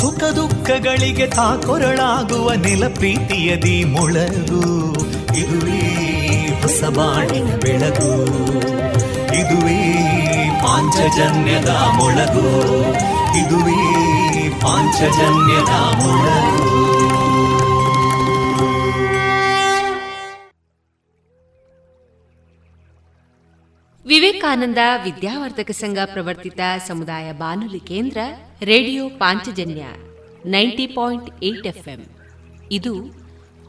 ಸುಖ ದುಃಖಗಳಿಗೆ ತಾಕೊರಳಾಗುವ ನಿಲ ಪ್ರೀತಿಯದಿ ಮೊಳಗು. ಇದುವೇ ಹೊಸ ಬಾಣಿನ ಬೆಳಗು. ಇದುವೇ ಪಾಂಚಜನ್ಯದ ಮೊಳಗು. ಇದುವೇ ಪಾಂಚಜನ್ಯದ ಮೊಳಗು. ವಿವೇಕಾನಂದ ವಿದ್ಯಾವರ್ಧಕ ಸಂಘ ಪ್ರವರ್ತಿತ ಸಮುದಾಯ ಬಾನುಲಿ ಕೇಂದ್ರ radio Panchajanya ninety point eight FM. ಇದು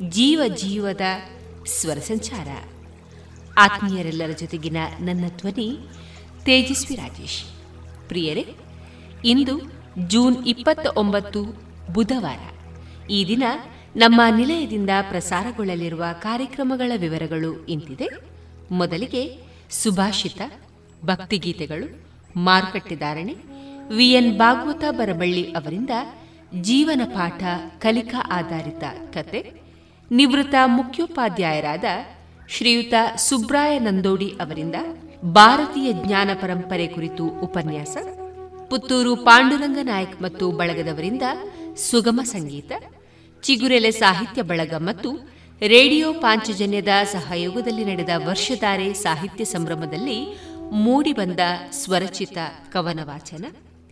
ಜೀವ ಜೀವದ ಸ್ವರ ಸಂಚಾರ. ಆತ್ಮೀಯರೆಲ್ಲರ ಜೊತೆಗಿನ ನನ್ನ ಧ್ವನಿ ತೇಜಸ್ವಿ ರಾಜೇಶ್. ಪ್ರಿಯರೇ, ಇಂದು ಜೂನ್ ಇಪ್ಪತ್ತ ಒಂಬತ್ತು ಬುಧವಾರ. ಈ ದಿನ ನಮ್ಮ ನಿಲಯದಿಂದ ಪ್ರಸಾರಗೊಳ್ಳಲಿರುವ ಕಾರ್ಯಕ್ರಮಗಳ ವಿವರಗಳು ಇಂತಿದೆ. ಮೊದಲಿಗೆ ಸುಭಾಷಿತ, ಭಕ್ತಿಗೀತೆಗಳು ಮಾರುಕಟ್ಟೆದಾರಣೆ ವಿಎನ್ ಭಾಗವತ ಬರಬಳ್ಳಿ ಅವರಿಂದ ಜೀವನ ಪಾಠ ಕಲಿಕಾ ಆಧಾರಿತ ಕತೆ ನಿವೃತ್ತ ಮುಖ್ಯೋಪಾಧ್ಯಾಯರಾದ ಶ್ರೀಯುತ ಸುಬ್ರಾಯ ನಂದೋಡಿ ಅವರಿಂದ ಭಾರತೀಯ ಜ್ಞಾನ ಪರಂಪರೆ ಕುರಿತು ಉಪನ್ಯಾಸ, ಪುತ್ತೂರು ಪಾಂಡುರಂಗ ನಾಯಕ್ ಮತ್ತು ಬಳಗದವರಿಂದ ಸುಗಮ ಸಂಗೀತ, ಚಿಗುರೆಲೆ ಸಾಹಿತ್ಯ ಬಳಗ ಮತ್ತು ರೇಡಿಯೋ ಪಾಂಚಜನ್ಯದ ಸಹಯೋಗದಲ್ಲಿ ನಡೆದ ವರ್ಷಧಾರೆ ಸಾಹಿತ್ಯ ಸಂಭ್ರಮದಲ್ಲಿ ಮೂಡಿಬಂದ ಸ್ವರಚಿತ ಕವನ ವಾಚನ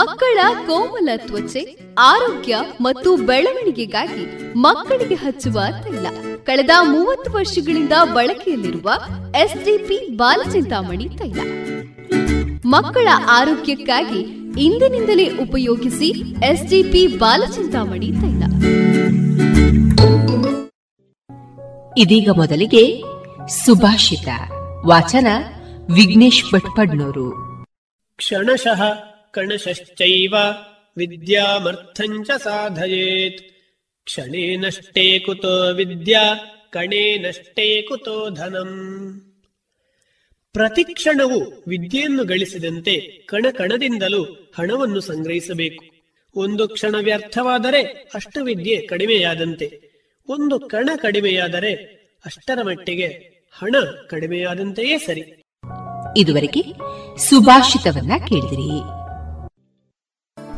ಮಕ್ಕಳ ಕೋಮಲ ತ್ವಚೆ ಆರೋಗ್ಯ ಮತ್ತು ಬೆಳವಣಿಗೆಗಾಗಿ ಮಕ್ಕಳಿಗೆ ಹಚ್ಚುವ ತೈಲ. ಕಳೆದ ಮೂವತ್ತು ವರ್ಷಗಳಿಂದ ಬಳಕೆಯಲ್ಲಿರುವ ಎಸ್ಡಿಪಿ ಬಾಲಚಿಂತಾಮಣಿ ತೈಲ. ಮಕ್ಕಳ ಆರೋಗ್ಯಕ್ಕಾಗಿ ಇಂದಿನಿಂದಲೇ ಉಪಯೋಗಿಸಿ ಎಸ್ಡಿಪಿ ಬಾಲಚಿಂತಾಮಣಿ ತೈಲ. ಇದೀಗ ಮೊದಲಿಗೆ ಸುಭಾಷಿತ. ವಾಚನ ವಿಘ್ನೇಶ್ ಭಟ್ಪಡ್ನೂರು. ಕ್ಷಣಶಃ ಕಣಶಶ್ಚೈವ ವಿದ್ಯಾಮರ್ಥಂಚ ಸಾಧಯೇತ್. ಕ್ಷಣೇ ನಷ್ಟೇ ಕುತೋ ವಿದ್ಯಾ, ಕಣೇ ನಷ್ಟೇ ಕುತೋ ಧನಂ. ಪ್ರತಿಕ್ಷಣವು ವಿದ್ಯೆಯನ್ನು ಗಳಿಸಿದಂತೆ ಕಣ ಕಣದಿಂದಲೂ ಹಣವನ್ನು ಸಂಗ್ರಹಿಸಬೇಕು. ಒಂದು ಕ್ಷಣ ವ್ಯರ್ಥವಾದರೆ ಅಷ್ಟು ವಿದ್ಯೆ ಕಡಿಮೆಯಾದಂತೆ. ಒಂದು ಕಣ ಕಡಿಮೆಯಾದರೆ ಅಷ್ಟರ ಮಟ್ಟಿಗೆ ಹಣ ಕಡಿಮೆಯಾದಂತೆಯೇ ಸರಿ. ಇದುವರೆಗೆ ಸುಭಾಷಿತವನ್ನ ಕೇಳಿದಿರಿ.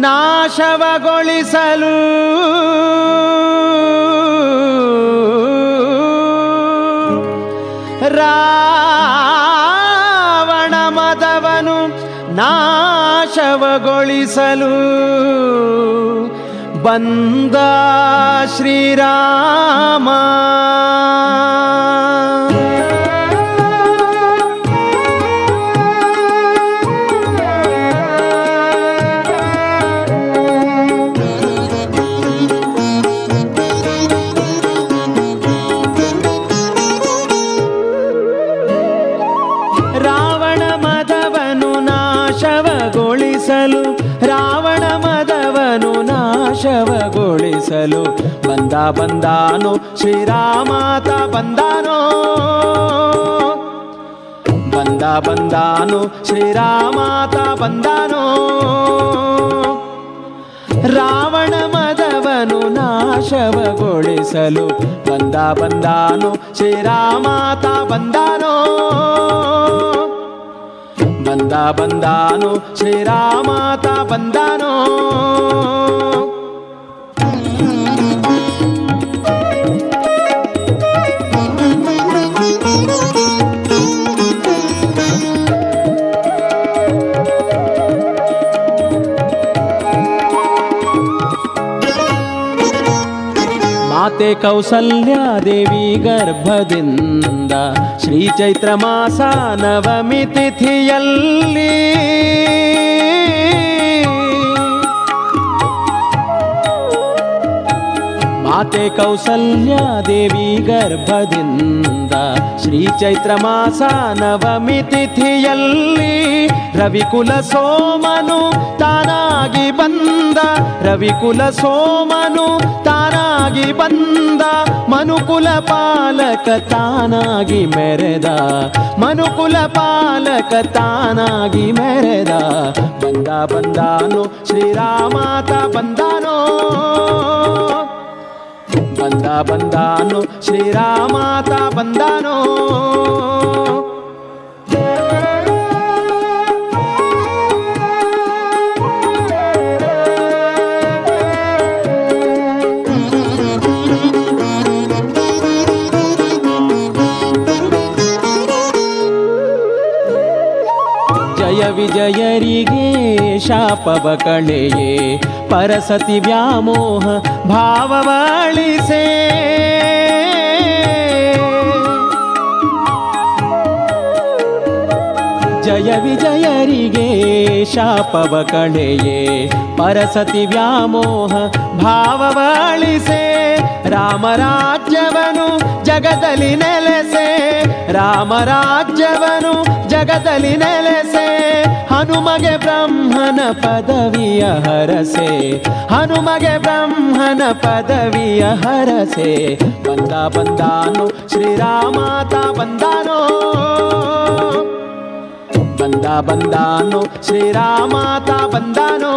ನಾಶವಗೊಳಿಸಲು ರಾವಣ ಮದವನು ನಾಶವಗೊಳಿಸಲು. ಬಂದ ಶ್ರೀರಾಮ. ನಾಶವಗೊಳಿಸಲು ಬಂದ ಬಂದಾನು, ಶ್ರೀರಾಮಾತ ಬಂದಾನೋ? ಬಂದ ಬಂದಾನು, ಶ್ರೀರಾಮಾತ ಬಂದಾನೋ? ರಾವಣ ಮದವನು ನಾಶವಗೊಳಿಸಲು ಬಂದ ಬಂದಾನು, ಶ್ರೀರಾಮಾತ ಬಂದಾನೋ? ಬಂದ ಬಂದಾನು, ಶ್ರೀರಾಮಾತ ಬಂದಾನೋ? ಮಾತೆ ಕೌಸಲ್ಯಾದೇವಿ ಗರ್ಭದಿಂದ ಶ್ರೀ ಚೈತ್ರ ಮಾಸ ನವಮಿ ತಿಥಿಯಲ್ಲಿ ಮಾತೆ ಕೌಸಲ್ಯಾದೇವಿ ಗರ್ಭದಿಂದ ಶ್ರೀ ಚೈತ್ರ ಮಾಸ ನವಮಿ ತಿಥಿಯಲ್ಲಿ ರವಿಕುಲ ಸೋಮನು ತಾನಾಗಿ ಬಂದ, ರವಿಕುಲ ಸೋಮನು ತಾನಾಗಿ ಬಂದ, ಮನುಕುಲ ಪಾಲಕ ತಾನಾಗಿ ಮೆರೆದ, ಮನುಕುಲ ಪಾಲಕ ತಾನಾಗಿ ಮೆರೆದ, ಬಂದ ಬಂದಾನು ಶ್ರೀರಾಮಾತ ಬಂದಾನೋ? ಬಂದ ಬಂದಾನು ಶ್ರೀರಾಮಾತ ಬಂದಾನೋ ಜಯ ವಿಜಯರಿಗೆ ಶಾಪವ ಕಳೆಯೇ ಪರಸತಿ ವ್ಯಾಮೋಹ ಭಾವವಾಳಿಸೇ. ಜಯ ವಿಜಯರಿಗೆ ಶಾಪವ ಕಳೆಯೇ ಪರಸತಿ ವ್ಯಾಮೋಹ ಭಾವವಾಳಿಸೆ. ರಾಮರಾಜ್ಯವನು ಜಗದಲ್ಲಿ ನೆಲೆಸೆ, ರಾಮರಾಜ್ಯವನು ಜಗದಲ್ಲಿ ನೆಲೆಸೆ. ಹನುಮಗೆ ಬ್ರಹ್ಮನ ಪದವಿಯ ಹರಸೆ. ಹನುಮಗೆ ಬ್ರಹ್ಮನ ಪದವಿಯ ಹರಸೆ. ಬಂದ ಬಂದಾನು ಶ್ರೀರಾಮಾತ ಬಂದಾನೋ? ಬಂದ ಬಂದಾನು ಶ್ರೀರಾಮಾತ ಬಂದಾನೋ?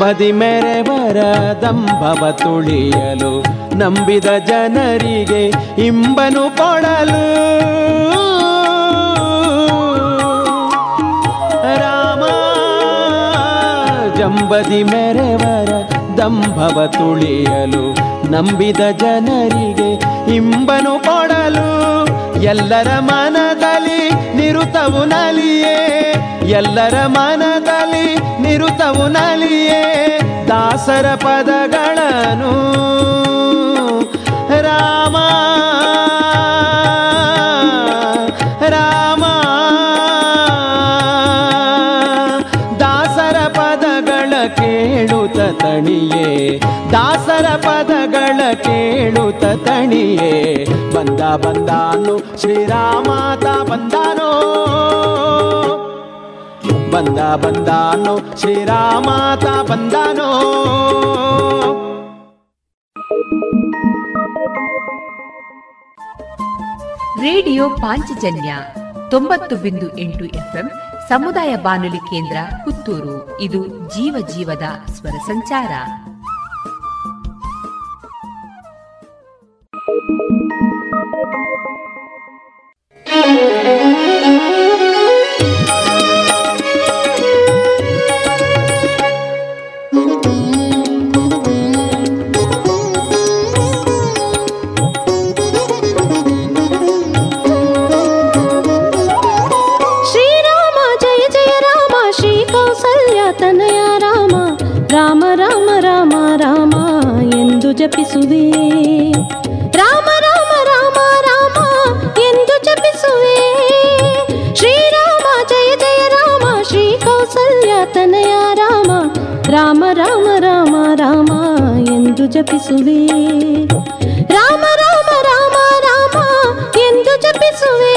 ಜಂಬದಿ ಮೆರೆವರ ದಂಭವ ತುಳಿಯಲು ನಂಬಿದ ಜನರಿಗೆ ಇಂಬನು ಕೊಡಲು. ರಾಮ, ಜಂಬದಿ ಮೆರೆವರ ದಂಭವ ತುಳಿಯಲು ನಂಬಿದ ಜನರಿಗೆ ಇಂಬನು ಕೊಡಲು. ಎಲ್ಲರ ಮನದಲ್ಲಿ ನಿರುತವು ನಲಿಯೇ. ಎಲ್ಲರ ಮನದಲ್ಲಿ ನಿರುತವು ನಲಿಯೇ ದಾಸರ ಪದಗಳನ್ನು. ರಾಮ ರಾಮ, ದಾಸರ ಪದಗಳ ಕೇಳುತ್ತ ತಣಿಯೇ, ದಾಸರ ಪದಗಳ ಕೇಳುತ್ತ ತಣಿಯೇ. ಬಂದ ಬಂದಾನು ಶ್ರೀರಾಮಾತ ಬಂದಾನೋ. ಬಂದ ಬಂದಾನೋ ಶ್ರೀರಾಮಾತ ಬಂದಾನೋ. ರೇಡಿಯೋ ಪಾಂಚಜನ್ಯ ತೊಂಬತ್ತು ಬಿಂದು ಎಂಟು ಎಫ್ಎಂ ಸಮುದಾಯ ಬಾನುಲಿ ಕೇಂದ್ರ ಪುತ್ತೂರು. ಇದು ಜೀವ ಜೀವದ ಸ್ವರ ಸಂಚಾರ. ಶ್ರೀರಾಮ రామ రామ రామ రామ ఎందు జపిసువే శ్రీరామ జయ జయ రామ శ్రీ కౌసల్య తనయ రామ. రామ రామ రామ రామ ఎందు జపిసువే రామ రామ రామ రామ ఎందు జపిసువే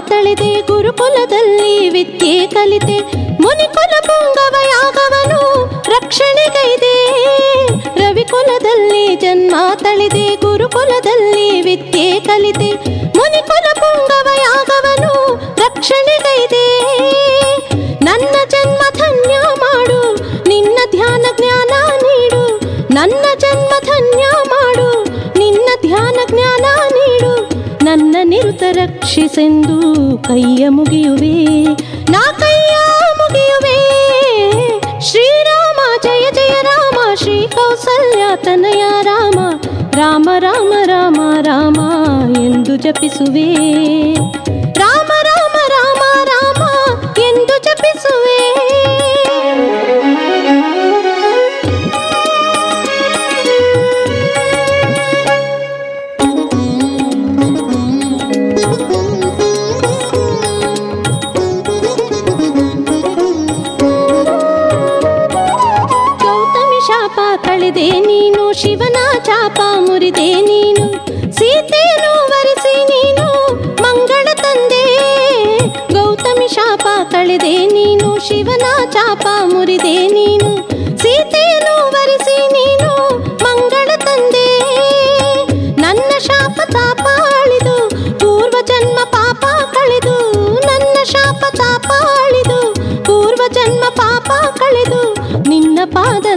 ತಳೆದೆ ಗುರುಕುಲದಲ್ಲಿ ವಿದ್ಯೆ ಕಲಿತೆ. ಮುನಿಕುಲ ಪುಂಗವ ಯಾಗವನು ರಕ್ಷಣೆಗೈದೆ ರವಿಕುಲದಲ್ಲಿ ಜನ್ಮ ತಳೆದೆ ಗುರುಕುಲದಲ್ಲಿ ವಿದ್ಯೆ ಕಲಿತೆ. ಮುನಿಕುಲ ಪುಂಗವ ಯಾಗವನು ರಕ್ಷಣೆಗೈದೆ ರಕ್ಷಿಸೆಂದು ಕೈಯ ಮುಗಿಯುವೆ. ನಾ ಕೈಯ ಮುಗಿಯುವೆ. ಶ್ರೀರಾಮ, ಜಯ ಜಯ ರಾಮ, ಶ್ರೀ ಕೌಸಲ್ಯ ತನಯ ರಾಮ. ರಾಮ ರಾಮ ರಾಮ ರಾಮ ಎಂದು ಜಪಿಸುವೆ.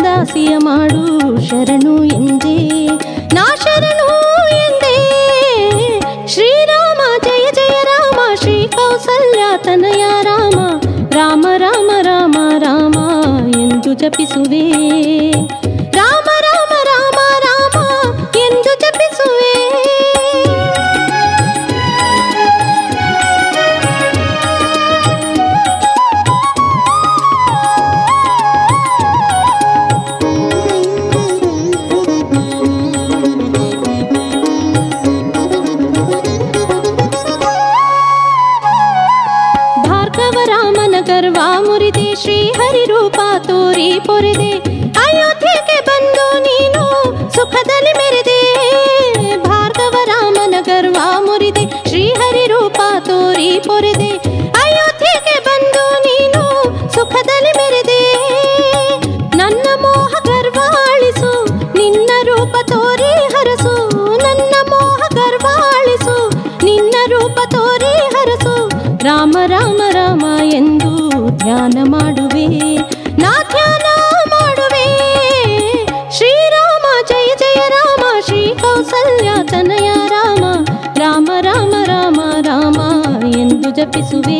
ಪಾದದಾಸಿಯ ಮಾಡು ಶರಣು ಎಂದೇ ನಾ ಶರಣು ಎಂದೇ ಶ್ರೀರಾಮ ಜಯ ಜಯ ರಾಮ ಶ್ರೀ ಕೌಸಲ್ಯ ತನಯ ರಾಮ ರಾಮ ರಾಮ ರಾಮ ರಾಮ ಎಂದು ಜಪಿಸುವೆ ರಾಮ ರಾಮ ರಾಮ ಎಂದು ಧ್ಯಾನ ಮಾಡುವೆ. ನಾ ಧ್ಯಾನ ಮಾಡುವೆ. ಶ್ರೀರಾಮ, ಜಯ ಜಯ ರಾಮ, ಶ್ರೀ ಕೌಸಲ್ಯ, ತನಯ ರಾಮ. ರಾಮ ರಾಮ ರಾಮ ರಾಮ ಎಂದು ಜಪಿಸುವೆ.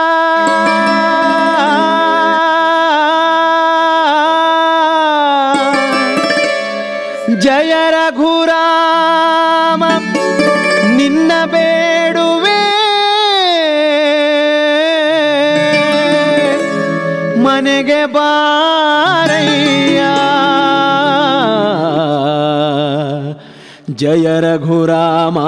जय रघुरामा।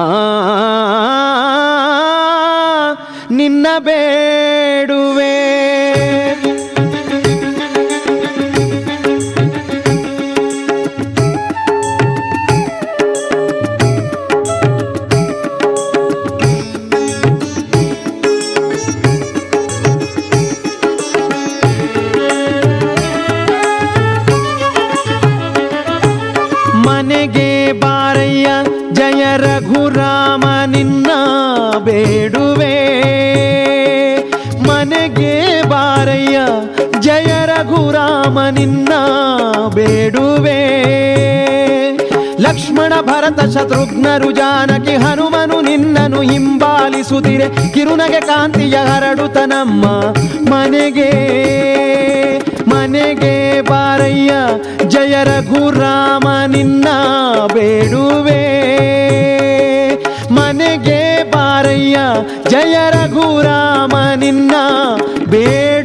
ಬೇಡುವೆ. ಮನೆಗೆ ಬಾರಯ್ಯ, ಜಯ ರಘುರಾಮ ನಿನ್ನ ಬೇಡುವೆ. ಲಕ್ಷ್ಮಣ ಭರತ ಶತ್ರುಘ್ನರು ಜಾನಕಿ ಹನುಮನು ನಿನ್ನನು ಹಿಂಬಾಲಿಸುತ್ತಿರೆ ಕಿರುನಗೆ ಕಾಂತಿಯ ಹರಡುತ್ತ ಮನೆಗೆ ಮನೆಗೆ ಬಾರಯ್ಯ, ಜಯ ರಘುರಾಮ ನಿನ್ನ ಬೇಡುವೆ. ಜಯ ರಘುರಾಮ ನಿನ್ನ ಬೇಡುವೆ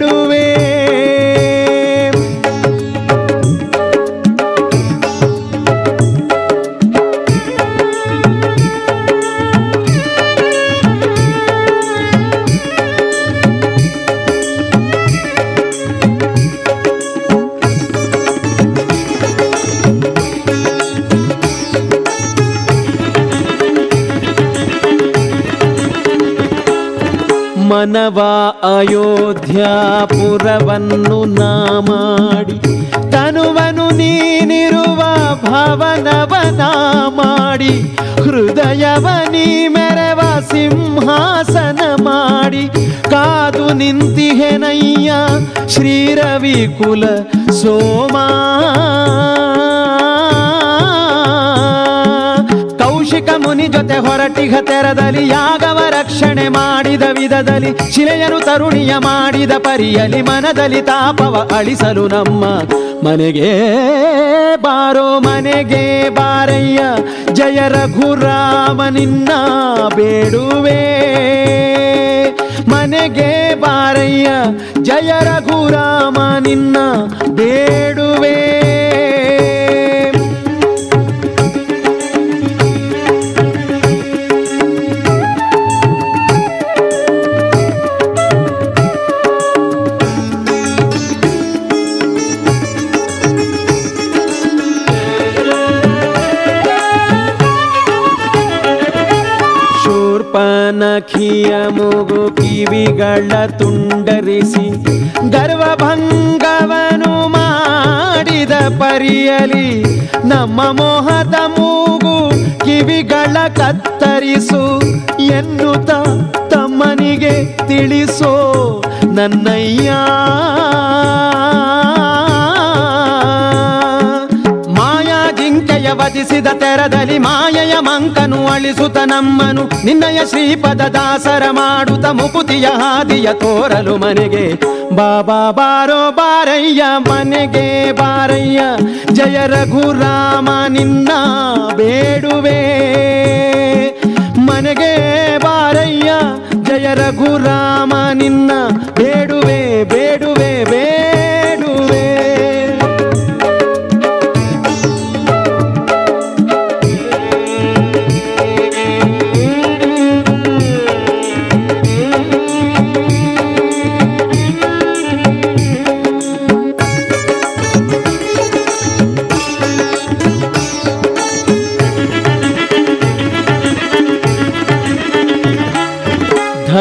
ಮನವ ಅಯೋಧ್ಯಾಪುರವನ್ನು ನಾ ಮಾಡಿ ತನುವನು ನೀನಿರುವ ಭವನವನ ಮಾಡಿ ಹೃದಯವ ನೀ ಮೆರವ ಸಿಂಹಾಸನ ಮಾಡಿ, ಕಾದು ನಿಂತಿಹೆನಯ್ಯ ಶ್ರೀರವಿ ಕುಲ ಸೋಮ. ಕೌಶಿಕ ಮುನಿ ಜೊತೆ ಹೊರಟಿಗ ತೆರದಲ್ಲಿ ಯಾಗವ ರಕ್ಷಣೆ ಮಾಡಿದ ವಿಧದಲ್ಲಿ ಶಿಲೆಯನು ತರುಣಿಯ ಮಾಡಿದ ಪರಿಯಲಿ ಮನದಲ್ಲಿ ತಾಪವ ಅಳಿಸಲು ನಮ್ಮ ಮನೆಗೆ ಬಾರೋ, ಮನೆಗೆ ಬಾರಯ್ಯ, ಜಯ ರಘುರಾಮನಿನ್ನ ಬೇಡುವೆ. ಮನೆಗೆ ಬಾರಯ್ಯ, ಜಯ ರಘುರಾಮನಿನ್ನ ಬೇಡುವೆ. ಶೂರ್ಪನಖಿಯ ಮೂಗು ಕಿವಿಗಳ ತುಂಡರಿಸಿ ಗರ್ವಭಂಗವನು ಮಾಡಿದ ಪರಿಯಲಿ ನಮ್ಮ ಮೋಹದ ಮೂಗು ಕಿವಿಗಳ ಕತ್ತರಿಸು ಎನ್ನುತ್ತ ತಮ್ಮನಿಗೆ ತಿಳಿಸೋ ನನ್ನಯ್ಯ. ವಧಿಸಿದ ತೆರದಲ್ಲಿ ಮಾಯೆಯ ಮಂಕನು ಅಳಿಸುತ್ತ ನಮ್ಮನು. ನಿನ್ನಯ ಶ್ರೀಪದ ದಾಸರ ಮಾಡುತ್ತ ಮುಕುತಿಯ ಹಾದಿಯ ತೋರಲು ಮನೆಗೆ. ಬಾಬಾ ಬಾರೋ ಬಾರಯ್ಯ, ಮನೆಗೆ ಬಾರಯ್ಯ. ಜಯ ರಘುರಾಮ, ನಿನ್ನ ಬೇಡುವೆ. ಮನೆಗೆ ಬಾರಯ್ಯ, ಜಯ ರಘುರಾಮ, ನಿನ್ನ ಬೇಡುವೆ ಬೇಡುವೆ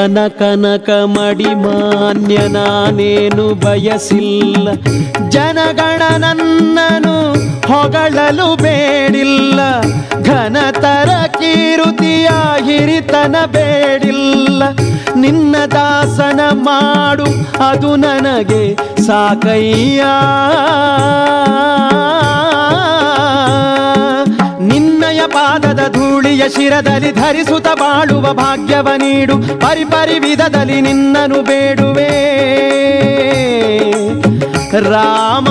ಧನ ಕನಕ ಮಡಿ ಮಾನ್ಯ ನಾನೇನು ಬಯಸಿಲ್ಲ. ಜನಗಣ ನನ್ನನು ಹೊಗಳಲು ಬೇಡಿಲ್ಲ. ಘನತರ ಕೀರುತಿಯ ಹಿರಿತನ ಬೇಡಿಲ್ಲ. ನಿನ್ನ ದಾಸನ ಮಾಡು, ಅದು ನನಗೆ ಸಾಕಯ್ಯ. ನಿನ್ನಯ ಪಾದದ ಶಿರದಲ್ಲಿ ಧರಿಸುತ್ತ ಬಾಳುವ ಭಾಗ್ಯವ ನೀಡು. ಪರಿಪರಿ ವಿಧದಲ್ಲಿ ನಿನ್ನನು ಬೇಡುವೆ. ರಾಮ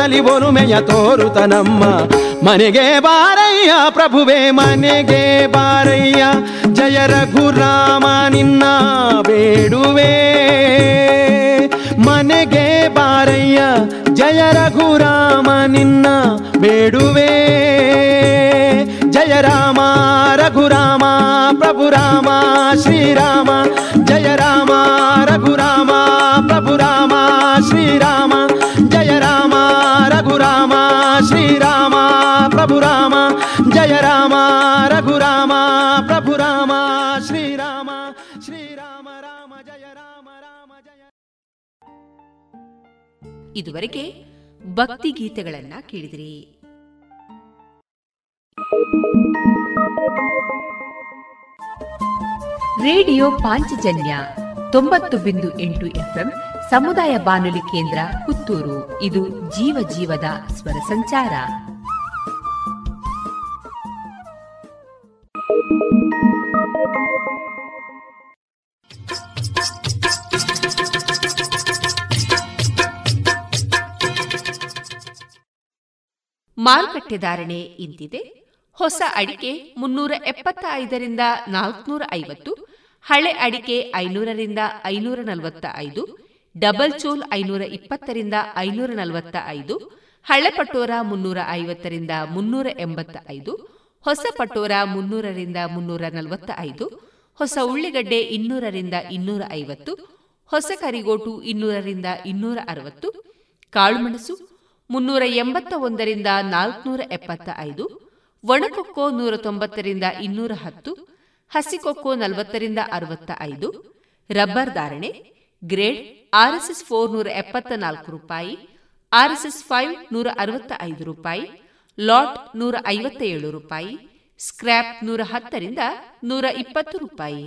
ನನ್ನಲ್ಲಿ ಒಲುಮೆಯ ತೋರುತ ನಮ್ಮ ಮನೆಗೆ ಬಾರಯ್ಯ, ಪ್ರಭುವೆ ಮನೆಗೆ ಬಾರಯ್ಯ, ಜಯ ರಘುರಾಮ ನಿನ್ನ ಬೇಡುವೆ. ಮನೆಗೆ ಬಾರಯ್ಯ, ಜಯ ರಘುರಾಮ ನಿನ್ನ ಬೇಡುವೆ. ಜಯ ರಾಮ, ರಘುರಾಮ ಪ್ರಭು ರಾಮ ಶ್ರೀರಾಮ, ಜಯ ರಾಮ, ರಘುರಾಮ ಪ್ರಭು ಪ್ರಭು ರಾಮ, ಜಯ ರಾಮ ರಘುರಾಮ ಪ್ರಭು ರಾಮ ಶ್ರೀರಾಮ ಶ್ರೀರಾಮ ರಾಮ ಜಯ ರಾಮ ರಾಮ, ಜಯ ಇದುವರೆಗೆ ಭಕ್ತಿ ಗೀತೆಗಳನ್ನ ಕೇಳಿದಿರಿ. ರೇಡಿಯೋ ಪಾಂಚಜನ್ಯ ತೊಂಬತ್ತು ಬಿಂದು ಎಂಟು ಎಫ್ಎಂ ಸಮುದಾಯ ಬಾನುಲಿ ಕೇಂದ್ರ ಪುತ್ತೂರು. ಇದು ಜೀವ ಜೀವದ ಸ್ವರ ಸಂಚಾರ. ಮಾರುಕಟ್ಟೆ ಧಾರಣೆ ಇಂತಿದೆ. ಹೊಸ ಅಡಿಕೆ ಮುನ್ನೂರ ಎಪ್ಪತ್ತ ಐದರಿಂದ ನಾಲ್ಕುನೂರ ಐವತ್ತು, ಹಳೆ ಅಡಿಕೆ ಐನೂರರಿಂದ ಐನೂರ ನಲವತ್ತ ಐದು ಡಬಲ್ ಚೋಲ್ ಐನೂರ ಇಪ್ಪತ್ತರಿಂದ ಐನೂರ ನಲವತ್ತ ಐದು ಹಳೆ ಪಟೋರ ಮುನ್ನೂರ ಐವತ್ತರಿಂದ ಮುನ್ನೂರ ಎಂಬತ್ತ ಐದು ಹೊಸ ಪಟೋರ ಮುನ್ನೂರರಿಂದ ಮುನ್ನೂರ ನಲವತ್ತ ಐದು ಹೊಸ ಉಳ್ಳಿಗಡ್ಡೆ ಇನ್ನೂರರಿಂದ ಇನ್ನೂರ ಐವತ್ತು ಹೊಸ ಕರಿಗೋಟು ಇನ್ನೂರರಿಂದ ಇನ್ನೂರ ಅರವತ್ತು ಕಾಳುಮೆಣಸು ಮುನ್ನೂರ ಎಂಬತ್ತ ಒಂದರಿಂದ ನಾಲ್ಕುನೂರ ಎಪ್ಪತ್ತ ಐದು ಒಣಕೊಕ್ಕೋ ನೂರ ತೊಂಬತ್ತರಿಂದ ಇನ್ನೂರ ಹತ್ತು ಹಸಿಕೊಕ್ಕೋ ನಲವತ್ತರಿಂದ ಅರವತ್ತ ಐದು ರಬ್ಬರ್ ಧಾರಣೆ, ಗ್ರೇಡ್ ಆರ್ಎಸ್ಎಸ್ ಫೋರ್ ನೂರ ಎಪ್ಪತ್ತ ನಾಲ್ಕು ರೂಪಾಯಿ, ಆರ್ಎಸ್ಎಸ್ ಫೈವ್ ನೂರ ಅರವತ್ತ ಐದು ರೂಪಾಯಿ ಲಾಟ್ ನೂರ ಐವತ್ತೇಳು ರೂಪಾಯಿ ಸ್ಕ್ರ್ಯಾಪ್ ನೂರ ಹತ್ತರಿಂದ ನೂರ ಇಪ್ಪತ್ತು ರೂಪಾಯಿ.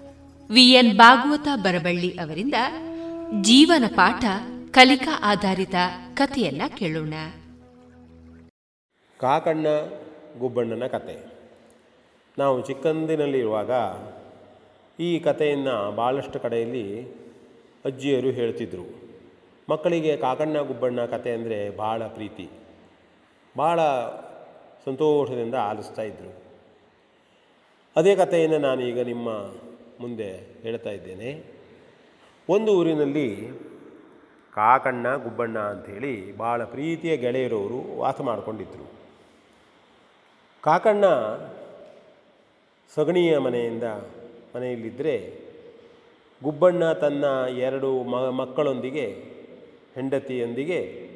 ವಿಎನ್ ಭಾಗವತ ಬರಬಳ್ಳಿ ಅವರಿಂದ ಜೀವನ ಪಾಠ ಕಲಿಕಾ ಆಧಾರಿತ ಕಥೆಯನ್ನ ಕೇಳೋಣ. ಕಾಕಣ್ಣ ಗುಬ್ಬಣ್ಣನ ಕತೆ. ನಾವು ಚಿಕ್ಕಂದಿನಲ್ಲಿರುವಾಗ ಈ ಕಥೆಯನ್ನು ಭಾಳಷ್ಟು ಕಡೆಯಲ್ಲಿ ಅಜ್ಜಿಯರು ಹೇಳ್ತಿದ್ರು. ಮಕ್ಕಳಿಗೆ ಕಾಕಣ್ಣ ಗುಬ್ಬಣ್ಣ ಕತೆ ಅಂದರೆ ಭಾಳ ಪ್ರೀತಿ. ಭಾಳ ಸಂತೋಷದಿಂದ ಆಲಿಸ್ತಾ ಇದ್ದರು ಅದೇ ಕಥೆಯನ್ನು ನಾನು ಈಗ ನಿಮ್ಮ ಮುಂದೆ ಹೇಳ್ತಾ ಇದ್ದೇನೆ. ಒಂದು ಊರಿನಲ್ಲಿ ಕಾಕಣ್ಣ, ಗುಬ್ಬಣ್ಣ ಅಂಥೇಳಿ ಭಾಳ ಪ್ರೀತಿಯ ಗೆಳೆಯರವರು ವಾಸ ಮಾಡಿಕೊಂಡಿದ್ದರು ಕಾಕಣ್ಣ ಸಗಣಿಯ ಮನೆಯಿಂದ ಮನೆಯಲ್ಲಿದ್ದರೆ ಗುಬ್ಬಣ್ಣ ತನ್ನ ಎರಡು ಮ, ಮಕ್ಕಳೊಂದಿಗೆ, ಹೆಂಡತಿಯೊಂದಿಗೆ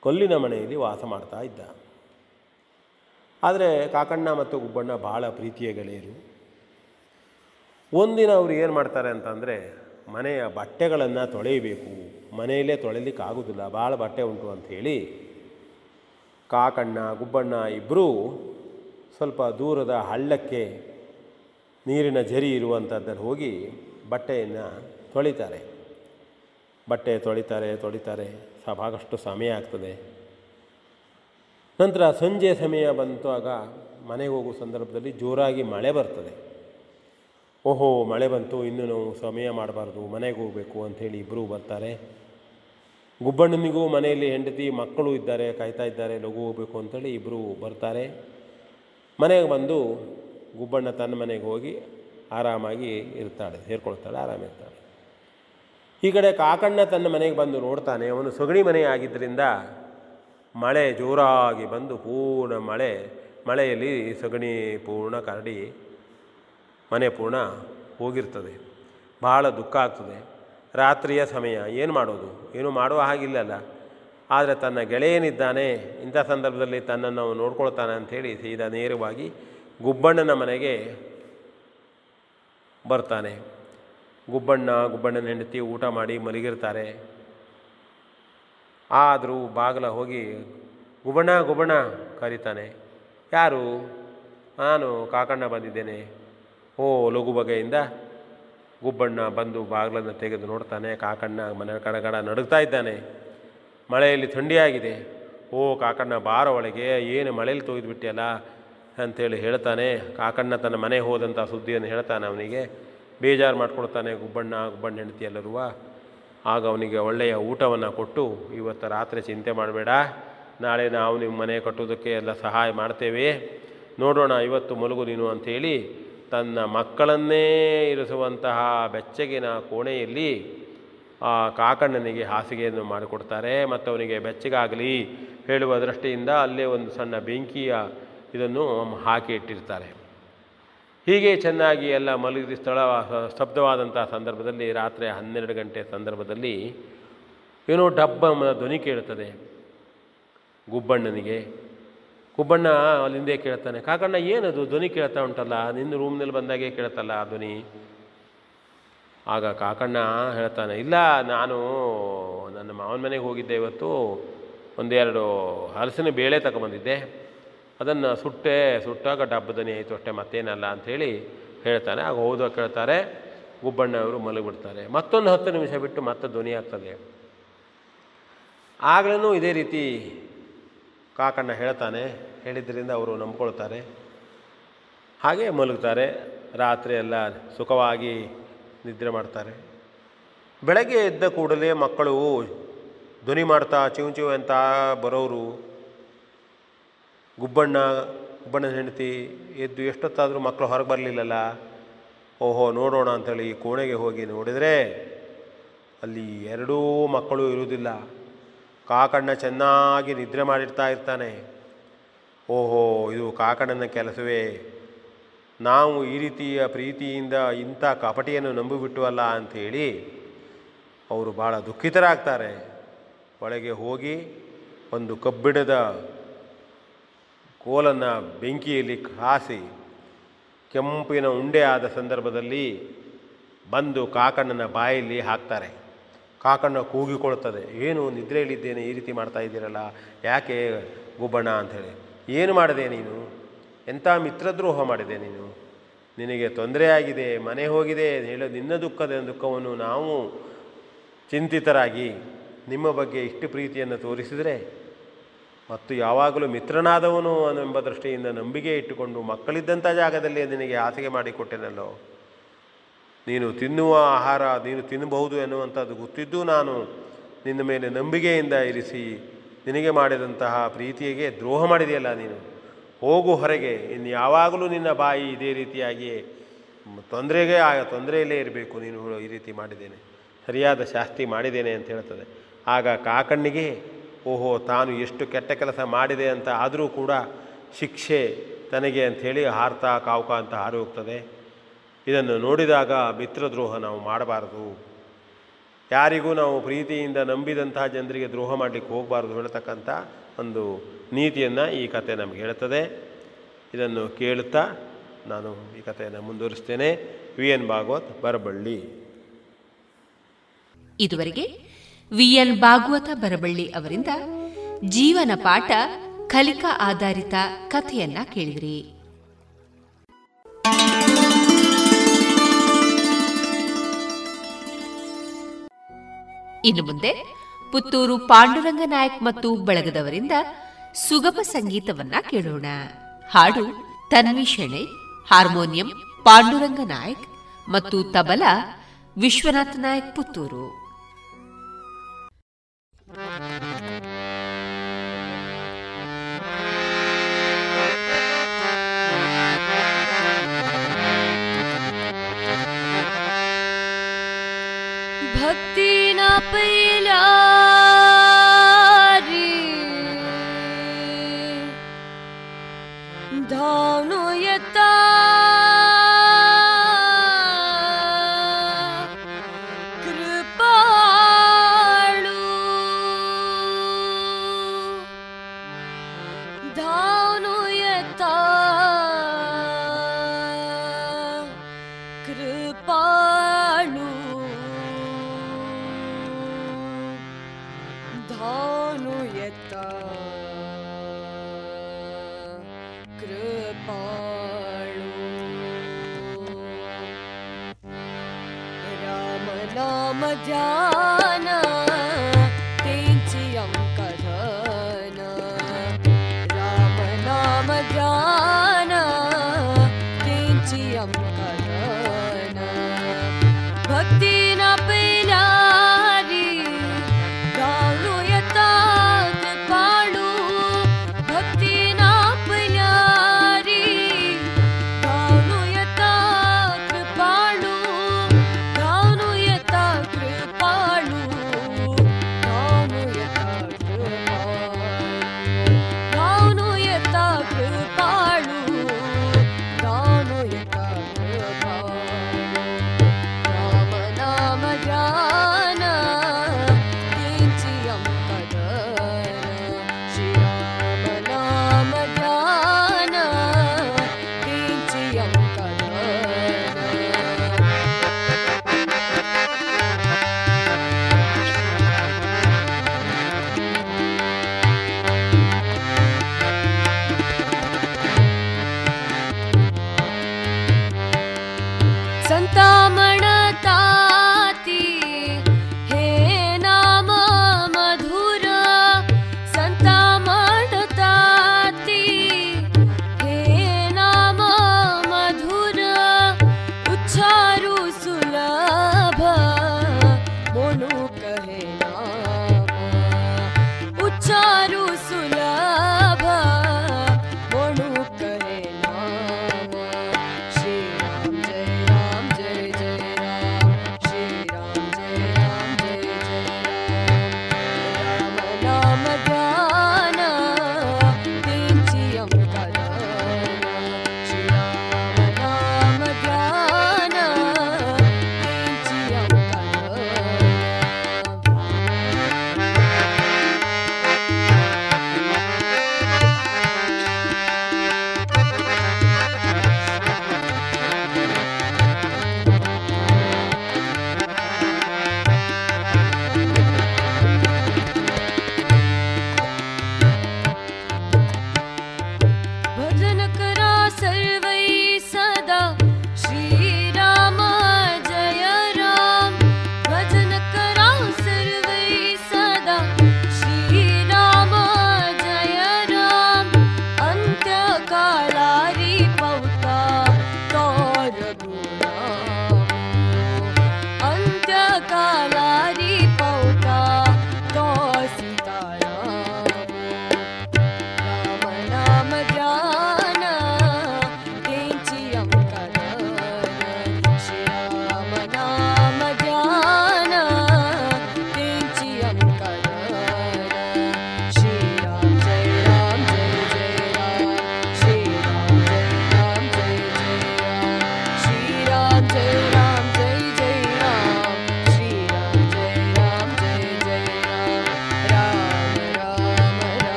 ಕೊಲ್ಲಿನ ಮನೆಯಲ್ಲಿ ವಾಸ ಮಾಡ್ತಾ ಇದ್ದ. ಆದರೆ ಕಾಕಣ್ಣ ಮತ್ತು ಗುಬ್ಬಣ್ಣ ಭಾಳ ಪ್ರೀತಿಯ ಗೆಳೆಯರು. ಒಂದಿನ ಅವರು ಏನು ಮಾಡ್ತಾರೆ ಅಂತಂದರೆ, ಮನೆಯ ಬಟ್ಟೆಗಳನ್ನು ತೊಳೆಯಬೇಕು. ಮನೆಯಲ್ಲೇ ತೊಳೆಯಲಿಕ್ಕೆ ಆಗೋದಿಲ್ಲ ಭಾಳ ಬಟ್ಟೆ ಉಂಟು ಅಂಥೇಳಿ ಕಾಕಣ್ಣ, ಗುಬ್ಬಣ್ಣ ಇಬ್ಬರೂ ಸ್ವಲ್ಪ ದೂರದ ಹಳ್ಳಕ್ಕೆ ನೀರಿನ ಜರಿ ಇರುವಂಥದ್ದಲ್ಲಿ ಹೋಗಿ ಬಟ್ಟೆಯನ್ನು ತೊಳಿತಾರೆ. ಬಟ್ಟೆ ತೊಳಿತಾರೆ ತೊಳಿತಾರೆ ಸಾಕಾಗಷ್ಟು ಸಮಯ ಆಗ್ತದೆ. ನಂತರ ಸಂಜೆ ಸಮಯ ಬಂತಾಗ ಮನೆಗೆ ಹೋಗುವ ಸಂದರ್ಭದಲ್ಲಿ ಜೋರಾಗಿ ಮಳೆ ಬರ್ತದೆ. ಓಹೋ, ಮಳೆ ಬಂತು, ಇನ್ನೂ ನಾವು ಸಮಯ ಮಾಡಬಾರ್ದು, ಮನೆಗೆ ಹೋಗಬೇಕು ಅಂಥೇಳಿ ಇಬ್ಬರೂ ಬರ್ತಾರೆ. ಗುಬ್ಬಣ್ಣನಿಗೂ ಮನೆಯಲ್ಲಿ ಹೆಂಡತಿ, ಮಕ್ಕಳು ಇದ್ದಾರೆ, ಕಾಯ್ತಾ ಇದ್ದಾರೆ, ಲಘು ಹೋಗಬೇಕು ಅಂತೇಳಿ ಇಬ್ಬರು ಬರ್ತಾರೆ. ಮನೆಗೆ ಬಂದು ಗುಬ್ಬಣ್ಣ ತನ್ನ ಮನೆಗೆ ಹೋಗಿ ಆರಾಮಾಗಿ ಇರ್ತಾಳೆ, ಸೇರ್ಕೊಳ್ತಾಳೆ ಆರಾಮಿರ್ತಾಳೆ ಈ ಕಡೆ ಕಾಕಣ್ಣ ತನ್ನ ಮನೆಗೆ ಬಂದು ನೋಡ್ತಾನೆ, ಅವನು ಸಗಣಿ ಮನೆ ಆಗಿದ್ದರಿಂದ ಮಳೆ ಜೋರಾಗಿ ಬಂದು, ಪೂರ್ಣ ಮಳೆ, ಮಳೆಯಲ್ಲಿ ಸಗಣಿ ಪೂರ್ಣ ಕರಡಿ ಮನೆ ಪೂರ್ಣ ಹೋಗಿರ್ತದೆ. ಭಾಳ ದುಃಖ ಆಗ್ತದೆ. ರಾತ್ರಿಯ ಸಮಯ, ಏನು ಮಾಡೋದು? ಏನು ಮಾಡುವ ಹಾಗಿಲ್ಲಲ್ಲ. ಆದರೆ ತನ್ನ ಗೆಳೆಯನಿದ್ದಾನೆ. ಇಂಥ ಸಂದರ್ಭದಲ್ಲಿ ತನ್ನನ್ನು ನೋಡ್ಕೊಳ್ತಾನೆ ಅಂಥೇಳಿ ಸೀದಾ ನೇರವಾಗಿ ಗುಬ್ಬಣ್ಣನ ಮನೆಗೆ ಬರ್ತಾನೆ. ಗುಬ್ಬಣ್ಣ, ಗುಬ್ಬಣ್ಣನ ಹೆಂಡತಿ ಊಟ ಮಾಡಿ ಮಲಗಿರ್ತಾರೆ. ಆದರೂ ಬಾಗಲ ಹೋಗಿ, ಗುಬ್ಬಣ್ಣ ಗುಬ್ಬಣ್ಣ, ಕರೀತಾನೆ. ಯಾರು? ನಾನು ಕಾಕಣ್ಣ ಬಂದಿದ್ದೇನೆ. ಓ ಲಘು ಬಗೆಯಿಂದ ಗುಬ್ಬಣ್ಣ ಬಂದು ಬಾಗಿಲನ್ನು ತೆಗೆದು ನೋಡ್ತಾನೆ. ಕಾಕಣ್ಣ ಮನೆ ಕಡಗಡ ನಡುಗ್ತಾ ಇದ್ದಾನೆ. ಮಳೆಯಲ್ಲಿ ಥಂಡಿಯಾಗಿದೆ. ಓ ಕಾಕಣ್ಣ, ಬಾರ ಒಳಗೆ ಏನು ಮಳೆಯಲ್ಲಿ ತೊಯ್ದುಬಿಟ್ಟಿಯಲ್ಲ ಅಂಥೇಳಿ ಹೇಳ್ತಾನೆ. ಕಾಕಣ್ಣ ತನ್ನ ಮನೆ ಹೋದಂಥ ಸುದ್ದಿಯನ್ನು ಹೇಳ್ತಾನೆ ಅವನಿಗೆ. ಬೇಜಾರು ಮಾಡಿಕೊಡ್ತಾನೆ ಗುಬ್ಬಣ್ಣ. ಗುಬ್ಬಣ್ಣ ಹೆಂಡತಿ ಎಲ್ಲರೂ. ಆಗ ಅವನಿಗೆ ಒಳ್ಳೆಯ ಊಟವನ್ನು ಕೊಟ್ಟು, ಇವತ್ತು ರಾತ್ರಿ ಚಿಂತೆ ಮಾಡಬೇಡ. ನಾಳೆ ನಾವು ನಿಮ್ಮ ಮನೆ ಕಟ್ಟೋದಕ್ಕೆ ಎಲ್ಲ ಸಹಾಯ ಮಾಡ್ತೇವೆ. ನೋಡೋಣ, ಇವತ್ತು ಮಲಗು ನೀನು ಅಂಥೇಳಿ ತನ್ನ ಮಕ್ಕಳನ್ನೇ ಇರಿಸುವಂತಹ ಬೆಚ್ಚಗಿನ ಕೋಣೆಯಲ್ಲಿ ಆ ಕಾಕಣ್ಣನಿಗೆ ಹಾಸಿಗೆಯನ್ನು ಮಾಡಿಕೊಡ್ತಾರೆ. ಮತ್ತು ಅವನಿಗೆ ಬೆಚ್ಚಗಾಗಲಿ ಹೇಳುವ ದೃಷ್ಟಿಯಿಂದ ಅಲ್ಲೇ ಒಂದು ಸಣ್ಣ ಬೆಂಕಿಯ ಇದನ್ನು ಹಾಕಿ ಇಟ್ಟಿರ್ತಾರೆ. ಹೀಗೆ ಚೆನ್ನಾಗಿ ಎಲ್ಲ ಮಲಗಿದ ಸ್ಥಳ ಸ್ತಬ್ಧವಾದಂಥ ಸಂದರ್ಭದಲ್ಲಿ ರಾತ್ರಿ ಹನ್ನೆರಡು ಗಂಟೆ ಸಂದರ್ಭದಲ್ಲಿ ಏನೋ ಡಬ್ಬ ಧ್ವನಿ ಕೇಳುತ್ತದೆ ಗುಬ್ಬಣ್ಣನಿಗೆ. ಗುಬ್ಬಣ್ಣ ಅಲ್ಲಿಂದೇ ಕೇಳ್ತಾನೆ, ಕಾಕಣ್ಣ, ಏನದು? ಧ್ವನಿ ಕೇಳ್ತಾ ಉಂಟಲ್ಲ, ನಿನ್ನ ರೂಮ್ನಲ್ಲಿ ಬಂದಾಗೆ ಕೇಳ್ತಲ್ಲ ಆ ಧ್ವನಿ? ಆಗ ಕಾಕಣ್ಣ ಹೇಳ್ತಾನೆ, ಇಲ್ಲ, ನಾನು ನನ್ನ ಮಾವನ ಮನೆಗೆ ಹೋಗಿದ್ದೆ ಇವತ್ತು, ಒಂದೆರಡು ಹಲಸಿನ ಬೇಳೆ ತಗೊಂಬಂದಿದ್ದೆ. ಅದನ್ನು ಸುಟ್ಟೆ, ಸುಟ್ಟಾಗ ಡಬ್ಬ ಧ್ವನಿ ಆಯಿತು, ಅಷ್ಟೇ ಮತ್ತೇನಲ್ಲ ಅಂಥೇಳಿ ಹೇಳ್ತಾನೆ. ಆಗ ಹೌದು ಕೇಳ್ತಾರೆ ಗುಬ್ಬಣ್ಣ ಅವರು ಮಲಗಿಬಿಡ್ತಾರೆ. ಮತ್ತೊಂದು ಹತ್ತು ನಿಮಿಷ ಬಿಟ್ಟು ಮತ್ತೆ ಧ್ವನಿ ಆಗ್ತದೆ. ಆಗಲೂ ಇದೇ ರೀತಿ ಕಾಕಣ್ಣ ಹೇಳ್ತಾನೆ ಹೇಳಿದ್ರಿಂದ ಅವರು ನಂಬ್ಕೊಳ್ತಾರೆ. ಹಾಗೆ ಮಲಗ್ತಾರೆ. ರಾತ್ರಿ ಎಲ್ಲ ಸುಖವಾಗಿ ನಿದ್ರೆ ಮಾಡ್ತಾರೆ. ಬೆಳಗ್ಗೆ ಎದ್ದ ಕೂಡಲೇ ಮಕ್ಕಳು ಧ್ವನಿ ಮಾಡ್ತಾ ಚಿವು ಚಿವು ಅಂತ ಬರೋರು, ಗುಬ್ಬಣ್ಣ ಗುಬ್ಬಣ್ಣ ಹೆಂಡತಿ ಎದ್ದು ಎಷ್ಟೊತ್ತಾದರೂ ಮಕ್ಕಳು ಹೊರಗೆ ಬರಲಿಲ್ಲಲ್ಲ. ಓಹೋ, ನೋಡೋಣ ಅಂಥೇಳಿ ಕೋಣೆಗೆ ಹೋಗಿ ನೋಡಿದರೆ ಅಲ್ಲಿ ಎರಡೂ ಮಕ್ಕಳು ಇರುವುದಿಲ್ಲ. ಕಾಕಣ್ಣ ಚೆನ್ನಾಗಿ ನಿದ್ರೆ ಮಾಡಿರ್ತಾ ಇರ್ತಾನೆ. ಓಹೋ, ಇದು ಕಾಕಣ್ಣನ ಕೆಲಸವೇ. ನಾವು ಈ ರೀತಿಯ ಪ್ರೀತಿಯಿಂದ ಇಂಥ ಕಪಟಿಯನ್ನು ನಂಬಿಬಿಟ್ಟುವಲ್ಲ ಅಂಥೇಳಿ ಅವರು ಭಾಳ ದುಃಖಿತರಾಗ್ತಾರೆ. ಒಳಗೆ ಹೋಗಿ ಒಂದು ಕಬ್ಬಿಣದ ಕೋಲನ್ನು ಬೆಂಕಿಯಲ್ಲಿ ಕಾಸಿ ಕೆಂಪಿನ ಉಂಡೆ ಆದ ಸಂದರ್ಭದಲ್ಲಿ ಬಂದು ಕಾಕಣ್ಣನ ಬಾಯಲ್ಲಿ ಹಾಕ್ತಾರೆ. ಕಾಕಣ್ಣ ಕೂಗಿಕೊಳ್ತದೆ ಏನು ನಿದ್ರೆಯಲ್ಲಿದ್ದೇನೆ, ಈ ರೀತಿ ಮಾಡ್ತಾ ಇದ್ದೀರಲ್ಲ, ಯಾಕೆ ಗುಬ್ಬಣ್ಣ ಅಂಥೇಳಿ. ಏನು ಮಾಡಿದೆ ನೀನು? ಎಂಥ ಮಿತ್ರದ್ರೋಹ ಮಾಡಿದೆ ನೀನು? ನಿನಗೆ ತೊಂದರೆಯಾಗಿದೆ ಮನೆ ಹೋಗಿದೆ, ಹೇಳೋ, ನಿನ್ನ ದುಃಖದ ದುಃಖವನ್ನು ನಾವು ಚಿಂತಿತರಾಗಿ ನಿಮ್ಮ ಬಗ್ಗೆ ಇಷ್ಟು ಪ್ರೀತಿಯನ್ನು ತೋರಿಸಿದರೆ ಮತ್ತು ಯಾವಾಗಲೂ ಮಿತ್ರನಾದವನು ಎಂಬ ದೃಷ್ಟಿಯಿಂದ ನಂಬಿಕೆ ಇಟ್ಟುಕೊಂಡು ಮಕ್ಕಳಿದ್ದಂಥ ಜಾಗದಲ್ಲಿ ನಿನಗೆ ಆಸೆಗೆ ಮಾಡಿಕೊಟ್ಟೆನಲ್ಲೋ? ನೀನು ತಿನ್ನುವ ಆಹಾರ, ನೀನು ತಿನ್ನಬಹುದು ಎನ್ನುವಂಥದ್ದು ಗೊತ್ತಿದ್ದು ನಾನು ನಿನ್ನ ಮೇಲೆ ನಂಬಿಕೆಯಿಂದ ಇರಿಸಿ ನಿನಗೆ ಮಾಡಿದಂತಹ ಪ್ರೀತಿಯಿಗೆ ದ್ರೋಹ ಮಾಡಿದೆಯಲ್ಲ ನೀನು? ಹೋಗು ಹೊರಗೆ, ಇನ್ನು ಯಾವಾಗಲೂ ನಿನ್ನ ಬಾಯಿ ಇದೇ ರೀತಿಯಾಗಿ ತೊಂದರೆಗೆ ಆ ತೊಂದರೆಯಲ್ಲೇ ಇರಬೇಕು. ನೀನು ಈ ರೀತಿ ಮಾಡಿದ್ದೇನೆ. ಸರಿಯಾದ ಶಾಸ್ತಿ ಮಾಡಿದ್ದೇನೆ ಅಂತ ಹೇಳ್ತದೆ. ಆಗ ಕಾಕಣ್ಣಿಗೆ, ಓಹೋ, ತಾನು ಎಷ್ಟು ಕೆಟ್ಟ ಕೆಲಸ ಮಾಡಿದೆ ಅಂತ ಆದರೂ ಕೂಡ ಶಿಕ್ಷೆ ತನಗೆ ಅಂಥೇಳಿ ಹಾರ್ತಾ ಕಾವುಕ ಅಂತ ಹಾರಿ ಹೋಗ್ತದೆ. ಇದನ್ನು ನೋಡಿದಾಗ ಮಿತ್ರದ್ರೋಹ ನಾವು ಮಾಡಬಾರದು. ಯಾರಿಗೂ ನಾವು ಪ್ರೀತಿಯಿಂದ ನಂಬಿದಂತಹ ಜನರಿಗೆ ದ್ರೋಹ ಮಾಡಲಿಕ್ಕೆ ಹೋಗಬಾರ್ದು ಹೇಳ್ತಕ್ಕಂಥ ಒಂದು ನೀತಿಯನ್ನು ಈ ಕತೆ ನಮಗೆ ಹೇಳ್ತದೆ. ಇದನ್ನು ಕೇಳುತ್ತಾ ನಾನು ಈ ಕಥೆಯನ್ನು ಮುಂದುವರಿಸ್ತೇನೆ. V N Bhagwat Barballi. ಇದುವರೆಗೆ ವಿ ಎನ್ ಭಾಗವತ ಬರಬಳ್ಳಿ ಅವರಿಂದ ಜೀವನ ಪಾಠ ಕಲಿಕಾ ಆಧಾರಿತ ಕಥೆಯನ್ನ ಕೇಳಿದ್ರಿ. ಇನ್ನು ಮುಂದೆ ಪುತ್ತೂರು ಪಾಂಡುರಂಗ ನಾಯಕ್ ಮತ್ತು ಬಳಗದವರಿಂದ ಸುಗಮ ಸಂಗೀತವನ್ನ ಕೇಳೋಣ. ಹಾಡು ತನ್ವಿ ಶೆಣೆ, ಹಾರ್ಮೋನಿಯಂ ಪಾಂಡುರಂಗ ನಾಯಕ್ ಮತ್ತು ತಬಲ ವಿಶ್ವನಾಥ ನಾಯಕ್ ಪುತ್ತೂರು. ಭಕ್ತಿ up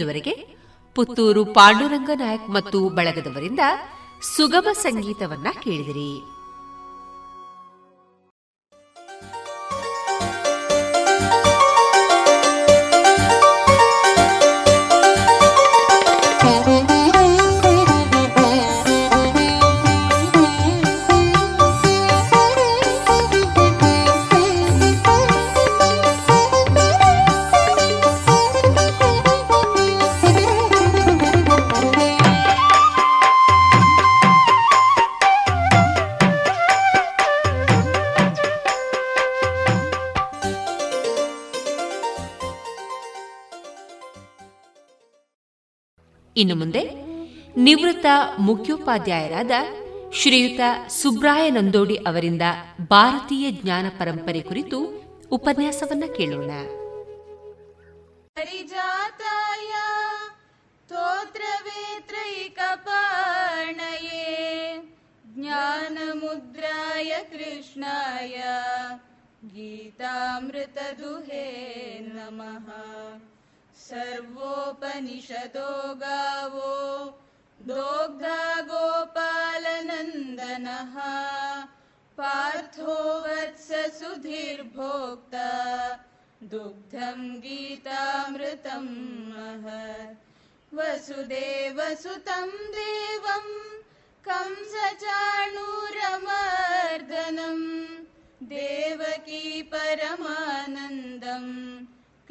ಇದುವರೆಗೆ ಪುತ್ತೂರು ಪಾಂಡುರಂಗ ನಾಯಕ್ ಮತ್ತು ಬಳಗದವರಿಂದ ಸುಗಮ ಸಂಗೀತವನ್ನ ಕೇಳಿದಿರಿ. ಇನ್ನು ಮುಂದೆ ನಿವೃತ್ತ ಮುಖ್ಯೋಪಾಧ್ಯಾಯರಾದ ಶ್ರೀಯುತ ಸುಬ್ರಾಯ ನಂದೋಡಿ ಅವರಿಂದ ಭಾರತೀಯ ಜ್ಞಾನ ಪರಂಪರೆ ಕುರಿತು ಉಪನ್ಯಾಸವನ್ನ ಕೇಳೋಣ. ಜ್ಞಾನಮುದ್ರಾಯ कृष्णाय गीतामृतदुहे ನಮಃ. सर्वोपनिषदो गावो दोग्धा गोपालनन्दनः पार्थो वत्ससुधीर्भोक्ता दुग्धं गीतामृतं महत् वसुदेवसुतं देवं कंसचाणूरमर्दनम् देवकी परमानन्दम्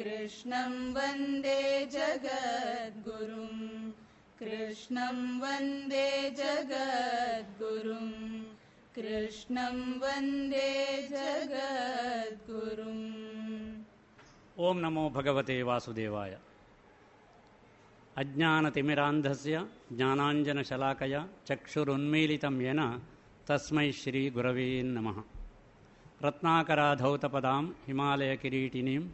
कृष्णं वन्दे जगद्गुरुम्। कृष्णं वन्दे जगद्गुरुम्। कृष्णं वन्दे जगद्गुरुम्। ॐ नमो भगवते वासुदेवाय। अज्ञानतिमिरान्धस्य ज्ञानाञ्जनशलाकय चक्षुरुन्मीलितं येन तस्मै श्रीगुरवे नमः। रत्नाकराधौतपदां हिमालयकिरीटिनीं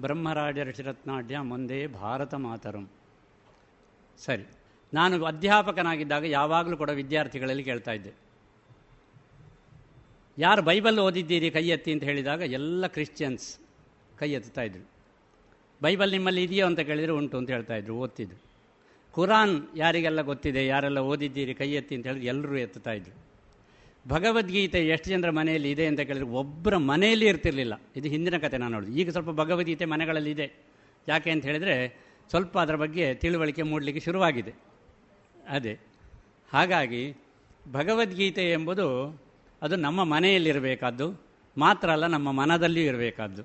ಬ್ರಹ್ಮರಾಜರ್ಷಿರತ್ನಾಢ್ಯ ಮುಂದೆ ಭಾರತ ಮಾತರಂ. ಸರಿ, ನಾನು ಅಧ್ಯಾಪಕನಾಗಿದ್ದಾಗ ಯಾವಾಗಲೂ ಕೂಡ ವಿದ್ಯಾರ್ಥಿಗಳಲ್ಲಿ ಕೇಳ್ತಾ ಇದ್ದೆ. ಯಾರು ಬೈಬಲ್ ಓದಿದ್ದೀರಿ ಕೈ ಎತ್ತಿ ಅಂತ ಹೇಳಿದಾಗ ಎಲ್ಲ ಕ್ರಿಶ್ಚಿಯನ್ಸ್ ಕೈ ಎತ್ತುತ್ತಾ ಇದ್ರು. ಬೈಬಲ್ ನಿಮ್ಮಲ್ಲಿ ಇದೆಯೋ ಅಂತ ಕೇಳಿದರೆ ಉಂಟು ಅಂತ ಹೇಳ್ತಾ ಇದ್ರು, ಓದ್ತಿದ್ರು. ಕುರಾನ್ ಯಾರಿಗೆಲ್ಲ ಗೊತ್ತಿದೆ, ಯಾರೆಲ್ಲ ಓದಿದ್ದೀರಿ ಕೈ ಎತ್ತಿ ಅಂತ ಹೇಳಿದ್ರೆ ಎಲ್ಲರೂ ಎತ್ತುತ್ತಾ ಇದ್ರು. ಭಗವದ್ಗೀತೆ ಎಷ್ಟು ಜನರ ಮನೆಯಲ್ಲಿ ಇದೆ ಅಂತ ಕೇಳಿದ್ರೆ ಒಬ್ಬರ ಮನೆಯಲ್ಲಿ ಇರ್ತಿರ್ಲಿಲ್ಲ. ಇದು ಹಿಂದಿನ ಕತೆ ನಾನು ನೋಡಿದೆ ಈಗ ಸ್ವಲ್ಪ ಭಗವದ್ಗೀತೆ ಮನೆಗಳಲ್ಲಿ ಇದೆ. ಯಾಕೆ ಅಂತ ಹೇಳಿದರೆ ಸ್ವಲ್ಪ ಅದರ ಬಗ್ಗೆ ತಿಳುವಳಿಕೆ ಮೂಡಲಿಕ್ಕೆ ಶುರುವಾಗಿದೆ. ಅದೇ. ಹಾಗಾಗಿ ಭಗವದ್ಗೀತೆ ಎಂಬುದು ಅದು ನಮ್ಮ ಮನೆಯಲ್ಲಿರಬೇಕಾದ್ದು ಮಾತ್ರ ಅಲ್ಲ ನಮ್ಮ ಮನದಲ್ಲಿಯೂ ಇರಬೇಕಾದ್ದು.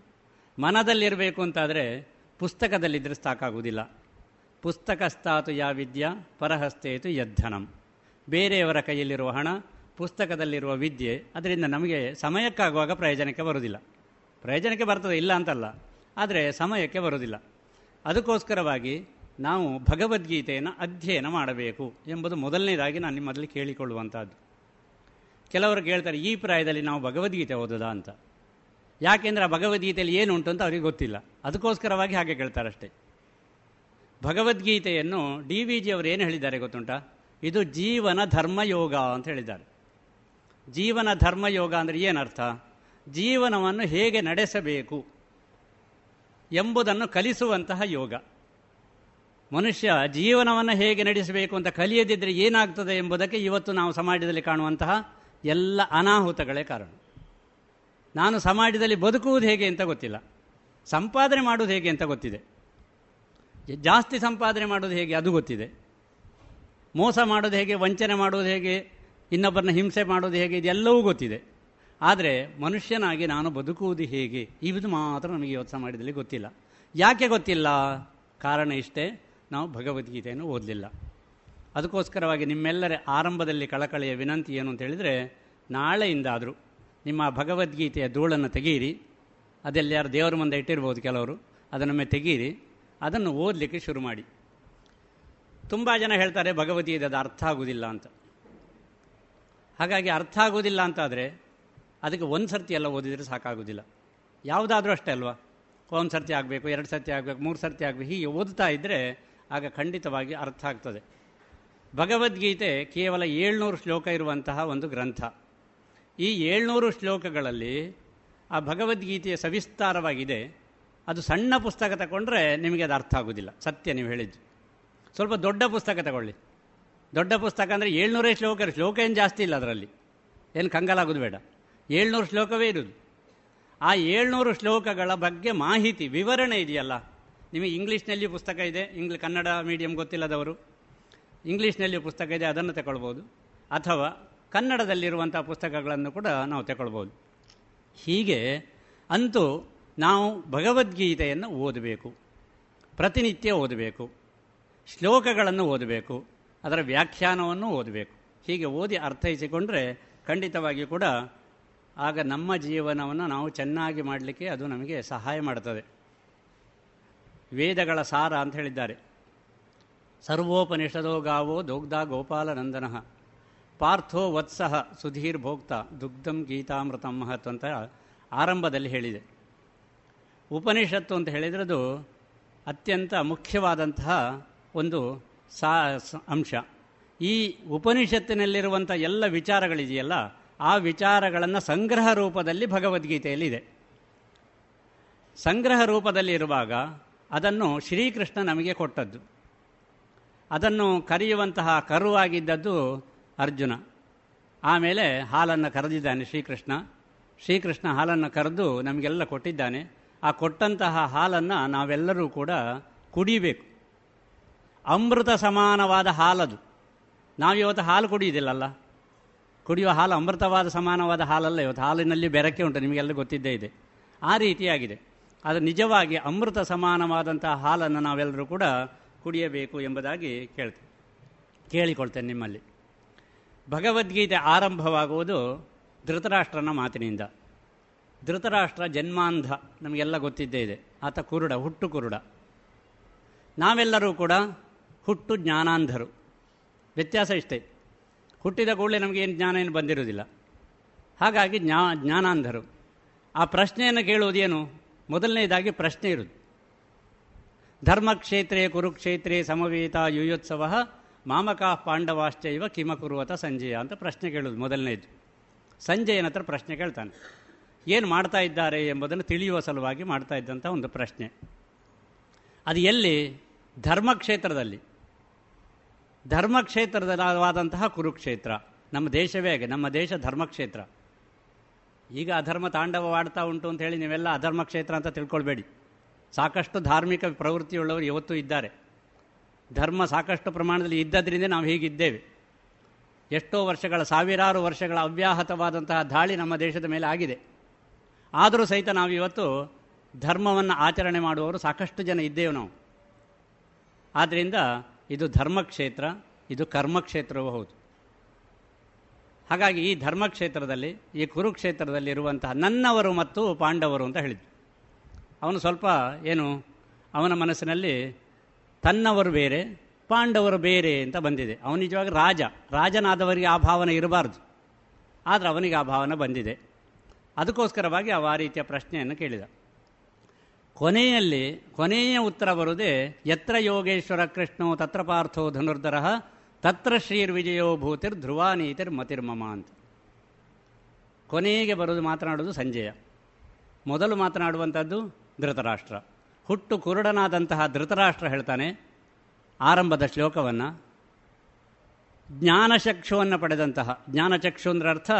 ಮನದಲ್ಲಿರಬೇಕು ಅಂತಾದರೆ ಪುಸ್ತಕದಲ್ಲಿದ್ದರೆ ಸಾಕಾಗುವುದಿಲ್ಲ ಪುಸ್ತಕಸ್ಥಾತು ಯಾ ವಿದ್ಯಾ ಪರಹಸ್ತೇತು ಯದ್ಧನಂ. ಬೇರೆಯವರ ಕೈಯಲ್ಲಿರುವ ಹಣ ಪುಸ್ತಕದಲ್ಲಿರುವ ವಿದ್ಯೆ ಅದರಿಂದ ನಮಗೆ ಸಮಯಕ್ಕಾಗುವಾಗ ಪ್ರಯೋಜನಕ್ಕೆ ಬರುವುದಿಲ್ಲ. ಪ್ರಯೋಜನಕ್ಕೆ ಬರ್ತದೆ, ಇಲ್ಲ ಅಂತಲ್ಲ, ಆದರೆ ಸಮಯಕ್ಕೆ ಬರುವುದಿಲ್ಲ. ಅದಕ್ಕೋಸ್ಕರವಾಗಿ ನಾವು ಭಗವದ್ಗೀತೆಯನ್ನು ಅಧ್ಯಯನ ಮಾಡಬೇಕು ಎಂಬುದು ಮೊದಲನೇದಾಗಿ ನಾನು ನಿಮ್ಮಲ್ಲಿ ಕೇಳಿಕೊಳ್ಳುವಂಥದ್ದು ಕೆಲವರು ಕೇಳ್ತಾರೆ, ಈ ಪ್ರಾಯದಲ್ಲಿ ನಾವು ಭಗವದ್ಗೀತೆ ಓದೋದಾ ಅಂತ. ಯಾಕೆಂದರೆ ಆ ಭಗವದ್ಗೀತೆಯಲ್ಲಿ ಏನು ಉಂಟು ಅಂತ ಅವರಿಗೆ ಗೊತ್ತಿಲ್ಲ. ಅದಕ್ಕೋಸ್ಕರವಾಗಿ ಹಾಗೆ ಕೇಳ್ತಾರಷ್ಟೇ. ಭಗವದ್ಗೀತೆಯನ್ನು ಡಿ ವಿ ಜಿ ಅವರು ಏನು ಹೇಳಿದ್ದಾರೆ ಗೊತ್ತುಂಟಾ? ಇದು ಜೀವನ ಧರ್ಮಯೋಗ ಅಂತ ಹೇಳಿದ್ದಾರೆ. ಜೀವನ ಧರ್ಮಯೋಗ ಅಂದರೆ ಏನರ್ಥ? ಜೀವನವನ್ನು ಹೇಗೆ ನಡೆಸಬೇಕು ಎಂಬುದನ್ನು ಕಲಿಸುವಂತಹ ಯೋಗ. ಮನುಷ್ಯ ಜೀವನವನ್ನು ಹೇಗೆ ನಡೆಸಬೇಕು ಅಂತ ಕಲಿಯದಿದ್ದರೆ ಏನಾಗ್ತದೆ ಎಂಬುದಕ್ಕೆ ಇವತ್ತು ನಾವು ಸಮಾಜದಲ್ಲಿ ಕಾಣುವಂತಹ ಎಲ್ಲ ಅನಾಹುತಗಳೇ ಕಾರಣ. ನಾನು ಸಮಾಜದಲ್ಲಿ ಬದುಕುವುದು ಹೇಗೆ ಅಂತ ಗೊತ್ತಿಲ್ಲ. ಸಂಪಾದನೆ ಮಾಡುವುದು ಹೇಗೆ ಅಂತ ಗೊತ್ತಿದೆ. ಜಾಸ್ತಿ ಸಂಪಾದನೆ ಮಾಡೋದು ಹೇಗೆ ಅದು ಗೊತ್ತಿದೆ. ಮೋಸ ಮಾಡೋದು ಹೇಗೆ, ವಂಚನೆ ಮಾಡೋದು ಹೇಗೆ ಇನ್ನೊಬ್ಬರನ್ನ ಹಿಂಸೆ ಮಾಡೋದು ಹೇಗೆ? ಇದೆಲ್ಲವೂ ಗೊತ್ತಿದೆ. ಆದರೆ ಮನುಷ್ಯನಾಗಿ ನಾನು ಬದುಕುವುದು ಹೇಗೆ? ಇದು ಮಾತ್ರ ನನಗೆ ಯೋಚನೆ ಮಾಡಿದಲ್ಲಿ ಗೊತ್ತಿಲ್ಲ. ಯಾಕೆ ಗೊತ್ತಿಲ್ಲ? ಕಾರಣ ಇಷ್ಟೇ. ನಾವು ಭಗವದ್ಗೀತೆಯನ್ನು ಓದಲಿಲ್ಲ. ಅದಕ್ಕೋಸ್ಕರವಾಗಿ ನಿಮ್ಮೆಲ್ಲರ ಆರಂಭದಲ್ಲಿ ಕಳಕಳಿಯ ವಿನಂತಿ ಏನು ಅಂತ ಹೇಳಿದರೆ, ನಾಳೆಯಿಂದಾದರೂ ನಿಮ್ಮ ಭಗವದ್ಗೀತೆಯ ಧೂಳನ್ನು ತೆಗೀರಿ. ಅದೆಲ್ಲಿ ಯಾರು ದೇವರ ಮುಂದೆ ಇಟ್ಟಿರ್ಬೋದು ಕೆಲವರು ಅದನ್ನೊಮ್ಮೆ ತೆಗೀರಿ. ಅದನ್ನು ಓದಲಿಕ್ಕೆ ಶುರು ಮಾಡಿ. ತುಂಬ ಜನ ಹೇಳ್ತಾರೆ ಭಗವದ್ಗೀತೆ ಅದು ಅರ್ಥ ಆಗುವುದಿಲ್ಲ ಅಂತ. ಹಾಗಾಗಿ ಅರ್ಥ ಆಗೋದಿಲ್ಲ ಅಂತಾದರೆ ಅದಕ್ಕೆ ಒಂದು ಸರ್ತಿ ಎಲ್ಲ ಓದಿದರೆ ಸಾಕಾಗೋದಿಲ್ಲ. ಯಾವುದಾದ್ರೂ ಅಷ್ಟೇ ಅಲ್ವಾ? ಒಂದು ಸರ್ತಿ ಆಗಬೇಕು, ಎರಡು ಸರ್ತಿ ಆಗಬೇಕು, ಮೂರು ಸರ್ತಿ ಆಗಬೇಕು, ಹೀಗೆ ಓದ್ತಾ ಇದ್ದರೆ ಆಗ ಖಂಡಿತವಾಗಿ ಅರ್ಥ ಆಗ್ತದೆ. ಭಗವದ್ಗೀತೆ ಕೇವಲ ಏಳ್ನೂರು ಶ್ಲೋಕ ಇರುವಂತಹ ಒಂದು ಗ್ರಂಥ. ಈ ಏಳ್ನೂರು ಶ್ಲೋಕಗಳಲ್ಲಿ ಆ ಭಗವದ್ಗೀತೆಯ ಸವಿಸ್ತಾರವಾಗಿದೆ. ಅದು ಸಣ್ಣ ಪುಸ್ತಕ ತಗೊಂಡ್ರೆ ನಿಮಗೆ ಅದು ಅರ್ಥ ಆಗೋದಿಲ್ಲ. ಸತ್ಯ ನೀವು ಹೇಳಿದ್ದು. ಸ್ವಲ್ಪ ದೊಡ್ಡ ಪುಸ್ತಕ ತಗೊಳ್ಳಿ. ದೊಡ್ಡ ಪುಸ್ತಕ ಅಂದರೆ ಏಳ್ನೂರೇ ಶ್ಲೋಕ ಶ್ಲೋಕ ಏನು ಜಾಸ್ತಿ ಇಲ್ಲ ಅದರಲ್ಲಿ. ಏನು ಕಂಗಾಲಾಗೋದು ಬೇಡ. ಏಳ್ನೂರು ಶ್ಲೋಕವೇ ಇರೋದು. ಆ ಏಳ್ನೂರು ಶ್ಲೋಕಗಳ ಬಗ್ಗೆ ಮಾಹಿತಿ, ವಿವರಣೆ ಇದೆಯಲ್ಲ? ನಿಮಗೆ ಇಂಗ್ಲೀಷ್ನಲ್ಲಿ ಪುಸ್ತಕ ಇದೆ. ಇಂಗ್ಲಿ, ಕನ್ನಡ ಮೀಡಿಯಂ ಗೊತ್ತಿಲ್ಲದವರು. ಇಂಗ್ಲೀಷ್ನಲ್ಲಿ ಪುಸ್ತಕ ಇದೆ, ಅದನ್ನು ತಗೊಳ್ಬೋದು. ಅಥವಾ ಕನ್ನಡದಲ್ಲಿರುವಂಥ ಪುಸ್ತಕಗಳನ್ನು ಕೂಡ ನಾವು ತಗೊಳ್ಬೋದು. ಹೀಗೆ ಅಂತೂ ನಾವು ಭಗವದ್ಗೀತೆಯನ್ನು ಓದಬೇಕು. ಪ್ರತಿನಿತ್ಯ ಓದಬೇಕು. ಶ್ಲೋಕಗಳನ್ನು ಓದಬೇಕು. ಅದರ ವ್ಯಾಖ್ಯಾನವನ್ನು ಓದಬೇಕು. ಹೀಗೆ ಓದಿ ಅರ್ಥೈಸಿಕೊಂಡ್ರೆ ಖಂಡಿತವಾಗಿಯೂ ಕೂಡ ಆಗ ನಮ್ಮ ಜೀವನವನ್ನು ನಾವು ಚೆನ್ನಾಗಿ ಮಾಡಲಿಕ್ಕೆ ಅದು ನಮಗೆ ಸಹಾಯ ಮಾಡುತ್ತದೆ ವೇದಗಳ ಸಾರ ಅಂತ ಹೇಳಿದ್ದಾರೆ. ಸರ್ವೋಪನಿಷದೋ ಗಾವೋ ದೋಗ್ಧ ಗೋಪಾಲನಂದನ ಪಾರ್ಥೋ ವತ್ಸಹ ಸುಧೀರ್ ಭೋಕ್ತ ದುಗ್ಧಂ ಗೀತಾಮೃತಂ ಮಹತ್ ಅಂತ ಆರಂಭದಲ್ಲಿ ಹೇಳಿದೆ. ಉಪನಿಷತ್ತು ಅಂತ ಹೇಳಿದ್ರದು ಅತ್ಯಂತ ಮುಖ್ಯವಾದಂತಹ ಒಂದು ಸಾ ಅಂಶ. ಈ ಉಪನಿಷತ್ತಿನಲ್ಲಿರುವಂಥ ಎಲ್ಲ ವಿಚಾರಗಳಿದೆಯಲ್ಲ, ಆ ವಿಚಾರಗಳನ್ನು ಸಂಗ್ರಹ ರೂಪದಲ್ಲಿ ಭಗವದ್ಗೀತೆಯಲ್ಲಿದೆ. ಸಂಗ್ರಹ ರೂಪದಲ್ಲಿ ಇರುವಾಗ ಅದನ್ನು ಶ್ರೀಕೃಷ್ಣ ನಮಗೆ ಕೊಟ್ಟದ್ದು. ಅದನ್ನು ಕರೆಯುವಂತಹ ಕರುವಾಗಿದ್ದದ್ದು ಅರ್ಜುನ. ಆಮೇಲೆ ಹಾಲನ್ನು ಕರೆದಿದ್ದಾನೆ ಶ್ರೀಕೃಷ್ಣ. ಶ್ರೀಕೃಷ್ಣ ಹಾಲನ್ನು ಕರೆದು ನಮಗೆಲ್ಲ ಕೊಟ್ಟಿದ್ದಾನೆ. ಆ ಕೊಟ್ಟಂತಹ ಹಾಲನ್ನು ನಾವೆಲ್ಲರೂ ಕೂಡ ಕುಡಿಬೇಕು. ಅಮೃತ ಸಮಾನವಾದ ಹಾಲದು. ನಾವಿವತ್ತು ಹಾಲು ಕುಡಿಯುವುದಿಲ್ಲಲ್ಲ? ಕುಡಿಯುವ ಹಾಲು ಅಮೃತವಾದ ಸಮಾನವಾದ ಹಾಲಲ್ಲ ಇವತ್ತು. ಹಾಲಿನಲ್ಲಿ ಬೆರಕೆ ಉಂಟು ನಿಮಗೆಲ್ಲ ಗೊತ್ತಿದ್ದೇ ಇದೆ. ಆ ರೀತಿಯಾಗಿದೆ. ಅದು ನಿಜವಾಗಿ ಅಮೃತ ಸಮಾನವಾದಂತಹ ಹಾಲನ್ನು ನಾವೆಲ್ಲರೂ ಕೂಡ ಕುಡಿಯಬೇಕು ಎಂಬುದಾಗಿ ಕೇಳ್ತೇನೆ ಕೇಳಿಕೊಳ್ತೇನೆ ನಿಮ್ಮಲ್ಲಿ. ಭಗವದ್ಗೀತೆ ಆರಂಭವಾಗುವುದು ಧೃತರಾಷ್ಟ್ರನ ಮಾತಿನಿಂದ. ಧೃತರಾಷ್ಟ್ರ ಜನ್ಮಾಂಧ, ನಮಗೆಲ್ಲ ಗೊತ್ತಿದ್ದೇ ಇದೆ. ಆತ ಕುರುಡ, ಹುಟ್ಟು ಕುರುಡ. ನಾವೆಲ್ಲರೂ ಕೂಡ ಹುಟ್ಟು ಜ್ಞಾನಾಂಧರು. ವ್ಯತ್ಯಾಸ ಇಷ್ಟೇ. ಹುಟ್ಟಿದ ಕೂಡಲೇ ನಮಗೇನು ಜ್ಞಾನ ಏನು ಬಂದಿರೋದಿಲ್ಲ ಹಾಗಾಗಿ ಜ್ಞಾ, ಜ್ಞಾನಾಂಧರು. ಆ ಪ್ರಶ್ನೆಯನ್ನು ಕೇಳುವುದೇನು? ಮೊದಲನೇದಾಗಿ ಪ್ರಶ್ನೆ ಇರುವುದು. ಧರ್ಮಕ್ಷೇತ್ರೇ ಕುರುಕ್ಷೇತ್ರೇ ಸಮವೇತ ಯುಯೋತ್ಸವ ಮಾಮಕಾ ಪಾಂಡವಾಶ್ಚೈವ ಕಿಮ ಕುರುವತ ಸಂಜಯ ಅಂತ ಪ್ರಶ್ನೆ ಕೇಳೋದು ಮೊದಲನೇದು. ಸಂಜಯನ ಹತ್ರ ಪ್ರಶ್ನೆ ಕೇಳ್ತಾನೆ. ಏನು ಮಾಡ್ತಾ ಇದ್ದಾರೆ ಎಂಬುದನ್ನು ತಿಳಿಯುವ ಸಲುವಾಗಿ ಮಾಡ್ತಾ ಇದ್ದಂಥ ಒಂದು ಪ್ರಶ್ನೆ. ಅದು ಎಲ್ಲಿ? ಧರ್ಮಕ್ಷೇತ್ರದಲ್ಲಿ. ಧರ್ಮಕ್ಷೇತ್ರದವಾದಂತಹ ಕುರುಕ್ಷೇತ್ರ. ನಮ್ಮ ದೇಶವೇ ಹಾಗೆ, ನಮ್ಮ ದೇಶ ಧರ್ಮಕ್ಷೇತ್ರ. ಈಗ ಅಧರ್ಮ ತಾಂಡವವಾಡ್ತಾ ಉಂಟು ಅಂತ ಹೇಳಿ ನೀವೆಲ್ಲ ಅಧರ್ಮ ಕ್ಷೇತ್ರ ಅಂತ ತಿಳ್ಕೊಳ್ಬೇಡಿ. ಸಾಕಷ್ಟು ಧಾರ್ಮಿಕ ಪ್ರವೃತ್ತಿಯುಳ್ಳವರು ಇವತ್ತು ಇದ್ದಾರೆ. ಧರ್ಮ ಸಾಕಷ್ಟು ಪ್ರಮಾಣದಲ್ಲಿ ಇದ್ದದ್ರಿಂದ ನಾವು ಹೀಗಿದ್ದೇವೆ. ಎಷ್ಟೋ ವರ್ಷಗಳ, ಸಾವಿರಾರು ವರ್ಷಗಳ ಅವ್ಯಾಹತವಾದಂತಹ ದಾಳಿ ನಮ್ಮ ದೇಶದ ಮೇಲೆ ಆಗಿದೆ. ಆದರೂ ಸಹಿತ ನಾವು ಇವತ್ತು ಧರ್ಮವನ್ನು ಆಚರಣೆ ಮಾಡುವವರು ಸಾಕಷ್ಟು ಜನ ಇದ್ದೇವೆ ನಾವು. ಆದ್ದರಿಂದ ಇದು ಧರ್ಮಕ್ಷೇತ್ರ, ಇದು ಕರ್ಮಕ್ಷೇತ್ರವೂ ಹೌದು. ಹಾಗಾಗಿ ಈ ಧರ್ಮಕ್ಷೇತ್ರದಲ್ಲಿ, ಈ ಕುರುಕ್ಷೇತ್ರದಲ್ಲಿ ಇರುವಂತಹ ನನ್ನವರು ಮತ್ತು ಪಾಂಡವರು ಅಂತ ಹೇಳಿದರು. ಅವನು ಸ್ವಲ್ಪ ಏನು, ಅವನ ಮನಸ್ಸಿನಲ್ಲಿ ತನ್ನವರು ಬೇರೆ, ಪಾಂಡವರು ಬೇರೆ ಅಂತ ಬಂದಿದೆ. ಅವನು ನಿಜವಾಗಿ ರಾಜ, ರಾಜನಾದವರಿಗೆ ಆ ಭಾವನೆ ಇರಬಾರ್ದು. ಆದರೆ ಅವನಿಗೆ ಆ ಭಾವನೆ ಬಂದಿದೆ. ಅದಕ್ಕೋಸ್ಕರವಾಗಿ ಅವ ಆ ರೀತಿಯ ಪ್ರಶ್ನೆಯನ್ನು ಕೇಳಿದ. ಕೊನೆಯಲ್ಲಿ, ಕೊನೆಯ ಉತ್ತರ ಬರುವುದೇ, ಯತ್ರ ಯೋಗೇಶ್ವರ ಕೃಷ್ಣೋ ತತ್ರ ಪಾರ್ಥೋ ಧನುರ್ಧರ, ತತ್ರ ಶ್ರೀರ್ವಿಜಯೋ ಭೂತಿರ್ ಧ್ರುವಾನೀತಿರ್ ಮತಿರ್ಮಮ ಅಂತ ಕೊನೆಗೆ ಬರೋದು ಮಾತನಾಡೋದು ಸಂಜಯ. ಮೊದಲು ಮಾತನಾಡುವಂಥದ್ದು ಧೃತರಾಷ್ಟ್ರ. ಹುಟ್ಟು ಕುರುಡನಾದಂತಹ ಧೃತರಾಷ್ಟ್ರ ಹೇಳ್ತಾನೆ, ಆರಂಭದ ಶ್ಲೋಕವನ್ನು. ಜ್ಞಾನಚಕ್ಷುವನ್ನು ಪಡೆದಂತಹ ಜ್ಞಾನಚಕ್ಷು ಅಂದ್ರೆ ಅರ್ಥ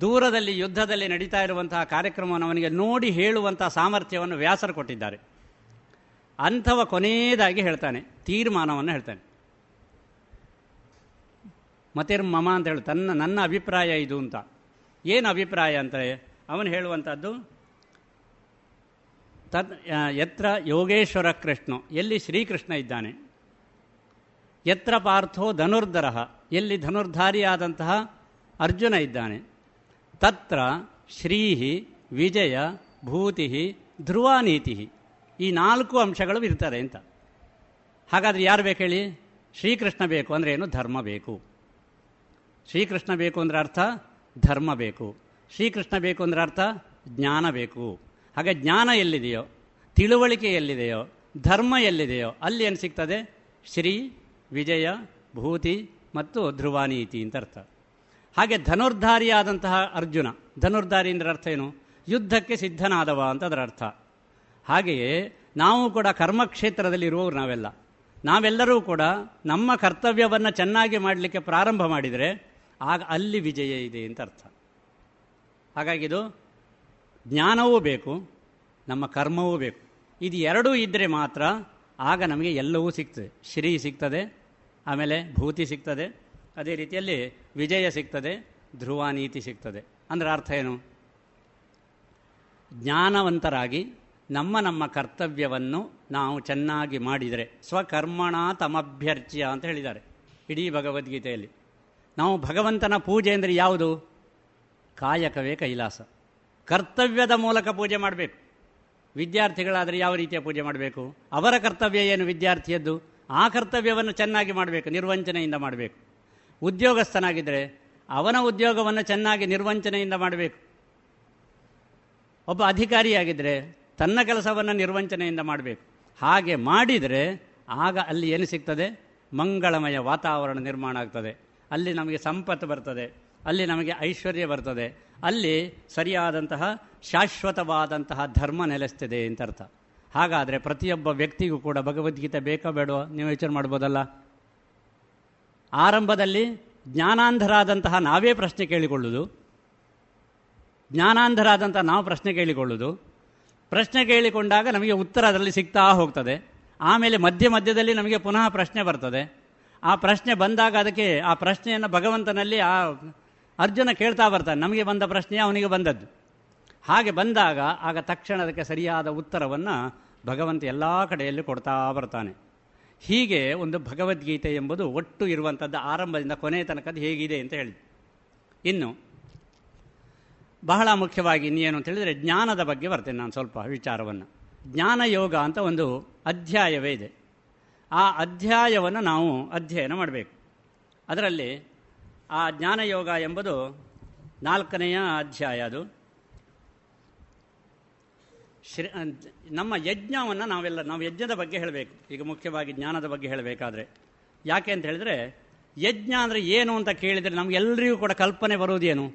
ದೂರದಲ್ಲಿ ಯುದ್ಧದಲ್ಲಿ ನಡೀತಾ ಇರುವಂತಹ ಕಾರ್ಯಕ್ರಮವನ್ನು ಅವನಿಗೆ ನೋಡಿ ಹೇಳುವಂತಹ ಸಾಮರ್ಥ್ಯವನ್ನು ವ್ಯಾಸರು ಕೊಟ್ಟಿದ್ದಾರೆ. ಅಂಥವ ಕೊನೆಯದಾಗಿ ಹೇಳ್ತಾನೆ, ತೀರ್ಮಾನವನ್ನು ಹೇಳ್ತಾನೆ. ಮತಿರ್ ಮಮ ಅಂತ ಹೇಳಿ, ತನ್ನ, ನನ್ನ ಅಭಿಪ್ರಾಯ ಇದು ಅಂತ. ಏನು ಅಭಿಪ್ರಾಯ ಅಂತ ಅವನು ಹೇಳುವಂಥದ್ದು, ತದ್ ಎತ್ರ ಯೋಗೇಶ್ವರ ಕೃಷ್ಣ, ಎಲ್ಲಿ ಶ್ರೀಕೃಷ್ಣ ಇದ್ದಾನೆ? ಯತ್ರ ಪಾರ್ಥೋ ಧನುರ್ಧರ, ಎಲ್ಲಿ ಧನುರ್ಧಾರಿಯಾದಂತಹ ಅರ್ಜುನ ಇದ್ದಾನೆ? ತತ್ರ ಶ್ರೀಹಿ, ವಿಜಯ ಭೂತಿ ಧ್ರುವಾನೀತಿ ಈ ನಾಲ್ಕು ಅಂಶಗಳು ಇರ್ತಾರೆ ಅಂತ. ಹಾಗಾದರೆ ಯಾರು ಬೇಕು ಹೇಳಿ? ಶ್ರೀಕೃಷ್ಣ ಬೇಕು ಅಂದರೆ ಏನು? ಧರ್ಮ ಬೇಕು. ಶ್ರೀಕೃಷ್ಣ ಬೇಕು ಅಂದ್ರೆ ಅರ್ಥ ಧರ್ಮ ಬೇಕು. ಶ್ರೀಕೃಷ್ಣ ಬೇಕು ಅಂದ್ರೆ ಅರ್ಥ ಜ್ಞಾನ ಬೇಕು. ಹಾಗೆ ಜ್ಞಾನ ಎಲ್ಲಿದೆಯೋ? ತಿಳುವಳಿಕೆ ಎಲ್ಲಿದೆಯೋ? ಧರ್ಮ ಎಲ್ಲಿದೆಯೋ? ಅಲ್ಲಿ ಏನು ಸಿಗ್ತದೆ? ಶ್ರೀ, ವಿಜಯ, ಭೂತಿ ಮತ್ತು ಧ್ರುವಾನೀತಿ ಅಂತ ಅರ್ಥ. ಹಾಗೆ ಧನುರ್ಧಾರಿಯಾದಂತಹ ಅರ್ಜುನ ಧನುರ್ಧಾರಿ ಅಂದರೆ ಅರ್ಥ ಏನು? ಯುದ್ಧಕ್ಕೆ ಸಿದ್ಧನಾದವ ಅಂತ ಅದರ ಅರ್ಥ. ಹಾಗೆಯೇ ನಾವು ಕೂಡ ಕರ್ಮಕ್ಷೇತ್ರದಲ್ಲಿ ಇರುವವರು ನಾವೆಲ್ಲ. ನಾವೆಲ್ಲರೂ ಕೂಡ ನಮ್ಮ ಕರ್ತವ್ಯವನ್ನು ಚೆನ್ನಾಗಿ ಮಾಡಲಿಕ್ಕೆ ಪ್ರಾರಂಭ ಮಾಡಿದರೆ ಆಗ ಅಲ್ಲಿ ವಿಜಯ ಇದೆ ಅಂತ ಅರ್ಥ. ಹಾಗಾಗಿದು ಜ್ಞಾನವೂ ಬೇಕು, ನಮ್ಮ ಕರ್ಮವೂ ಬೇಕು. ಇದು ಎರಡೂ ಇದ್ದರೆ ಮಾತ್ರ ಆಗ ನಮಗೆ ಎಲ್ಲವೂ ಸಿಗ್ತದೆ. ಶ್ರೀ ಸಿಗ್ತದೆ, ಆಮೇಲೆ ಭೂತಿ ಸಿಗ್ತದೆ ಅದೇ ರೀತಿಯಲ್ಲಿ ವಿಜಯ ಸಿಗ್ತದೆ ಧ್ರುವ ನೀತಿ ಸಿಗ್ತದೆ. ಅಂದರೆ ಅರ್ಥ ಏನು? ಜ್ಞಾನವಂತರಾಗಿ ನಮ್ಮ ನಮ್ಮ ಕರ್ತವ್ಯವನ್ನು ನಾವು ಚೆನ್ನಾಗಿ ಮಾಡಿದರೆ, ಸ್ವಕರ್ಮಣ ತಮಭ್ಯರ್ಚ್ಯ ಅಂತ ಹೇಳಿದ್ದಾರೆ ಇಡೀ ಭಗವದ್ಗೀತೆಯಲ್ಲಿ. ನಾವು ಭಗವಂತನ ಪೂಜೆ ಅಂದರೆ ಯಾವುದು? ಕಾಯಕವೇ ಕೈಲಾಸ. ಕರ್ತವ್ಯದ ಮೂಲಕ ಪೂಜೆ ಮಾಡಬೇಕು. ವಿದ್ಯಾರ್ಥಿಗಳಾದರೆ ಯಾವ ರೀತಿಯ ಪೂಜೆ ಮಾಡಬೇಕು? ಅವರ ಕರ್ತವ್ಯ ಏನು ವಿದ್ಯಾರ್ಥಿಯದ್ದು? ಆ ಕರ್ತವ್ಯವನ್ನು ಚೆನ್ನಾಗಿ ಮಾಡಬೇಕು, ನಿರ್ವಂಚನೆಯಿಂದ ಮಾಡಬೇಕು. ಉದ್ಯೋಗಸ್ಥನಾಗಿದ್ದರೆ ಅವನ ಉದ್ಯೋಗವನ್ನು ಚೆನ್ನಾಗಿ ನಿರ್ವಂಚನೆಯಿಂದ ಮಾಡಬೇಕು. ಒಬ್ಬ ಅಧಿಕಾರಿಯಾಗಿದ್ದರೆ ತನ್ನ ಕೆಲಸವನ್ನು ನಿರ್ವಂಚನೆಯಿಂದ ಮಾಡಬೇಕು. ಹಾಗೆ ಮಾಡಿದರೆ ಆಗ ಅಲ್ಲಿ ಏನು ಸಿಗ್ತದೆ? ಮಂಗಳಮಯ ವಾತಾವರಣ ನಿರ್ಮಾಣ ಆಗ್ತದೆ. ಅಲ್ಲಿ ನಮಗೆ ಸಂಪತ್ತು ಬರ್ತದೆ. ಅಲ್ಲಿ ನಮಗೆ ಐಶ್ವರ್ಯ ಬರ್ತದೆ. ಅಲ್ಲಿ ಸರಿಯಾದಂತಹ ಶಾಶ್ವತವಾದಂತಹ ಧರ್ಮ ನೆಲೆಸ್ತಿದೆ ಅಂತ ಅರ್ಥ. ಹಾಗಾದರೆ ಪ್ರತಿಯೊಬ್ಬ ವ್ಯಕ್ತಿಗೂ ಕೂಡ ಭಗವದ್ಗೀತೆ ಬೇಕೋ ಬೇಡೋ ನೀವು ಯೋಚನೆ ಮಾಡ್ಬೋದಲ್ಲ? ಆರಂಭದಲ್ಲಿ ಜ್ಞಾನಾಂಧರಾದಂತಹ ನಾವೇ ಪ್ರಶ್ನೆ ಕೇಳಿಕೊಳ್ಳುವುದು ಜ್ಞಾನಾಂಧರಾದಂಥ ನಾವು ಪ್ರಶ್ನೆ ಕೇಳಿಕೊಳ್ಳುವುದು ಪ್ರಶ್ನೆ ಕೇಳಿಕೊಂಡಾಗ ನಮಗೆ ಉತ್ತರ ಅದರಲ್ಲಿ ಸಿಗ್ತಾ ಹೋಗ್ತದೆ. ಆಮೇಲೆ ಮಧ್ಯ ಮಧ್ಯದಲ್ಲಿ ನಮಗೆ ಪುನಃ ಪ್ರಶ್ನೆ ಬರ್ತದೆ. ಆ ಪ್ರಶ್ನೆ ಬಂದಾಗ ಅದಕ್ಕೆ ಆ ಪ್ರಶ್ನೆಯನ್ನು ಭಗವಂತನಲ್ಲಿ ಆ ಅರ್ಜುನ ಕೇಳ್ತಾ ಬರ್ತಾನೆ, ನಮಗೆ ಬಂದ ಪ್ರಶ್ನೆ ಅವನಿಗೆ ಬಂದದ್ದು. ಹಾಗೆ ಬಂದಾಗ ಆಗ ತಕ್ಷಣ ಅದಕ್ಕೆ ಸರಿಯಾದ ಉತ್ತರವನ್ನು ಭಗವಂತ ಎಲ್ಲ ಕಡೆಯಲ್ಲಿ ಕೊಡ್ತಾ ಬರ್ತಾನೆ. ಹೀಗೆ ಒಂದು ಭಗವದ್ಗೀತೆ ಎಂಬುದು ಒಟ್ಟು ಇರುವಂಥದ್ದು ಆರಂಭದಿಂದ ಕೊನೆಯ ತನಕದ್ದು ಹೇಗಿದೆ ಅಂತ ಹೇಳಿ ಇನ್ನು, ಬಹಳ ಮುಖ್ಯವಾಗಿ ಇನ್ನೇನು ಅಂತ ಹೇಳಿದರೆ ಜ್ಞಾನದ ಬಗ್ಗೆ ಬರ್ತೇನೆ ನಾನು ಸ್ವಲ್ಪ ವಿಚಾರವನ್ನು. ಜ್ಞಾನ ಯೋಗ ಅಂತ ಒಂದು ಅಧ್ಯಾಯವೇ ಇದೆ. ಆ ಅಧ್ಯಾಯವನ್ನು ನಾವು ಅಧ್ಯಯನ ಮಾಡಬೇಕು. ಅದರಲ್ಲಿ ಆ ಜ್ಞಾನಯೋಗ ಎಂಬುದು ನಾಲ್ಕನೆಯ ಅಧ್ಯಾಯ ಅದು. ಶ್ರೀ ನಮ್ಮ ಯಜ್ಞವನ್ನು ನಾವೆಲ್ಲ ನಾವು ಯಜ್ಞದ ಬಗ್ಗೆ ಹೇಳಬೇಕು. ಈಗ ಮುಖ್ಯವಾಗಿ ಜ್ಞಾನದ ಬಗ್ಗೆ ಹೇಳಬೇಕಾದ್ರೆ. ಯಾಕೆ ಅಂತ ಹೇಳಿದ್ರೆ, ಯಜ್ಞ ಅಂದರೆ ಏನು ಅಂತ ಕೇಳಿದರೆ ನಮಗೆಲ್ಲರಿಗೂ ಕೂಡ ಕಲ್ಪನೆ ಬರುವುದೇನು?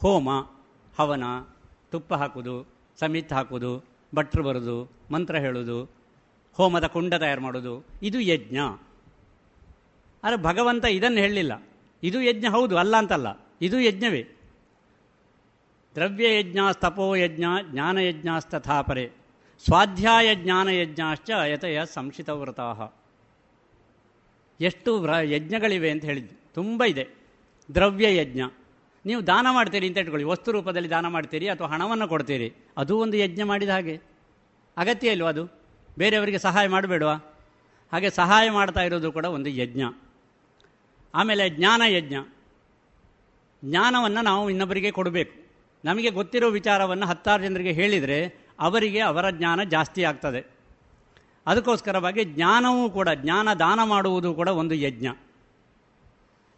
ಹೋಮ, ಹವನ, ತುಪ್ಪ ಹಾಕೋದು, ಸಮಿತ್ ಹಾಕೋದು, ಭಟ್ರು ಬರೋದು, ಮಂತ್ರ ಹೇಳೋದು, ಹೋಮದ ಕುಂಡ ತಯಾರು ಮಾಡೋದು. ಇದು ಯಜ್ಞ. ಆದರೆ ಭಗವಂತ ಇದನ್ನು ಹೇಳಲಿಲ್ಲ ಇದು ಯಜ್ಞ ಹೌದು, ಅಲ್ಲ ಅಂತಲ್ಲ. ಇದು ಯಜ್ಞವೇ. ದ್ರವ್ಯಯಜ್ಞಾಸ್ತಪೋ ಯಜ್ಞ, ಜ್ಞಾನಯಜ್ಞಾಸ್ತಥಾಪರೆ. ಸ್ವಾಧ್ಯಾಯ ಜ್ಞಾನಯಜ್ಞಾಶ್ಚ ಯತಯ ಸಂಶಿತವ್ರತಾ ಎಷ್ಟು ವ್ರ, ಯಜ್ಞಗಳಿವೆ ಅಂತ ಹೇಳಿದ್ದು ತುಂಬ ಇದೆ. ದ್ರವ್ಯ ಯಜ್ಞ ನೀವು ದಾನ ಮಾಡ್ತೀರಿ ಅಂತ ಇಟ್ಕೊಳ್ಳಿ. ವಸ್ತು ರೂಪದಲ್ಲಿ ದಾನ ಮಾಡ್ತೀರಿ ಅಥವಾ ಹಣವನ್ನು ಕೊಡ್ತೀರಿ. ಅದು ಒಂದು ಯಜ್ಞ ಮಾಡಿದ ಹಾಗೆ. ಅಗತ್ಯ ಇಲ್ವ ಅದು? ಬೇರೆಯವರಿಗೆ ಸಹಾಯ ಮಾಡಬೇಡುವ? ಹಾಗೆ ಸಹಾಯ ಮಾಡ್ತಾ ಇರೋದು ಕೂಡ ಒಂದು ಯಜ್ಞ. ಆಮೇಲೆ ಜ್ಞಾನ ಯಜ್ಞ ಜ್ಞಾನವನ್ನು ನಾವು ಇನ್ನೊಬ್ಬರಿಗೆ ಕೊಡಬೇಕು. ನಮಗೆ ಗೊತ್ತಿರೋ ವಿಚಾರವನ್ನು ಹತ್ತಾರು ಜನರಿಗೆ ಹೇಳಿದರೆ ಅವರಿಗೆ ಅವರ ಜ್ಞಾನ ಜಾಸ್ತಿ ಆಗ್ತದೆ. ಅದಕ್ಕೋಸ್ಕರವಾಗಿ ಜ್ಞಾನವೂ ಕೂಡ, ಜ್ಞಾನ ದಾನ ಮಾಡುವುದು ಕೂಡ ಒಂದು ಯಜ್ಞ.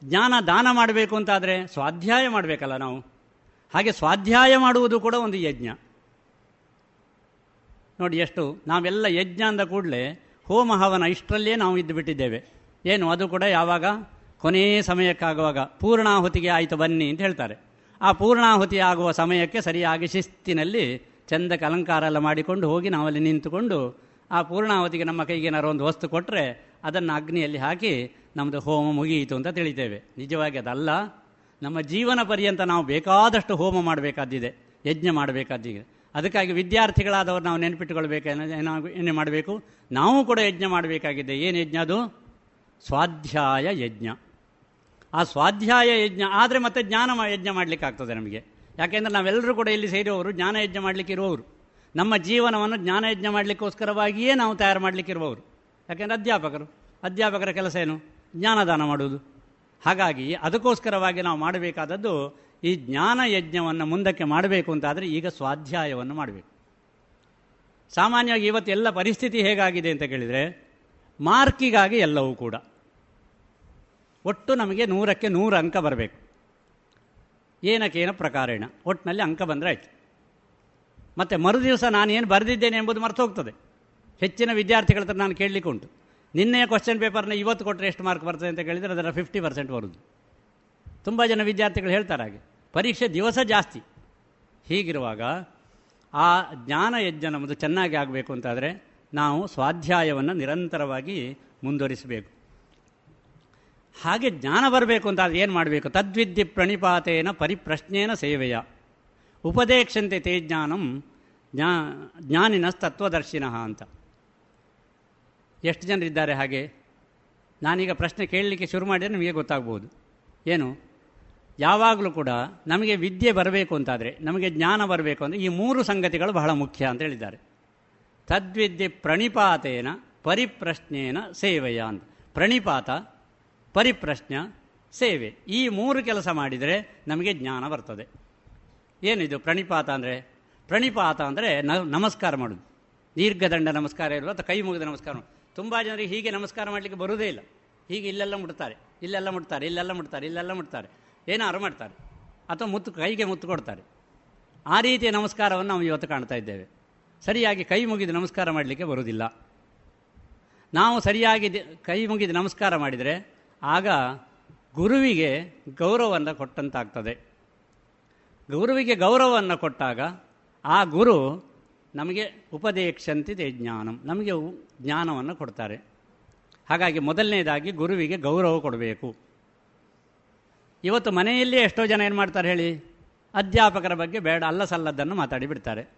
ಜ್ಞಾನ ದಾನ ಮಾಡಬೇಕು ಅಂತಾದರೆ ಸ್ವಾಧ್ಯಾಯ ಮಾಡಬೇಕಲ್ಲ ನಾವು. ಹಾಗೆ ಸ್ವಾಧ್ಯಾಯ ಮಾಡುವುದು ಕೂಡ ಒಂದು ಯಜ್ಞ. ನೋಡಿ ಎಷ್ಟು, ನಾವೆಲ್ಲ ಯಜ್ಞ ಅಂದ ಕೂಡಲೇ ಹೋಮ ಹವನ ಇಷ್ಟರಲ್ಲೇ ನಾವು ಇದ್ದು ಬಿಟ್ಟಿದ್ದೇವೆ. ಏನು, ಅದು ಕೂಡ ಯಾವಾಗ? ಕೊನೆಯ ಸಮಯಕ್ಕಾಗುವಾಗ. ಪೂರ್ಣಾಹುತಿಗೆ ಆಯಿತು ಬನ್ನಿ ಅಂತ ಹೇಳ್ತಾರೆ. ಆ ಪೂರ್ಣಾಹುತಿ ಆಗುವ ಸಮಯಕ್ಕೆ ಸರಿಯಾಗಿ ಶಿಸ್ತಿನಲ್ಲಿ ಚಂದಕ್ಕೆ ಅಲಂಕಾರ ಎಲ್ಲ ಮಾಡಿಕೊಂಡು ಹೋಗಿ ನಾವಲ್ಲಿ ನಿಂತುಕೊಂಡು ಆ ಪೂರ್ಣಾಹುತಿಗೆ ನಮ್ಮ ಕೈಗೆ ಏನಾರು ಒಂದು ವಸ್ತು ಕೊಟ್ಟರೆ ಅದನ್ನು ಅಗ್ನಿಯಲ್ಲಿ ಹಾಕಿ ನಮ್ಮದು ಹೋಮ ಮುಗಿಯಿತು ಅಂತ ತಿಳಿತೇವೆ. ನಿಜವಾಗಿ ಅದಲ್ಲ. ನಮ್ಮ ಜೀವನ ಪರ್ಯಂತ ನಾವು ಬೇಕಾದಷ್ಟು ಹೋಮ ಮಾಡಬೇಕಾದಿದೆ ಯಜ್ಞ ಮಾಡಬೇಕಾದಿದೆ ಅದಕ್ಕಾಗಿ ವಿದ್ಯಾರ್ಥಿಗಳಾದವರು ನಾವು ನೆನಪಿಟ್ಟುಕೊಳ್ಬೇಕು ಏನಾಗ ಏನು ಮಾಡಬೇಕು? ನಾವು ಕೂಡ ಯಜ್ಞ ಮಾಡಬೇಕಾಗಿದೆ. ಏನು ಯಜ್ಞ ಅದು? ಸ್ವಾಧ್ಯಾಯ ಯಜ್ಞ. ಆ ಸ್ವಾಧ್ಯಾಯ ಯಜ್ಞ, ಆದರೆ ಮತ್ತೆ ಜ್ಞಾನ ಯಜ್ಞ ಮಾಡಲಿಕ್ಕೆ ಆಗ್ತದೆ ನಮಗೆ ಯಾಕೆಂದರೆ ನಾವೆಲ್ಲರೂ ಕೂಡ ಇಲ್ಲಿ ಸೇರುವವರು ಜ್ಞಾನ ಯಜ್ಞ ಮಾಡಲಿಕ್ಕೆ ಇರುವವರು ನಮ್ಮ ಜೀವನವನ್ನು ಜ್ಞಾನ ಯಜ್ಞ ಮಾಡಲಿಕ್ಕೋಸ್ಕರವಾಗಿಯೇ ನಾವು ತಯಾರು ಮಾಡಲಿಕ್ಕಿರುವವರು. ಯಾಕೆಂದರೆ ಅಧ್ಯಾಪಕರು, ಅಧ್ಯಾಪಕರ ಕೆಲಸ ಏನು? ಜ್ಞಾನದಾನ ಮಾಡುವುದು. ಹಾಗಾಗಿ ಅದಕ್ಕೋಸ್ಕರವಾಗಿ ನಾವು ಮಾಡಬೇಕಾದದ್ದು ಈ ಜ್ಞಾನ ಯಜ್ಞವನ್ನು ಮುಂದಕ್ಕೆ ಮಾಡಬೇಕು ಅಂತಾದರೆ ಈಗ ಸ್ವಾಧ್ಯಾಯವನ್ನು ಮಾಡಬೇಕು. ಸಾಮಾನ್ಯವಾಗಿ ಇವತ್ತು ಎಲ್ಲ ಪರಿಸ್ಥಿತಿ ಹೇಗಾಗಿದೆ ಅಂತ ಕೇಳಿದರೆ, ಮಾರ್ಕಿಗಾಗಿ ಎಲ್ಲವೂ ಕೂಡ. ಒಟ್ಟು ನಮಗೆ ನೂರಕ್ಕೆ ನೂರು ಅಂಕ ಬರಬೇಕು. ಏನಕ್ಕೇನ ಪ್ರಕಾರೇಣ. ಒಟ್ಟಿನಲ್ಲಿ ಅಂಕ ಬಂದರೆ ಆಯಿತು. ಮತ್ತು ಮರುದಿವಸ ನಾನೇನು ಬರೆದಿದ್ದೇನೆ ಎಂಬುದು ಮರೆತು ಹೋಗ್ತದೆ. ಹೆಚ್ಚಿನ ವಿದ್ಯಾರ್ಥಿಗಳ ಹತ್ರ ನಾನು ಕೇಳಲಿಕ್ಕೆ ಉಂಟು. ನಿನ್ನೆಯ ಕ್ವಶನ್ ಪೇಪರ್ನ ಇವತ್ತು ಕೊಟ್ಟರೆ ಎಷ್ಟು ಮಾರ್ಕ್ ಬರ್ತದೆ ಅಂತ ಕೇಳಿದರೆ ಅದರ ಫಿಫ್ಟಿ ಪರ್ಸೆಂಟ್ ಬರುವುದು ತುಂಬ ಜನ ವಿದ್ಯಾರ್ಥಿಗಳು ಹೇಳ್ತಾರೆ ಹಾಗೆ. ಪರೀಕ್ಷೆ ದಿವಸ ಜಾಸ್ತಿ. ಹೀಗಿರುವಾಗ ಆ ಜ್ಞಾನ ಯಜ್ಞ ನಮ್ಮದು ಚೆನ್ನಾಗಿ ಆಗಬೇಕು ಅಂತಾದರೆ ನಾವು ಸ್ವಾಧ್ಯಾಯವನ್ನು ನಿರಂತರವಾಗಿ ಮುಂದುವರಿಸಬೇಕು. ಹಾಗೆ ಜ್ಞಾನ ಬರಬೇಕು ಅಂತ ಏನು ಮಾಡಬೇಕು? ತದ್ವಿದ್ಯೆ ಪ್ರಣಿಪಾತೇನ ಪರಿಪ್ರಶ್ನೇನ ಸೇವೆಯ. ಉಪದೇಕ್ಷಂತೆ ತೇ ಜ್ಞಾನಂ ಜ್ಞಾ, ಜ್ಞಾನಿನಸ್ ತತ್ವದರ್ಶಿನಃ ಅಂತ. ಎಷ್ಟು ಜನರಿದ್ದಾರೆ ಹಾಗೆ? ನಾನೀಗ ಪ್ರಶ್ನೆ ಕೇಳಲಿಕ್ಕೆ ಶುರು ಮಾಡಿದರೆ ನಿಮಗೆ ಗೊತ್ತಾಗ್ಬೋದು ಏನು? ಯಾವಾಗಲೂ ಕೂಡ ನಮಗೆ ವಿದ್ಯೆ ಬರಬೇಕು ಅಂತಾದರೆ, ನಮಗೆ ಜ್ಞಾನ ಬರಬೇಕು ಅಂದರೆ ಈ ಮೂರು ಸಂಗತಿಗಳು ಬಹಳ ಮುಖ್ಯ ಅಂತ ಹೇಳಿದ್ದಾರೆ. ತದ್ವಿದ್ಯೆ ಪ್ರಣಿಪಾತೇನ ಪರಿಪ್ರಶ್ನೇನ ಸೇವೆಯ ಅಂತ. ಪ್ರಣಿಪಾತ ಪರಿಪ್ರಶ್ನ, ಸೇವೆ. ಈ ಮೂರು ಕೆಲಸ ಮಾಡಿದರೆ ನಮಗೆ ಜ್ಞಾನ ಬರ್ತದೆ. ಏನಿದು? ಪ್ರಣಿಪಾತ ಅಂದರೆ? ಪ್ರಣಿಪಾತ ಅಂದರೆ ನಮಸ್ಕಾರ ಮಾಡೋದು. ದೀರ್ಘದಂಡ ನಮಸ್ಕಾರ ಇರೋದು ಅಥವಾ ಕೈ ಮುಗಿದ ನಮಸ್ಕಾರ ತುಂಬ ಜನರಿಗೆ ಹೀಗೆ ನಮಸ್ಕಾರ ಮಾಡಲಿಕ್ಕೆ ಬರುವುದೇ ಇಲ್ಲ. ಹೀಗೆ ಇಲ್ಲೆಲ್ಲ ಮುಟ್ತಾರೆ. ಇಲ್ಲೆಲ್ಲ ಮುಟ್ತಾರೆ. ಇಲ್ಲೆಲ್ಲ ಮುಟ್ತಾರೆ. ಇಲ್ಲೆಲ್ಲ ಮುಟ್ತಾರೆ. ಏನಾರು ಮಾಡ್ತಾರೆ. ಅಥವಾ ಮುತ್ತು, ಕೈಗೆ ಮುತ್ತು ಕೊಡ್ತಾರೆ. ಆ ರೀತಿಯ ನಮಸ್ಕಾರವನ್ನು ನಾವು ಇವತ್ತು ಕಾಣ್ತಾ ಇದ್ದೇವೆ. ಸರಿಯಾಗಿ ಕೈ ಮುಗಿದು ನಮಸ್ಕಾರ ಮಾಡಲಿಕ್ಕೆ ಬರುವುದಿಲ್ಲ. ನಾವು ಸರಿಯಾಗಿ ಕೈ ಮುಗಿದು ನಮಸ್ಕಾರ ಮಾಡಿದರೆ ಆಗ ಗುರುವಿಗೆ ಗೌರವವನ್ನು ಕೊಟ್ಟಂತಾಗ್ತದೆ. ಗುರುವಿಗೆ ಗೌರವವನ್ನು ಕೊಟ್ಟಾಗ ಆ ಗುರು ನಮಗೆ ಉಪದೇಶಂತಿದೆ ಜ್ಞಾನಂ, ನಮಗೆ ಜ್ಞಾನವನ್ನು ಕೊಡ್ತಾರೆ. ಹಾಗಾಗಿ ಮೊದಲನೇದಾಗಿ ಗುರುವಿಗೆ ಗೌರವ ಕೊಡಬೇಕು. ಇವತ್ತು ಮನೆಯಲ್ಲಿ ಎಷ್ಟೋ ಜನ ಏನು ಮಾಡ್ತಾರೆ ಹೇಳಿ? ಅಧ್ಯಾಪಕರ ಬಗ್ಗೆ ಬೇಡ, ಅಲ್ಲ ಸಲ್ಲದ್ದನ್ನು ಮಾತಾಡಿ ಬಿಡ್ತಾರೆ.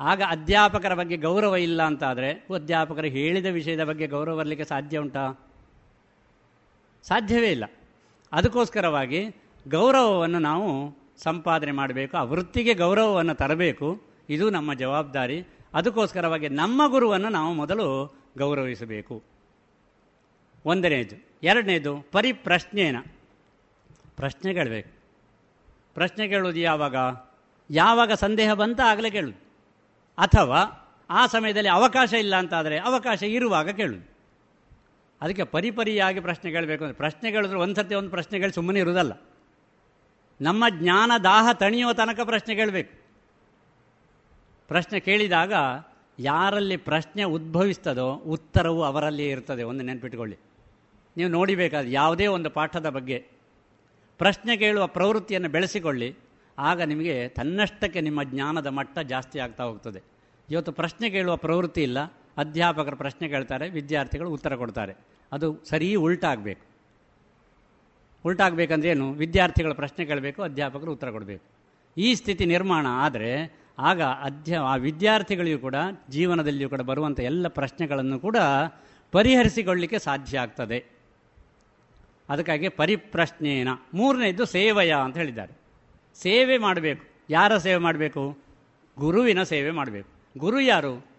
ಆಗ ಅಧ್ಯಾಪಕರ ಬಗ್ಗೆ ಗೌರವ ಇಲ್ಲ ಅಂತಾದರೆ, ಅಧ್ಯಾಪಕರು ಹೇಳಿದ ವಿಷಯದ ಬಗ್ಗೆ ಗೌರವ ಬರಲಿಕ್ಕೆ ಸಾಧ್ಯ ಉಂಟಾ? ಸಾಧ್ಯವೇ ಇಲ್ಲ. ಅದಕ್ಕೋಸ್ಕರವಾಗಿ ಗೌರವವನ್ನು ನಾವು ಸಂಪಾದನೆ ಮಾಡಬೇಕು, ಆ ವೃತ್ತಿಗೆ ಗೌರವವನ್ನು ತರಬೇಕು. ಇದು ನಮ್ಮ ಜವಾಬ್ದಾರಿ. ಅದಕ್ಕೋಸ್ಕರವಾಗಿ ನಮ್ಮ ಗುರುವನ್ನು ನಾವು ಮೊದಲು ಗೌರವಿಸಬೇಕು. ಒಂದನೇದು. ಎರಡನೇದು, ಪರಿಪ್ರಶ್ನೇನ. ಪ್ರಶ್ನೆ ಕೇಳಬೇಕು ಪ್ರಶ್ನೆ ಕೇಳೋದು ಯಾವಾಗ? ಯಾವಾಗ ಸಂದೇಹ ಬಂತ ಆಗಲೇ ಕೇಳುದು. ಅಥವಾ ಆ ಸಮಯದಲ್ಲಿ ಅವಕಾಶ ಇಲ್ಲ ಅಂತಾದರೆ ಅವಕಾಶ ಇರುವಾಗ ಕೇಳೋದು. ಅದಕ್ಕೆ ಪರಿಪರಿಯಾಗಿ ಪ್ರಶ್ನೆ ಕೇಳಬೇಕು ಅಂದರೆ ಪ್ರಶ್ನೆ ಕೇಳಿದ್ರೆ ಒಂದು ಸರ್ತಿ ಒಂದು ಪ್ರಶ್ನೆ ಕೇಳಿ ಸುಮ್ಮನೆ ಇರುವುದಲ್ಲ. ನಮ್ಮ ಜ್ಞಾನ ದಾಹ ತಣಿಯುವ ತನಕ ಪ್ರಶ್ನೆ ಕೇಳಬೇಕು. ಪ್ರಶ್ನೆ ಕೇಳಿದಾಗ ಯಾರಲ್ಲಿ ಪ್ರಶ್ನೆ ಉದ್ಭವಿಸ್ತದೋ ಉತ್ತರವು ಅವರಲ್ಲಿಯೇ ಇರ್ತದೆ, ಒಂದು ನೆನ್ಪಿಟ್ಕೊಳ್ಳಿ. ನೀವು ನೋಡಿಬೇಕಾದ ಯಾವುದೇ ಒಂದು ಪಾಠದ ಬಗ್ಗೆ ಪ್ರಶ್ನೆ ಕೇಳುವ ಪ್ರವೃತ್ತಿಯನ್ನು ಬೆಳೆಸಿಕೊಳ್ಳಿ, ಆಗ ನಿಮಗೆ ತನ್ನಷ್ಟಕ್ಕೆ ನಿಮ್ಮ ಜ್ಞಾನದ ಮಟ್ಟ ಜಾಸ್ತಿ ಆಗ್ತಾ ಹೋಗ್ತದೆ. ಇವತ್ತು ಪ್ರಶ್ನೆ ಕೇಳುವ ಪ್ರವೃತ್ತಿ ಇಲ್ಲ ಅಧ್ಯಾಪಕರು ಪ್ರಶ್ನೆ ಕೇಳ್ತಾರೆ, ವಿದ್ಯಾರ್ಥಿಗಳು ಉತ್ತರ ಕೊಡ್ತಾರೆ. ಅದು ಸರಿ ಉಲ್ಟಾಗಬೇಕು. ಉಲ್ಟಾಗಬೇಕಂದ್ರೆ ಏನು? ವಿದ್ಯಾರ್ಥಿಗಳು ಪ್ರಶ್ನೆ ಕೇಳಬೇಕು, ಅಧ್ಯಾಪಕರು ಉತ್ತರ ಕೊಡಬೇಕು. ಈ ಸ್ಥಿತಿ ನಿರ್ಮಾಣ ಆದರೆ ಆಗ ಅಧ್ಯ, ಆ ವಿದ್ಯಾರ್ಥಿಗಳಿಗೂ ಕೂಡ, ಜೀವನದಲ್ಲಿಯೂ ಕೂಡ ಬರುವಂಥ ಎಲ್ಲ ಪ್ರಶ್ನೆಗಳನ್ನು ಕೂಡ ಪರಿಹರಿಸಿಕೊಳ್ಳಲಿಕ್ಕೆ ಸಾಧ್ಯ ಆಗ್ತದೆ. ಅದಕ್ಕಾಗಿ ಪರಿಪ್ರಶ್ನೇನ. ಮೂರನೇದು ಸೇವಯ ಅಂತ ಹೇಳಿದ್ದಾರೆ. ಸೇವೆ ಮಾಡಬೇಕು. ಯಾರ ಸೇವೆ ಮಾಡಬೇಕು? ಗುರುವಿನ ಸೇವೆ ಮಾಡಬೇಕು. ಗುರು ಯಾರು?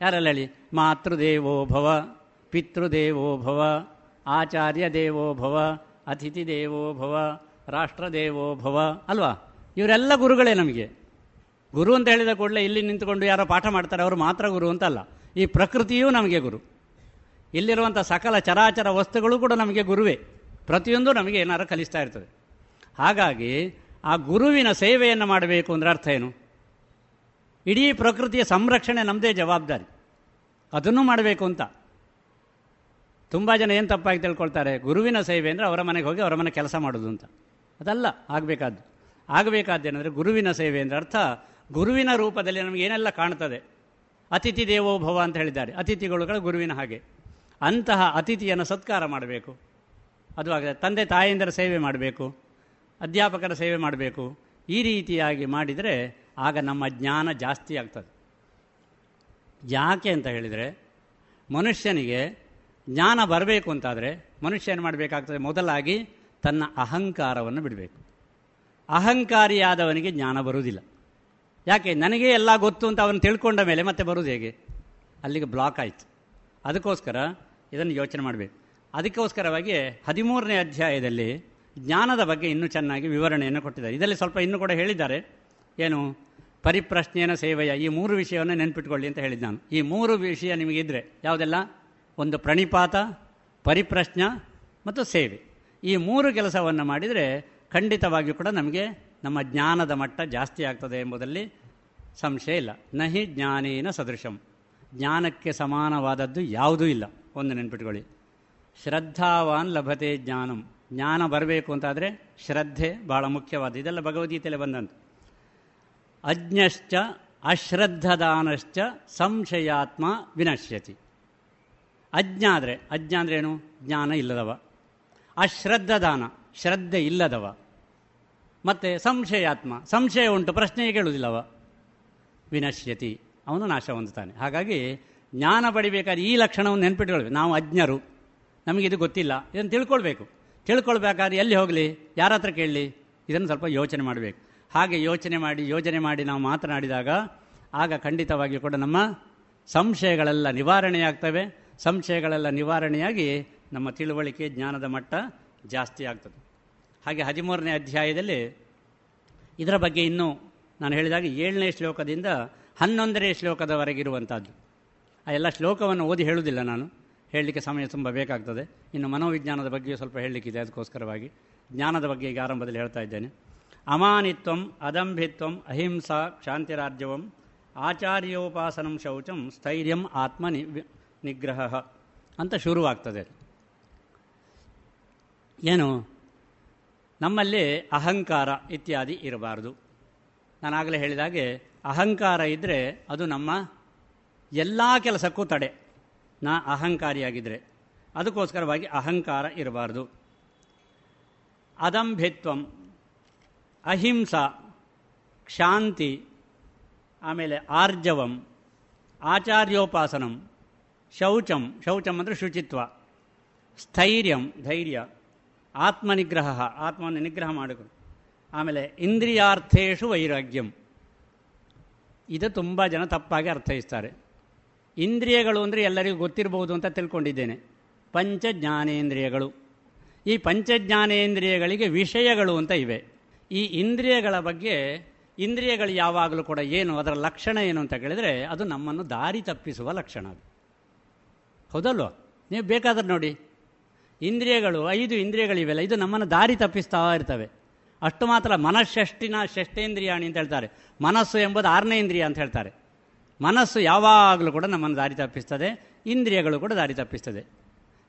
ಯಾರೆಲ್ಲ ಹೇಳಿ ಮಾತೃದೇವೋ ಭವ, ಪಿತೃದೇವೋ ಭವ ಆಚಾರ್ಯ ದೇವೋ ಭವ ಅತಿಥಿ ದೇವೋ ಭವ, ರಾಷ್ಟ್ರದೇವೋ ಭವ, ಅಲ್ವಾ? ಇವರೆಲ್ಲ ಗುರುಗಳೇ ನಮಗೆ. ಗುರು ಅಂತ ಹೇಳಿದ ಕೂಡಲೇ ಇಲ್ಲಿ ನಿಂತುಕೊಂಡು ಯಾರೋ ಪಾಠ ಮಾಡ್ತಾರೆ, ಅವರು ಮಾತ್ರ ಗುರು ಅಂತಲ್ಲ. ಈ ಪ್ರಕೃತಿಯೂ ನಮಗೆ ಗುರು. ಇಲ್ಲಿರುವಂಥ ಸಕಲ ಚರಾಚರ ವಸ್ತುಗಳು ಕೂಡ ನಮಗೆ ಗುರುವೇ. ಪ್ರತಿಯೊಂದು ನಮಗೆ ಏನಾರು ಕಲಿಸ್ತಾ ಇರ್ತದೆ. ಹಾಗಾಗಿ ಆ ಗುರುವಿನ ಸೇವೆಯನ್ನು ಮಾಡಬೇಕು ಅಂದ್ರೆ ಅರ್ಥ ಏನು? ಇಡೀ ಪ್ರಕೃತಿಯ ಸಂರಕ್ಷಣೆ ನಮ್ಮದೇ ಜವಾಬ್ದಾರಿ. ಅದನ್ನು ಮಾಡಬೇಕು ಅಂತ. ತುಂಬ ಜನ ಏನು ತಪ್ಪಾಗಿ ತಿಳ್ಕೊಳ್ತಾರೆ? ಗುರುವಿನ ಸೇವೆ ಅಂದರೆ ಅವರ ಮನೆಗೆ ಹೋಗಿ ಅವರ ಮನೆ ಕೆಲಸ ಮಾಡೋದು ಅಂತ. ಅದಲ್ಲ, ಆಗಬೇಕಾದ್ದು. ಆಗಬೇಕಾದ್ದೇನೆಂದರೆ ಗುರುವಿನ ಸೇವೆ ಅಂದರೆ ಅರ್ಥ, ಗುರುವಿನ ರೂಪದಲ್ಲಿ ನಮಗೆ ಏನೆಲ್ಲ ಕಾಣ್ತದೆ? ಅತಿಥಿ ದೇವೋ ಭವ ಅಂತ ಹೇಳಿದ್ದಾರೆ. ಅತಿಥಿಗಳು ಗುರುವಿನ ಹಾಗೆ. ಅಂತಹ ಅತಿಥಿಯನ್ನು ಸತ್ಕಾರ ಮಾಡಬೇಕು. ಅದು ಆಗ ತಂದೆ ತಾಯಿಯಂದರ ಸೇವೆ ಮಾಡಬೇಕು, ಅಧ್ಯಾಪಕರ ಸೇವೆ ಮಾಡಬೇಕು. ಈ ರೀತಿಯಾಗಿ ಮಾಡಿದರೆ ಆಗ ನಮ್ಮ ಜ್ಞಾನ ಜಾಸ್ತಿ ಆಗ್ತದೆ. ಯಾಕೆ ಅಂತ ಹೇಳಿದರೆ, ಮನುಷ್ಯನಿಗೆ ಜ್ಞಾನ ಬರಬೇಕು ಅಂತಾದರೆ, ಮನುಷ್ಯ ಏನು ಮಾಡಬೇಕಾಗ್ತದೆ? ಮೊದಲಾಗಿ ತನ್ನ ಅಹಂಕಾರವನ್ನು ಬಿಡಬೇಕು. ಅಹಂಕಾರಿಯಾದವನಿಗೆ ಜ್ಞಾನ ಬರುವುದಿಲ್ಲ. ಯಾಕೆ? ನನಗೆ ಎಲ್ಲ ಗೊತ್ತು ಅಂತ ಅವನು ತಿಳ್ಕೊಂಡ ಮೇಲೆ ಮತ್ತೆ ಬರುವುದು ಹೇಗೆ? ಅಲ್ಲಿಗೆ ಬ್ಲಾಕ್ ಆಯಿತು. ಅದಕ್ಕೋಸ್ಕರ ಇದನ್ನು ಯೋಚನೆ ಮಾಡಬೇಕು. ಅದಕ್ಕೋಸ್ಕರವಾಗಿ ಹದಿಮೂರನೇ ಅಧ್ಯಾಯದಲ್ಲಿ ಜ್ಞಾನದ ಬಗ್ಗೆ ಇನ್ನೂ ಚೆನ್ನಾಗಿ ವಿವರಣೆಯನ್ನು ಕೊಟ್ಟಿದ್ದಾರೆ. ಇದರಲ್ಲಿ ಸ್ವಲ್ಪ ಇನ್ನೂ ಕೂಡ ಹೇಳಿದ್ದಾರೆ. ಏನು? ಪರಿಪ್ರಶ್ನೆಯನ ಸೇವೆಯ ಈ ಮೂರು ವಿಷಯವನ್ನು ನೆನ್ಪಿಟ್ಕೊಳ್ಳಿ ಅಂತ ಹೇಳಿದ್ದು ನಾನು. ಈ ಮೂರು ವಿಷಯ ನಿಮಗಿದ್ರೆ ಯಾವುದೆಲ್ಲ? ಒಂದು ಪ್ರಣಿಪಾತ, ಪರಿಪ್ರಶ್ನ ಮತ್ತು ಸೇವೆ. ಈ ಮೂರು ಕೆಲಸವನ್ನು ಮಾಡಿದರೆ ಖಂಡಿತವಾಗಿಯೂ ಕೂಡ ನಮಗೆ ನಮ್ಮ ಜ್ಞಾನದ ಮಟ್ಟ ಜಾಸ್ತಿ ಆಗ್ತದೆ ಎಂಬುದರಲ್ಲಿ ಸಂಶಯ ಇಲ್ಲ. ನಹಿ ಜ್ಞಾನೇನ ಸದೃಶಂ. ಜ್ಞಾನಕ್ಕೆ ಸಮಾನವಾದದ್ದು ಯಾವುದೂ ಇಲ್ಲ. ಒಂದು ನೆನ್ಪಿಟ್ಕೊಳ್ಳಿ. ಶ್ರದ್ಧಾವಾನ್ ಲಭತೆ ಜ್ಞಾನಂ. ಜ್ಞಾನ ಬರಬೇಕು ಅಂತಾದರೆ ಶ್ರದ್ಧೆ ಭಾಳ ಮುಖ್ಯವಾದ ಇದೆಲ್ಲ ಭಗವದ್ಗೀತೆಯಲ್ಲಿ ಬಂದಂತ. ಅಜ್ಞಶ್ಚ, ಅಶ್ರದ್ಧದಾನಶ್ಚ, ಸಂಶಯಾತ್ಮ ವಿನಶ್ಯತಿ. ಅಜ್ಞ ಆದರೆ, ಅಜ್ಞ ಅಂದ್ರೇನು ಜ್ಞಾನ ಇಲ್ಲದವ. ಅಶ್ರದ್ಧದಾನ, ಶ್ರದ್ಧೆ ಇಲ್ಲದವ. ಮತ್ತು ಸಂಶಯಾತ್ಮ, ಸಂಶಯ ಉಂಟು ಪ್ರಶ್ನೆ ಕೇಳುವುದಿಲ್ಲವ. ವಿನಶ್ಯತಿ, ಅವನು ನಾಶ ಹೊಂದುತ್ತಾನೆ. ಹಾಗಾಗಿ ಜ್ಞಾನ ಪಡಿಬೇಕಾದ್ರೆ ಈ ಲಕ್ಷಣವನ್ನು ನೆನ್ಪಿಟ್ಕೊಳ್ಬೇಕು. ನಾವು ಅಜ್ಞರು ನಮಗಿದು ಗೊತ್ತಿಲ್ಲ, ಇದನ್ನು ತಿಳ್ಕೊಳ್ಬೇಕು. ತಿಳ್ಕೊಳ್ಬೇಕಾದ್ರೆ ಎಲ್ಲಿ ಹೋಗಲಿ? ಯಾರ ಹತ್ರ ಕೇಳಲಿ? ಇದನ್ನು ಸ್ವಲ್ಪ ಯೋಚನೆ ಮಾಡಬೇಕು. ಹಾಗೆ ಯೋಚನೆ ಮಾಡಿ, ಯೋಜನೆ ಮಾಡಿ ನಾವು ಮಾತನಾಡಿದಾಗ ಆಗ ಖಂಡಿತವಾಗಿಯೂ ಕೂಡ ನಮ್ಮ ಸಂಶಯಗಳೆಲ್ಲ ನಿವಾರಣೆಯಾಗ್ತವೆ. ಸಂಶಯಗಳೆಲ್ಲ ನಿವಾರಣೆಯಾಗಿ ನಮ್ಮ ತಿಳುವಳಿಕೆ ಜ್ಞಾನದ ಮಟ್ಟ ಜಾಸ್ತಿ ಆಗ್ತದೆ. ಹಾಗೆ ಹದಿಮೂರನೇ ಅಧ್ಯಾಯದಲ್ಲಿ ಇದರ ಬಗ್ಗೆ ಇನ್ನೂ ನಾನು ಹೇಳಿದಾಗ ಏಳನೇ ಶ್ಲೋಕದಿಂದ ಹನ್ನೊಂದನೇ ಶ್ಲೋಕದವರೆಗಿರುವಂಥದ್ದು ಆ ಎಲ್ಲ ಶ್ಲೋಕವನ್ನು ಓದಿ ಹೇಳುವುದಿಲ್ಲ ನಾನು. ಹೇಳಲಿಕ್ಕೆ ಸಮಯ ತುಂಬ ಬೇಕಾಗ್ತದೆ. ಇನ್ನು ಮನೋವಿಜ್ಞಾನದ ಬಗ್ಗೆಯೂ ಸ್ವಲ್ಪ ಹೇಳಲಿಕ್ಕಿದೆ, ಅದಕ್ಕೋಸ್ಕರವಾಗಿ. ಜ್ಞಾನದ ಬಗ್ಗೆ ಈಗ ಆರಂಭದಲ್ಲಿ ಹೇಳ್ತಾ ಇದ್ದೇನೆ. ಅಮಾನಿತ್ವಂ ಅದಂಭಿತ್ವಂ ಅಹಿಂಸಾ ಕ್ಷಾಂತಿರಾಜ್ಯವಂ ಆಚಾರ್ಯೋಪಾಸನಂ ಶೌಚಂ ಸ್ಥೈರ್ಯಂ ಆತ್ಮ ನಿಗ್ರಹ ಅಂತ ಶುರುವಾಗ್ತದೆ. ಏನು? ನಮ್ಮಲ್ಲಿ ಅಹಂಕಾರ ಇತ್ಯಾದಿ ಇರಬಾರ್ದು. ನಾನಾಗಲೇ ಹೇಳಿದಾಗೆ ಅಹಂಕಾರ ಇದ್ದರೆ ಅದು ನಮ್ಮ ಎಲ್ಲ ಕೆಲಸಕ್ಕೂ ತಡೆ. ನಾ ಅಹಂಕಾರಿಯಾಗಿದ್ದರೆ ಅದಕ್ಕೋಸ್ಕರವಾಗಿ ಅಹಂಕಾರ ಇರಬಾರ್ದು. ಅದಂಭಿತ್ವಂ ಅಹಿಂಸಾ ಕ್ಷಾಂತಿ ಆಮೇಲೆ ಆರ್ಜವಂ, ಆಚಾರ್ಯೋಪಾಸನಂ, ಶೌಚಂ ಶೌಚಂ ಅಂದರೆ ಶುಚಿತ್ವ, ಸ್ಥೈರ್ಯಂ, ಧೈರ್ಯ, ಆತ್ಮನಿಗ್ರಹ, ಆತ್ಮವನ್ನು ನಿಗ್ರಹ ಮಾಡಿಕೊಂಡು ಆಮೇಲೆ ಇಂದ್ರಿಯಾರ್ಥೇಶು ವೈರಾಗ್ಯಂ. ಇದು ತುಂಬ ಜನ ತಪ್ಪಾಗಿ ಅರ್ಥೈಸ್ತಾರೆ. ಇಂದ್ರಿಯಗಳು ಅಂದರೆ ಎಲ್ಲರಿಗೂ ಗೊತ್ತಿರಬಹುದು ಅಂತ ತಿಳ್ಕೊಂಡಿದ್ದೇನೆ. ಪಂಚ ಜ್ಞಾನೇಂದ್ರಿಯಗಳು ಈ ಪಂಚಜ್ಞಾನೇಂದ್ರಿಯಗಳಿಗೆ ವಿಷಯಗಳು ಅಂತ ಇವೆ. ಈ ಇಂದ್ರಿಯಗಳ ಬಗ್ಗೆ ಇಂದ್ರಿಯಗಳು ಯಾವಾಗಲೂ ಕೂಡ ಏನು, ಅದರ ಲಕ್ಷಣ ಏನು ಅಂತ ಕೇಳಿದರೆ ಅದು ನಮ್ಮನ್ನು ದಾರಿ ತಪ್ಪಿಸುವ ಲಕ್ಷಣ ಅದು. ಹೌದಲ್ವ? ನೀವು ಬೇಕಾದ್ರೆ ನೋಡಿ. ಇಂದ್ರಿಯಗಳು, ಐದು ಇಂದ್ರಿಯಗಳಿವೆಲ್ಲ, ಇದು ನಮ್ಮನ್ನು ದಾರಿ ತಪ್ಪಿಸ್ತಾ ಇರ್ತವೆ. ಅಷ್ಟು ಮಾತ್ರ ಮನಃಷಷ್ಟಿನ ಷಷ್ಠೇಂದ್ರಿಯಾಣಿ ಅಂತ ಹೇಳ್ತಾರೆ. ಮನಸ್ಸು ಎಂಬುದು ಆರನೇ ಇಂದ್ರಿಯ ಅಂತ ಹೇಳ್ತಾರೆ. ಮನಸ್ಸು ಯಾವಾಗಲೂ ಕೂಡ ನಮ್ಮನ್ನು ದಾರಿ ತಪ್ಪಿಸ್ತದೆ, ಇಂದ್ರಿಯಗಳು ಕೂಡ ದಾರಿ ತಪ್ಪಿಸ್ತದೆ.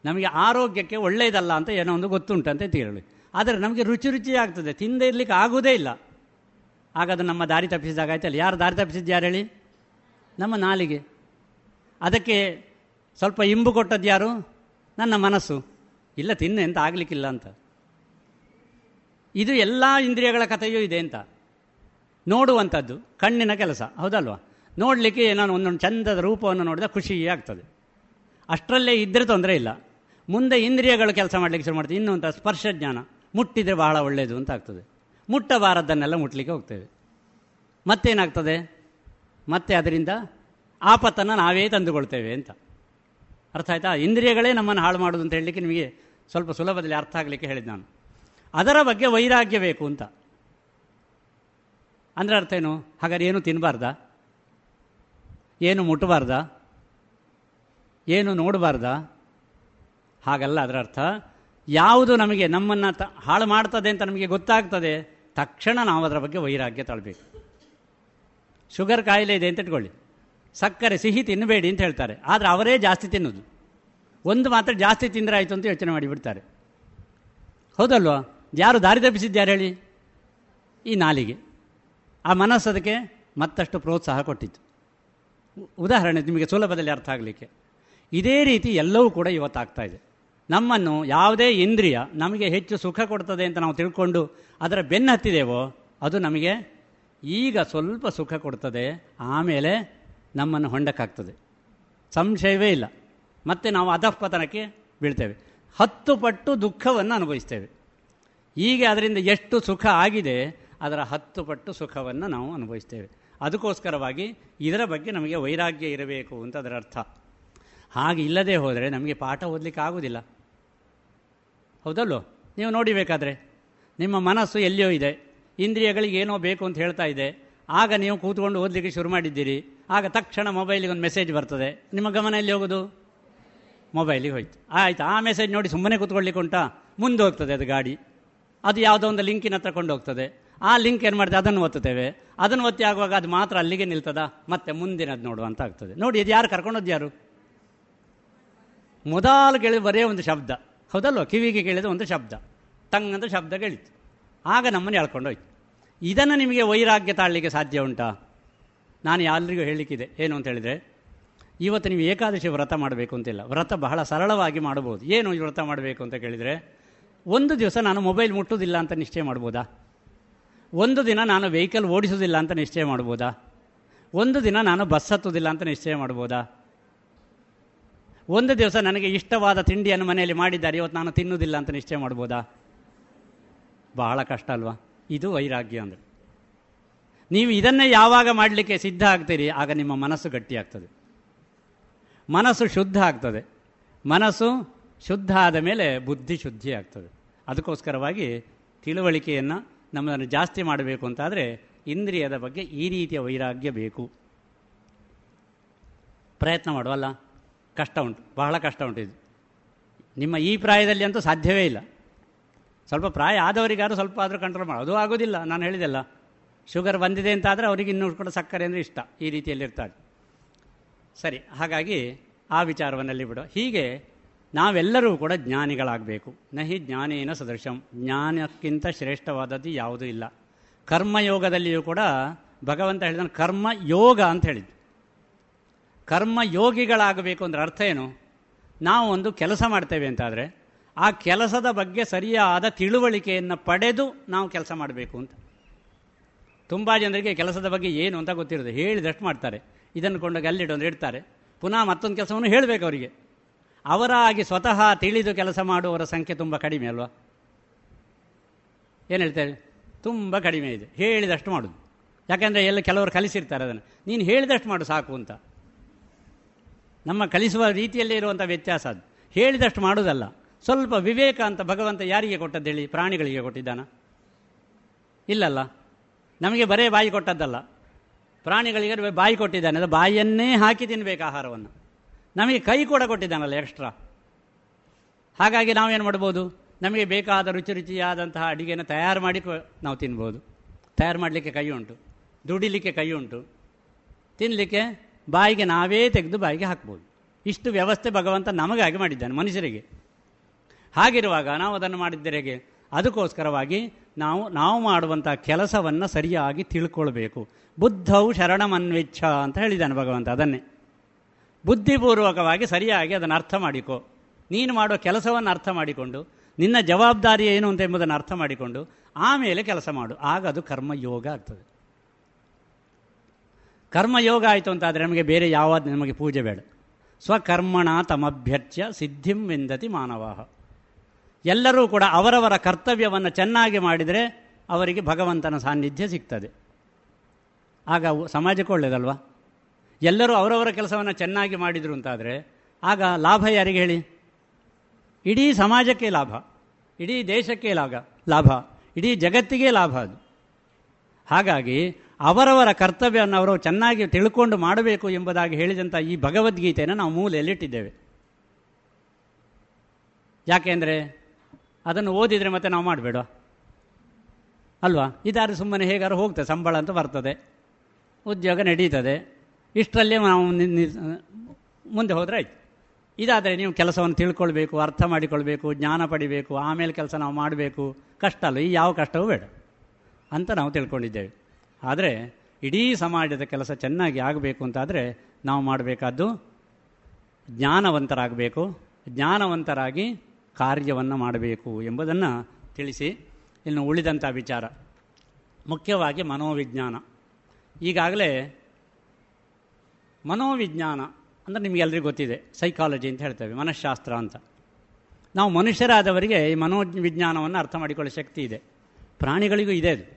ನಮಗೆ ಆರೋಗ್ಯಕ್ಕೆ ಒಳ್ಳೆಯದಲ್ಲ ಅಂತ ಏನೋ ಒಂದು ಗೊತ್ತುಂಟಂತೆ ತೀರಲಿ ಆದರೆ ನಮಗೆ ರುಚಿ ರುಚಿ ಆಗ್ತದೆ. ತಿಂದೇ ಇರಲಿಕ್ಕೆ ಆಗುವುದೇ ಇಲ್ಲ. ಆಗ ಅದು ನಮ್ಮ ದಾರಿ ತಪ್ಪಿಸಿದಾಗ ಆಯ್ತಲ್ಲ. ಯಾರು ದಾರಿ ತಪ್ಪಿಸಿದ್ದು ಯಾರು ಹೇಳಿ? ನಮ್ಮ ನಾಲಿಗೆ. ಅದಕ್ಕೆ ಸ್ವಲ್ಪ ಇಂಬು ಕೊಟ್ಟದ್ದು ಯಾರು? ನನ್ನ ಮನಸ್ಸು. ಇಲ್ಲ, ತಿನ್ನೆ ಅಂತ ಆಗಲಿಕ್ಕಿಲ್ಲ ಅಂತ. ಇದು ಎಲ್ಲ ಇಂದ್ರಿಯಗಳ ಕಥೆಯೂ ಇದೆ ಅಂತ. ನೋಡುವಂಥದ್ದು, ಕಣ್ಣಿನ ಕೆಲಸ, ಹೌದಲ್ವಾ? ನೋಡಲಿಕ್ಕೆ ನಾನು ಒಂದೊಂದು ಚಂದದ ರೂಪವನ್ನು ನೋಡಿದ ಖುಷಿ ಆಗ್ತದೆ. ಅಷ್ಟರಲ್ಲೇ ಇದ್ದರೆ ತೊಂದರೆ ಇಲ್ಲ. ಮುಂದೆ ಇಂದ್ರಿಯಗಳು ಕೆಲಸ ಮಾಡಲಿಕ್ಕೆ ಶುರು ಮಾಡ್ತೀವಿ. ಇನ್ನೊಂಥ ಸ್ಪರ್ಶ ಜ್ಞಾನ. ಮುಟ್ಟಿದರೆ ಬಹಳ ಒಳ್ಳೆಯದು ಅಂತ ಆಗ್ತದೆ. ಮುಟ್ಟಬಾರದನ್ನೆಲ್ಲ ಮುಟ್ಟಲಿಕ್ಕೆ ಹೋಗ್ತೇವೆ. ಮತ್ತೇನಾಗ್ತದೆ? ಮತ್ತೆ ಅದರಿಂದ ಆಪತ್ತನ್ನು ನಾವೇ ತಂದುಕೊಳ್ತೇವೆ ಅಂತ. ಅರ್ಥ ಆಯಿತಾ? ಇಂದ್ರಿಯಗಳೇ ನಮ್ಮನ್ನು ಹಾಳು ಮಾಡೋದು ಅಂತ ಹೇಳಲಿಕ್ಕೆ ನಿಮಗೆ ಸ್ವಲ್ಪ ಸುಲಭದಲ್ಲಿ ಅರ್ಥ ಆಗಲಿಕ್ಕೆ ಹೇಳಿದ್ದು ನಾನು. ಅದರ ಬಗ್ಗೆ ವೈರಾಗ್ಯ ಬೇಕು ಅಂತ. ಅಂದರೆ ಅರ್ಥ ಏನು? ಹಾಗಾದ್ರೆ ಏನು ತಿನ್ನಬಾರ್ದ ಏನು ಮುಟ್ಟಬಾರ್ದ ಏನು ನೋಡಬಾರ್ದ? ಹಾಗಲ್ಲ ಅದರ ಅರ್ಥ. ಯಾವುದು ನಮಗೆ ನಮ್ಮನ್ನು ತ, ಹಾಳು ಮಾಡ್ತದೆ ಅಂತ ನಮಗೆ ಗೊತ್ತಾಗ್ತದೆ, ತಕ್ಷಣ ನಾವು ಅದರ ಬಗ್ಗೆ ವೈರಾಗ್ಯ ತಳಬೇಕು. ಶುಗರ್ ಕಾಯಿಲೆ ಇದೆ ಅಂತ ಇಟ್ಕೊಳ್ಳಿ. ಸಕ್ಕರೆ, ಸಿಹಿ ತಿನ್ನಬೇಡಿ ಅಂತ ಹೇಳ್ತಾರೆ. ಆದರೆ ಅವರೇ ಜಾಸ್ತಿ ತಿನ್ನೋದು. ಒಂದು ಮಾತ್ರ ಜಾಸ್ತಿ ತಿಂದರೆ ಆಯಿತು ಅಂತ ಯೋಚನೆ ಮಾಡಿಬಿಡ್ತಾರೆ ಹೌದಲ್ವಾ? ಯಾರು ದಾರಿ ತಪ್ಪಿಸಿದ್ಯಾರು ಹೇಳಿ? ಈ ನಾಲಿಗೆ. ಆ ಮನಸ್ಸು ಅದಕ್ಕೆ ಮತ್ತಷ್ಟು ಪ್ರೋತ್ಸಾಹ ಕೊಟ್ಟಿತ್ತು. ಉದಾಹರಣೆ ನಿಮಗೆ ಸುಲಭದಲ್ಲಿ ಅರ್ಥ ಆಗಲಿಕ್ಕೆ. ಇದೇ ರೀತಿ ಎಲ್ಲವೂ ಕೂಡ ಇವತ್ತಾಗ್ತಾ ಇದೆ. ನಮ್ಮನ್ನು ಯಾವುದೇ ಇಂದ್ರಿಯ ನಮಗೆ ಹೆಚ್ಚು ಸುಖ ಕೊಡ್ತದೆ ಅಂತ ನಾವು ತಿಳ್ಕೊಂಡು ಅದರ ಬೆನ್ನು ಹತ್ತಿದೆವೋ, ಅದು ನಮಗೆ ಈಗ ಸ್ವಲ್ಪ ಸುಖ ಕೊಡ್ತದೆ, ಆಮೇಲೆ ನಮ್ಮನ್ನು ಹೊಂಡಕ್ಕಾಗ್ತದೆ. ಸಂಶಯವೇ ಇಲ್ಲ. ಮತ್ತೆ ನಾವು ಅಧಃಪತನಕ್ಕೆ ಬೀಳ್ತೇವೆ. ಹತ್ತು ಪಟ್ಟು ದುಃಖವನ್ನು ಅನುಭವಿಸ್ತೇವೆ. ಈಗ ಅದರಿಂದ ಎಷ್ಟು ಸುಖ ಆಗಿದೆ, ಅದರ ಹತ್ತು ಪಟ್ಟು ಸುಖವನ್ನು ನಾವು ಅನುಭವಿಸ್ತೇವೆ. ಅದಕ್ಕೋಸ್ಕರವಾಗಿ ಇದರ ಬಗ್ಗೆ ನಮಗೆ ವೈರಾಗ್ಯ ಇರಬೇಕು ಅಂತ ಅದರ ಅರ್ಥ. ಹಾಗೆ ಇಲ್ಲದೆ ಹೋದರೆ ನಮಗೆ ಪಾಠ ಓದಲಿಕ್ಕೆ ಆಗೋದಿಲ್ಲ ಹೌದಲ್ಲೋ? ನೀವು ನೋಡಿಬೇಕಾದ್ರೆ ನಿಮ್ಮ ಮನಸ್ಸು ಎಲ್ಲಿಯೋ ಇದೆ. ಇಂದ್ರಿಯಗಳಿಗೆ ಏನೋ ಬೇಕು ಅಂತ ಹೇಳ್ತಾ ಇದೆ. ಆಗ ನೀವು ಕೂತ್ಕೊಂಡು ಓದಲಿಕ್ಕೆ ಶುರು ಮಾಡಿದ್ದೀರಿ. ಆಗ ತಕ್ಷಣ ಮೊಬೈಲಿಗೆ ಒಂದು ಮೆಸೇಜ್ ಬರ್ತದೆ. ನಿಮ್ಮ ಗಮನ ಎಲ್ಲಿ ಹೋಗೋದು? ಮೊಬೈಲಿಗೆ ಹೋಯ್ತು. ಆಯ್ತು, ಆ ಮೆಸೇಜ್ ನೋಡಿ ಸುಮ್ಮನೆ ಕೂತ್ಕೊಳ್ಳಿಕ್ಕೆ ಉಂಟಾ? ಮುಂದೆ ಹೋಗ್ತದೆ ಅದು ಗಾಡಿ. ಅದು ಯಾವುದೋ ಒಂದು ಲಿಂಕಿನ ಹತ್ರ ಕೊಂಡು ಹೋಗ್ತದೆ. ಆ ಲಿಂಕ್ ಏನು ಮಾಡ್ತದೆ? ಅದನ್ನು ಒತ್ತುತ್ತೇವೆ. ಅದನ್ನು ಒತ್ತಿ ಆಗುವಾಗ ಅದು ಮಾತ್ರ ಅಲ್ಲಿಗೆ ನಿಲ್ತದ? ಮತ್ತೆ ಮುಂದಿನದು ನೋಡುವಂತ ಆಗ್ತದೆ. ನೋಡಿ, ಇದು ಯಾರು ಕರ್ಕೊಂಡೋದು ಯಾರು? ಮೊದಲು ಕೇಳಿದ ಬರೇ ಒಂದು ಶಬ್ದ. ಹೌದಲ್ವ? ಕಿವಿಗೆ ಕೇಳಿದ ಒಂದು ಶಬ್ದ. ಅಂತ ಶಬ್ದ ಕೇಳಿತು ಆಗ ನಮ್ಮನ್ನು ಎಳ್ಕೊಂಡೋಯ್ತು ಇದನ್ನು ನಿಮಗೆ ವೈರಾಗ್ಯ ತಾಳಲಿಕ್ಕೆ ಸಾಧ್ಯ ಉಂಟಾ? ನಾನು ಎಲ್ಲರಿಗೂ ಹೇಳಲಿಕ್ಕಿದೆ ಏನು ಅಂತ ಹೇಳಿದರೆ, ಇವತ್ತು ನೀವು ಏಕಾದಶಿ ವ್ರತ ಮಾಡಬೇಕು ಅಂತಿಲ್ಲ. ವ್ರತ ಬಹಳ ಸರಳವಾಗಿ ಮಾಡಬಹುದು. ಏನು ವ್ರತ ಮಾಡಬೇಕು? ಅಂತ ಕೇಳಿದರೆ, ಒಂದು ದಿವಸ ನಾನು ಮೊಬೈಲ್ ಮುಟ್ಟುವುದಿಲ್ಲ ಅಂತ ನಿಶ್ಚಯ ಮಾಡ್ಬೋದಾ? ಒಂದು ದಿನ ನಾನು ವೆಹಿಕಲ್ ಓಡಿಸೋದಿಲ್ಲ ಅಂತ ನಿಶ್ಚಯ ಮಾಡ್ಬೋದಾ? ಒಂದು ದಿನ ನಾನು ಬಸ್ ಹತ್ತೋದಿಲ್ಲ ಅಂತ ನಿಶ್ಚಯ ಮಾಡ್ಬೋದಾ? ಒಂದು ದಿವಸ ನನಗೆ ಇಷ್ಟವಾದ ತಿಂಡಿಯನ್ನು ಮನೆಯಲ್ಲಿ ಮಾಡಿದ್ದಾರೆ. ಇವತ್ತು ನಾನು ತಿನ್ನುವುದಿಲ್ಲ ಅಂತ ನಿಶ್ಚಯ ಮಾಡ್ಬೋದಾ? ಬಹಳ ಕಷ್ಟ ಅಲ್ವಾ? ಇದು ವೈರಾಗ್ಯ ಅಂದರೆ. ನೀವು ಇದನ್ನೇ ಯಾವಾಗ ಮಾಡಲಿಕ್ಕೆ ಸಿದ್ಧ ಆಗ್ತೀರಿ? ಆಗ ನಿಮ್ಮ ಮನಸ್ಸು ಗಟ್ಟಿಯಾಗ್ತದೆ ಮನಸ್ಸು ಶುದ್ಧ ಆಗ್ತದೆ. ಮನಸ್ಸು ಶುದ್ಧ ಆದ ಮೇಲೆ ಬುದ್ಧಿ ಶುದ್ಧಿ ಆಗ್ತದೆ. ಅದಕ್ಕೋಸ್ಕರವಾಗಿ ತಿಳುವಳಿಕೆಯನ್ನು ನಮ್ಮನ್ನು ಜಾಸ್ತಿ ಮಾಡಬೇಕು ಅಂತಾದರೆ ಇಂದ್ರಿಯದ ಬಗ್ಗೆ ಈ ರೀತಿಯ ವೈರಾಗ್ಯ ಬೇಕು. ಪ್ರಯತ್ನ ಮಾಡುವಲ್ಲ? ಕಷ್ಟ ಉಂಟು, ಬಹಳ ಕಷ್ಟ ಉಂಟು ಇದು. ನಿಮ್ಮ ಈ ಪ್ರಾಯದಲ್ಲಿ ಅಂತೂ ಸಾಧ್ಯವೇ ಇಲ್ಲ. ಸ್ವಲ್ಪ ಪ್ರಾಯ ಆದವರಿಗಾರು ಸ್ವಲ್ಪ ಆದರೂ ಕಂಟ್ರೋಲ್ ಮಾಡೋದು ಆಗೋದಿಲ್ಲ, ನಾನು ಹೇಳಿದೆಲ್ಲ. ಶುಗರ್ ಬಂದಿದೆ ಅಂತ ಆದರೆ ಅವರಿಗೆ ಇನ್ನೂ ಕೂಡ ಸಕ್ಕರೆ ಅಂದರೆ ಇಷ್ಟ, ಈ ರೀತಿಯಲ್ಲಿರ್ತಾರೆ ಸರಿ, ಹಾಗಾಗಿ ಆ ವಿಚಾರವನ್ನಲ್ಲಿ ಬಿಡು. ಹೀಗೆ ನಾವೆಲ್ಲರೂ ಕೂಡ ಜ್ಞಾನಿಗಳಾಗಬೇಕು. ನಹಿ ಜ್ಞಾನೇನ ಸದೃಶಂ. ಜ್ಞಾನಕ್ಕಿಂತ ಶ್ರೇಷ್ಠವಾದದ್ದು ಯಾವುದೂ ಇಲ್ಲ. ಕರ್ಮಯೋಗದಲ್ಲಿಯೂ ಕೂಡ ಭಗವಂತ ಹೇಳಿದ ಕರ್ಮ ಯೋಗ ಅಂತ ಹೇಳಿದ್ದು. ಕರ್ಮ ಯೋಗಿಗಳಾಗಬೇಕು ಅಂದ್ರೆ ಅರ್ಥ ಏನು? ನಾವು ಒಂದು ಕೆಲಸ ಮಾಡ್ತೇವೆ ಅಂತಾದರೆ, ಆ ಕೆಲಸದ ಬಗ್ಗೆ ಸರಿಯಾದ ತಿಳುವಳಿಕೆಯನ್ನು ಪಡೆದು ನಾವು ಕೆಲಸ ಮಾಡಬೇಕು ಅಂತ. ತುಂಬ ಜನರಿಗೆ ಕೆಲಸದ ಬಗ್ಗೆ ಏನು ಅಂತ ಗೊತ್ತಿರೋದು. ಹೇಳಿದಷ್ಟು ಮಾಡ್ತಾರೆ. ಇದನ್ನು ಕೊಂಡೋಗಿ ಅಲ್ಲಿಡು ಅಂದ್ರೆ ಇಡ್ತಾರೆ. ಪುನಃ ಮತ್ತೊಂದು ಕೆಲಸವನ್ನು ಹೇಳಬೇಕು ಅವರಿಗೆ. ಅವರಾಗಿ ಸ್ವತಃ ತಿಳಿದು ಕೆಲಸ ಮಾಡುವವರ ಸಂಖ್ಯೆ ತುಂಬ ಕಡಿಮೆ ಅಲ್ವಾ? ಏನು ಹೇಳ್ತಾರೆ? ತುಂಬ ಕಡಿಮೆ ಇದೆ. ಹೇಳಿದಷ್ಟು ಮಾಡೋದು. ಯಾಕೆಂದರೆ ಎಲ್ಲ ಕೆಲವರು ಕಲಿಸಿರ್ತಾರೆ ಅದನ್ನು. ನೀನು ಹೇಳಿದಷ್ಟು ಮಾಡು, ಸಾಕು ಅಂತ. ನಮ್ಮ ಕಲಿಸುವ ರೀತಿಯಲ್ಲೇ ಇರುವಂಥ ವ್ಯತ್ಯಾಸ ಅದು. ಹೇಳಿದಷ್ಟು ಮಾಡೋದಲ್ಲ. ಸ್ವಲ್ಪ ವಿವೇಕ ಅಂತ ಭಗವಂತ ಯಾರಿಗೆ ಕೊಟ್ಟದ್ದು ಹೇಳಿ? ಪ್ರಾಣಿಗಳಿಗೆ ಕೊಟ್ಟಿದ್ದಾನ? ಇಲ್ಲಲ್ಲ. ನಮಗೆ ಬರೇ ಬಾಯಿ ಕೊಟ್ಟದ್ದಲ್ಲ. ಪ್ರಾಣಿಗಳಿಗೆ ಬಾಯಿ ಕೊಟ್ಟಿದ್ದಾನೆ. ಅದು ಬಾಯಿಯನ್ನೇ ಹಾಕಿ ತಿನ್ನಬೇಕು ಆಹಾರವನ್ನು. ನಮಗೆ ಕೈ ಕೂಡ ಕೊಟ್ಟಿದ್ದಾನಲ್ಲ ಎಕ್ಸ್ಟ್ರಾ ಹಾಗಾಗಿ ನಾವೇನು ಮಾಡ್ಬೋದು? ನಮಗೆ ಬೇಕಾದ ರುಚಿ ರುಚಿಯಾದಂತಹ ಅಡುಗೆಯನ್ನು ತಯಾರು ಮಾಡಿ ನಾವು ತಿನ್ಬೋದು. ತಯಾರು ಮಾಡಲಿಕ್ಕೆ ಕೈ ಉಂಟು. ದುಡಿಲಿಕ್ಕೆ ಕೈ ಉಂಟು. ತಿನ್ನಲಿಕ್ಕೆ ಬಾಯಿಗೆ ನಾವೇ ತೆಗೆದು ಬಾಯಿಗೆ ಹಾಕ್ಬೋದು. ಇಷ್ಟು ವ್ಯವಸ್ಥೆ ಭಗವಂತ ನಮಗಾಗಿ ಮಾಡಿದ್ದಾನೆ ಮನುಷ್ಯರಿಗೆ. ಹಾಗಿರುವಾಗ ನಾವು ಅದನ್ನು ಮಾಡಿದ್ದರೆ ಅದಕ್ಕೋಸ್ಕರವಾಗಿ ನಾವು ನಾವು ಮಾಡುವಂಥ ಕೆಲಸವನ್ನು ಸರಿಯಾಗಿ ತಿಳ್ಕೊಳ್ಬೇಕು. ಬುದ್ಧವು ಶರಣಮನ್ವಿಚ್ಛ ಅಂತ ಹೇಳಿದ್ದಾನೆ ಭಗವಂತ ಅದನ್ನೇ. ಬುದ್ಧಿಪೂರ್ವಕವಾಗಿ ಸರಿಯಾಗಿ ಅದನ್ನು ಅರ್ಥ ಮಾಡಿಕೊ. ನೀನು ಮಾಡುವ ಕೆಲಸವನ್ನು ಅರ್ಥ ಮಾಡಿಕೊಂಡು, ನಿನ್ನ ಜವಾಬ್ದಾರಿ ಏನು ಅಂತ ಎಂಬುದನ್ನು ಅರ್ಥ ಮಾಡಿಕೊಂಡು, ಆಮೇಲೆ ಕೆಲಸ ಮಾಡು. ಆಗ ಅದು ಕರ್ಮಯೋಗ ಆಗ್ತದೆ. ಕರ್ಮಯೋಗ ಆಯಿತು ಅಂತಾದರೆ ನಮಗೆ ಬೇರೆ ಯಾವ ನಮಗೆ ಪೂಜೆ ಬೇಡ. ಸ್ವಕರ್ಮಣ ತಮಭ್ಯರ್ಥ್ಯ ಸಿದ್ಧಿಂ ವಿಂದತಿ ಮಾನವಾಹ. ಎಲ್ಲರೂ ಕೂಡ ಅವರವರ ಕರ್ತವ್ಯವನ್ನು ಚೆನ್ನಾಗಿ ಮಾಡಿದರೆ ಅವರಿಗೆ ಭಗವಂತನ ಸಾನ್ನಿಧ್ಯ ಸಿಗ್ತದೆ. ಆಗ ಸಮಾಜಕ್ಕೆ ಒಳ್ಳೆಯದಲ್ವಾ ಎಲ್ಲರೂ ಅವರವರ ಕೆಲಸವನ್ನು ಚೆನ್ನಾಗಿ ಮಾಡಿದರು ಅಂತಾದರೆ ಆಗ ಲಾಭ ಯಾರಿಗೆ ಹೇಳಿ? ಇಡೀ ಸಮಾಜಕ್ಕೆ ಲಾಭ. ಇಡೀ ದೇಶಕ್ಕೆ ಲಾಭ ಲಾಭ. ಇಡೀ ಜಗತ್ತಿಗೆ ಲಾಭ ಅದು. ಹಾಗಾಗಿ ಅವರವರ ಕರ್ತವ್ಯವನ್ನು ಅವರು ಚೆನ್ನಾಗಿ ತಿಳ್ಕೊಂಡು ಮಾಡಬೇಕು ಎಂಬುದಾಗಿ ಹೇಳಿದಂಥ ಈ ಭಗವದ್ಗೀತೆಯನ್ನು ನಾವು ಮೂಲೆಯಲ್ಲಿಟ್ಟಿದ್ದೇವೆ. ಯಾಕೆಂದರೆ ಅದನ್ನು ಓದಿದರೆ ಮತ್ತೆ ನಾವು ಮಾಡಬೇಡ. ಅಲ್ವಾ? ಇದಾದ್ರೆ ಸುಮ್ಮನೆ ಹೇಗಾದ್ರು ಹೋಗ್ತದೆ, ಸಂಬಳ ಅಂತ ಬರ್ತದೆ. ಉದ್ಯೋಗ ನಡೀತದೆ. ಇಷ್ಟರಲ್ಲೇ ನಾವು ಮುಂದೆ ಹೋದರೆ ಆಯ್ತು. ಇದಾದರೆ ನೀವು ಕೆಲಸವನ್ನು ತಿಳ್ಕೊಳ್ಬೇಕು, ಅರ್ಥ ಮಾಡಿಕೊಳ್ಬೇಕು, ಜ್ಞಾನ ಪಡಿಬೇಕು, ಆಮೇಲೆ ಕೆಲಸ ನಾವು ಮಾಡಬೇಕು. ಕಷ್ಟ ಅಲ್ಲ ಈ ಯಾವ ಕಷ್ಟವೂ ಬೇಡ ಅಂತ ನಾವು ತಿಳ್ಕೊಂಡಿದ್ದೇವೆ. ಆದರೆ ಇಡೀ ಸಮಾಜದ ಕೆಲಸ ಚೆನ್ನಾಗಿ ಆಗಬೇಕು ಅಂತಾದರೆ ನಾವು ಮಾಡಬೇಕಾದ್ದು ಜ್ಞಾನವಂತರಾಗಬೇಕು, ಜ್ಞಾನವಂತರಾಗಿ ಕಾರ್ಯವನ್ನು ಮಾಡಬೇಕು ಎಂಬುದನ್ನು ತಿಳಿಸಿ ಇನ್ನು ಉಳಿದಂಥ ವಿಚಾರ. ಮುಖ್ಯವಾಗಿ ಮನೋವಿಜ್ಞಾನ. ಈಗಾಗಲೇ ಮನೋವಿಜ್ಞಾನ ಅಂದರೆ ನಿಮಗೆಲ್ಲರಿಗೂ ಗೊತ್ತಿದೆ ಸೈಕಾಲಜಿ ಅಂತ ಹೇಳ್ತೇವೆ ಮನಃಶಾಸ್ತ್ರ ಅಂತ. ನಾವು ಮನುಷ್ಯರಾದವರಿಗೆ ಈ ಮನೋವಿಜ್ಞಾನವನ್ನು ಅರ್ಥ ಮಾಡಿಕೊಳ್ಳೋ ಶಕ್ತಿ ಇದೆ. ಪ್ರಾಣಿಗಳಿಗೂ ಇದೆ ಅದು.